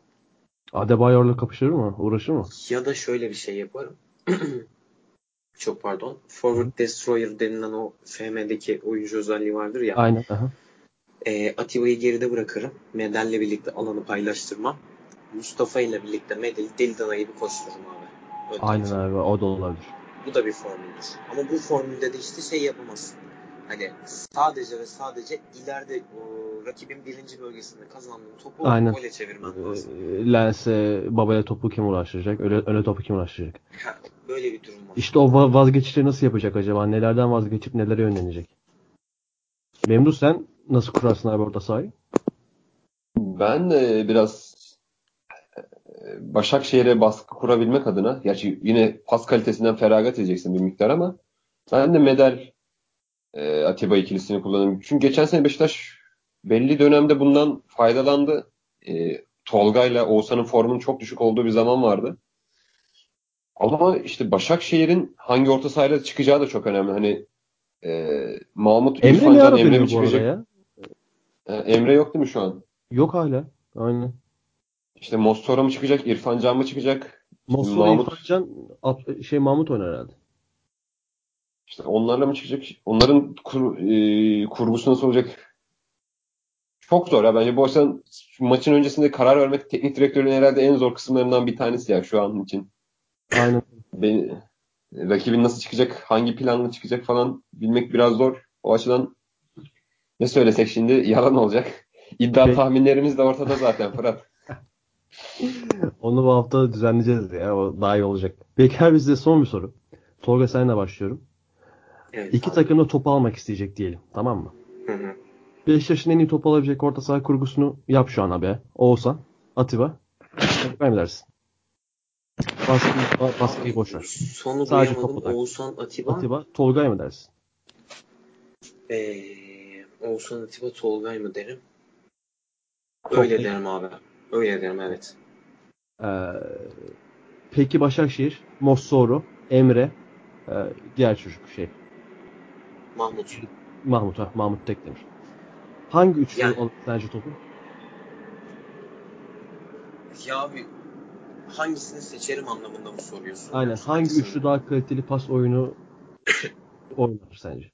Adebayor'la kapışır mı? Uğraşır mı? Ya da şöyle bir şey yaparım. Çok pardon. Forward Destroyer denilen o FM'deki oyuncu özelliği vardır ya. Aynen. Aha. E, Atiba'yı geride bırakırım. Medel'le birlikte alanı paylaştırmam. Mustafa ile birlikte Medel deli dana gibi koştururum abi. Ön Aynen abi. O da olabilir. Bu da bir formüldür. Ama bu formülde de işte şey yapamazsın. Hani sadece ve sadece ileride o, rakibin birinci bölgesinde kazandığın topu Aynen. gole çevirmen lazım. Ee, Lens'e babaya topu kim ulaştıracak? Öyle, öne topu kim ulaştıracak? Ha, böyle bir durum var. İşte o va- vazgeçişleri nasıl yapacak acaba? Nelerden vazgeçip nelere yönlenecek? Memduh sen nasıl kurarsın abi orta sahayı? Ben de biraz e, Başakşehir'e baskı kurabilmek adına, gerçi yine pas kalitesinden feragat edeceksin bir miktar ama ben de Medel e, Atiba ikilisini kullanırım. Çünkü geçen sene Beşiktaş belli dönemde bundan faydalandı. E, Tolga'yla Oğuzhan'ın formunun çok düşük olduğu bir zaman vardı. Ama işte Başakşehir'in hangi orta sahayla çıkacağı da çok önemli. Hani e, Mahmut Emre İrfan ne ara Emre mi çıkacak? ya? E, Emre yok değil mi şu an? Yok hala. Aynen. İşte Mossora mı çıkacak, İrfan Can mı çıkacak? Mossoro Mahmut- İrfan Can, şey Mahmut oynar herhalde. İşte onlarla mı çıkacak? Onların kur, e, kurgusu nasıl olacak? Çok zor ya. Bence bu açıdan maçın öncesinde karar vermek teknik direktörün herhalde en zor kısımlarından bir tanesi ya şu an için. Aynen. Beni, rakibin nasıl çıkacak, hangi planla çıkacak falan bilmek biraz zor. O açıdan ne söylesek şimdi yalan olacak. İddia Peki. tahminlerimiz de ortada zaten Fırat. Onu bu hafta düzenleyeceğiz ya. O daha iyi olacak. Peki abi size son bir soru. Tolga seninle başlıyorum. Evet, İki abi. takım da topu almak isteyecek diyelim. Tamam mı? Hı hı. Beşiktaş'ın en iyi topu alabilecek orta saha kurgusunu yap şu an abi. Oğuzhan, Atiba. Mı dersin? Baskıyı, baskıyı boş ver. Sonu Sadece topu. Oğuzhan Atiba. Atiba, Tolgay mı dersin? Ee, Oğuzhan Atiba Tolgay mı derim? Öyle iyi. derim abi. Öyle derim evet. Ee, peki Başakşehir, Mossoro, Emre, e, diğer çocuk şey Mahmut. Mahmut ha Mahmut Tekdemir. Hangi üçlü Yani- alır sence topu? Ya abi hangisini seçerim anlamında mı soruyorsun? Aynen. Hangi hangisini- üçlü daha kaliteli pas oyunu oynar sence?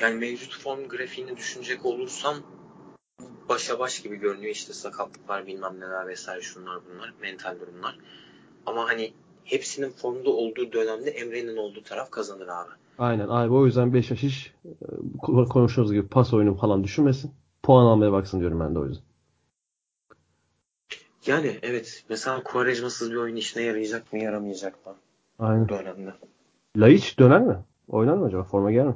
Yani mevcut form grafiğini düşünecek olursam başa baş gibi görünüyor işte sakatlıklar bilmem neler vesaire şunlar bunlar mental durumlar. Ama hani hepsinin formda olduğu dönemde Emre'nin olduğu taraf kazanır abi. Aynen abi o yüzden Beşiktaş hiç e, konuştuğumuz gibi pas oyunu falan düşünmesin. Puan almaya baksın diyorum ben de o yüzden. Yani evet mesela Quaresma'sız bir oyun işine yarayacak mı yaramayacak mı Aynen. bu dönemde? Laiç döner mi? Oynar mı acaba? Forma giyer mi?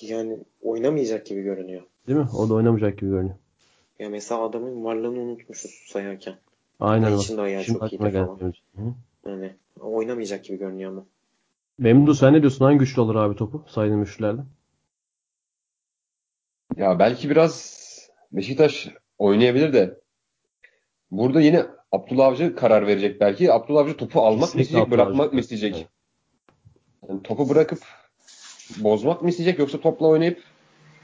Yani oynamayacak gibi görünüyor. Değil mi? O da oynamayacak gibi görünüyor. Ya mesela adamın varlığını unutmuşuz sayarken. Aynen. Laiç'in de ayağı Şimdi çok iyiydi falan. Yani oynamayacak gibi görünüyor ama. Memdu sen ne diyorsun? Hangi güçlü alır abi topu? Saydığım üçlülerden. Ya belki biraz Beşiktaş oynayabilir de burada yine Abdullah Avcı karar verecek belki. Abdullah Avcı topu almak mı Kesinlikle isteyecek, Abdullah bırakmak Avcı. mı isteyecek? Evet. Yani topu bırakıp bozmak mı isteyecek yoksa topla oynayıp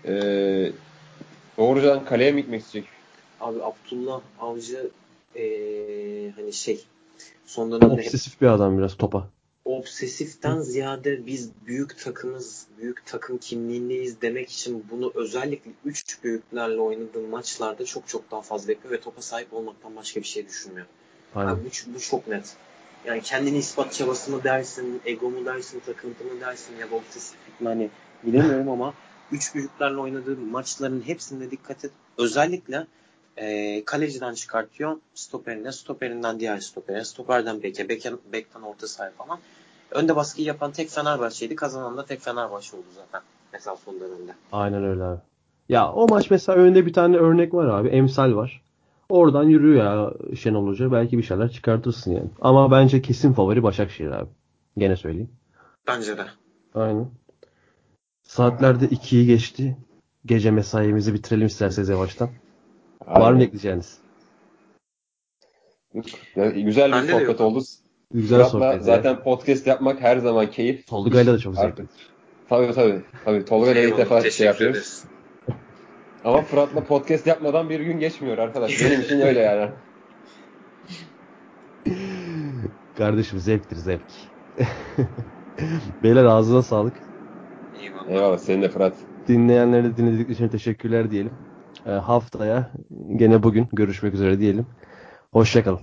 eee doğrudan kaleye mi gitmek isteyecek? Abi Abdullah Avcı eee, hani şey son dönemde hep Obsesif bir adam biraz topa. Obsesiften ziyade biz büyük takımız, büyük takım kimliğindeyiz demek için bunu özellikle üç büyüklerle oynadığı maçlarda çok çok daha fazla yapıyor ve topa sahip olmaktan başka bir şey düşünmüyor. Aynen. Abi bu, bu çok net. Yani kendini ispat çabası mı dersin, ego mu dersin, takıntı mı dersin ya da obsesiflik mi hani bilemiyorum ama üç büyüklerle oynadığı maçların hepsinde dikkat et. Özellikle e, kaleciden çıkartıyor stoperine, stoperinden diğer stopere, stoperden beke, beke bekten orta sahaya falan. Önde baskıyı yapan tek Fenerbahçe'ydi. Kazanan da tek Fenerbahçe oldu zaten. Mesela son dönemde. Aynen öyle abi. Ya o maç mesela önünde bir tane örnek var abi. Emsal var. Oradan yürüyor ya Şenol Hoca. Belki bir şeyler çıkartırsın yani. Ama bence kesin favori Başakşehir abi. Gene söyleyeyim. Bence de. Aynen. Saatlerde 2'yi geçti. Gece mesaimizi bitirelim isterseniz yavaştan. Var mı Aynen. ekleyeceğiniz? Güzel bir sohbet yok. oldu. Güzel Fırat'la sohbet. zaten ya. podcast yapmak her zaman keyif. Tolga'yla da çok zevkli. Tabii tabii. tabii. Tolga'yla ilk defa şey yapıyoruz. ederiz. Ama Fırat'la podcast yapmadan bir gün geçmiyor arkadaş. Benim için öyle yani. Kardeşim zevktir zevk. Beyler ağzına sağlık. Eyvallah. Eyvallah senin de Fırat. Dinleyenlere de dinledikleri için teşekkürler diyelim. Ee, haftaya gene bugün görüşmek üzere diyelim. Hoşçakalın.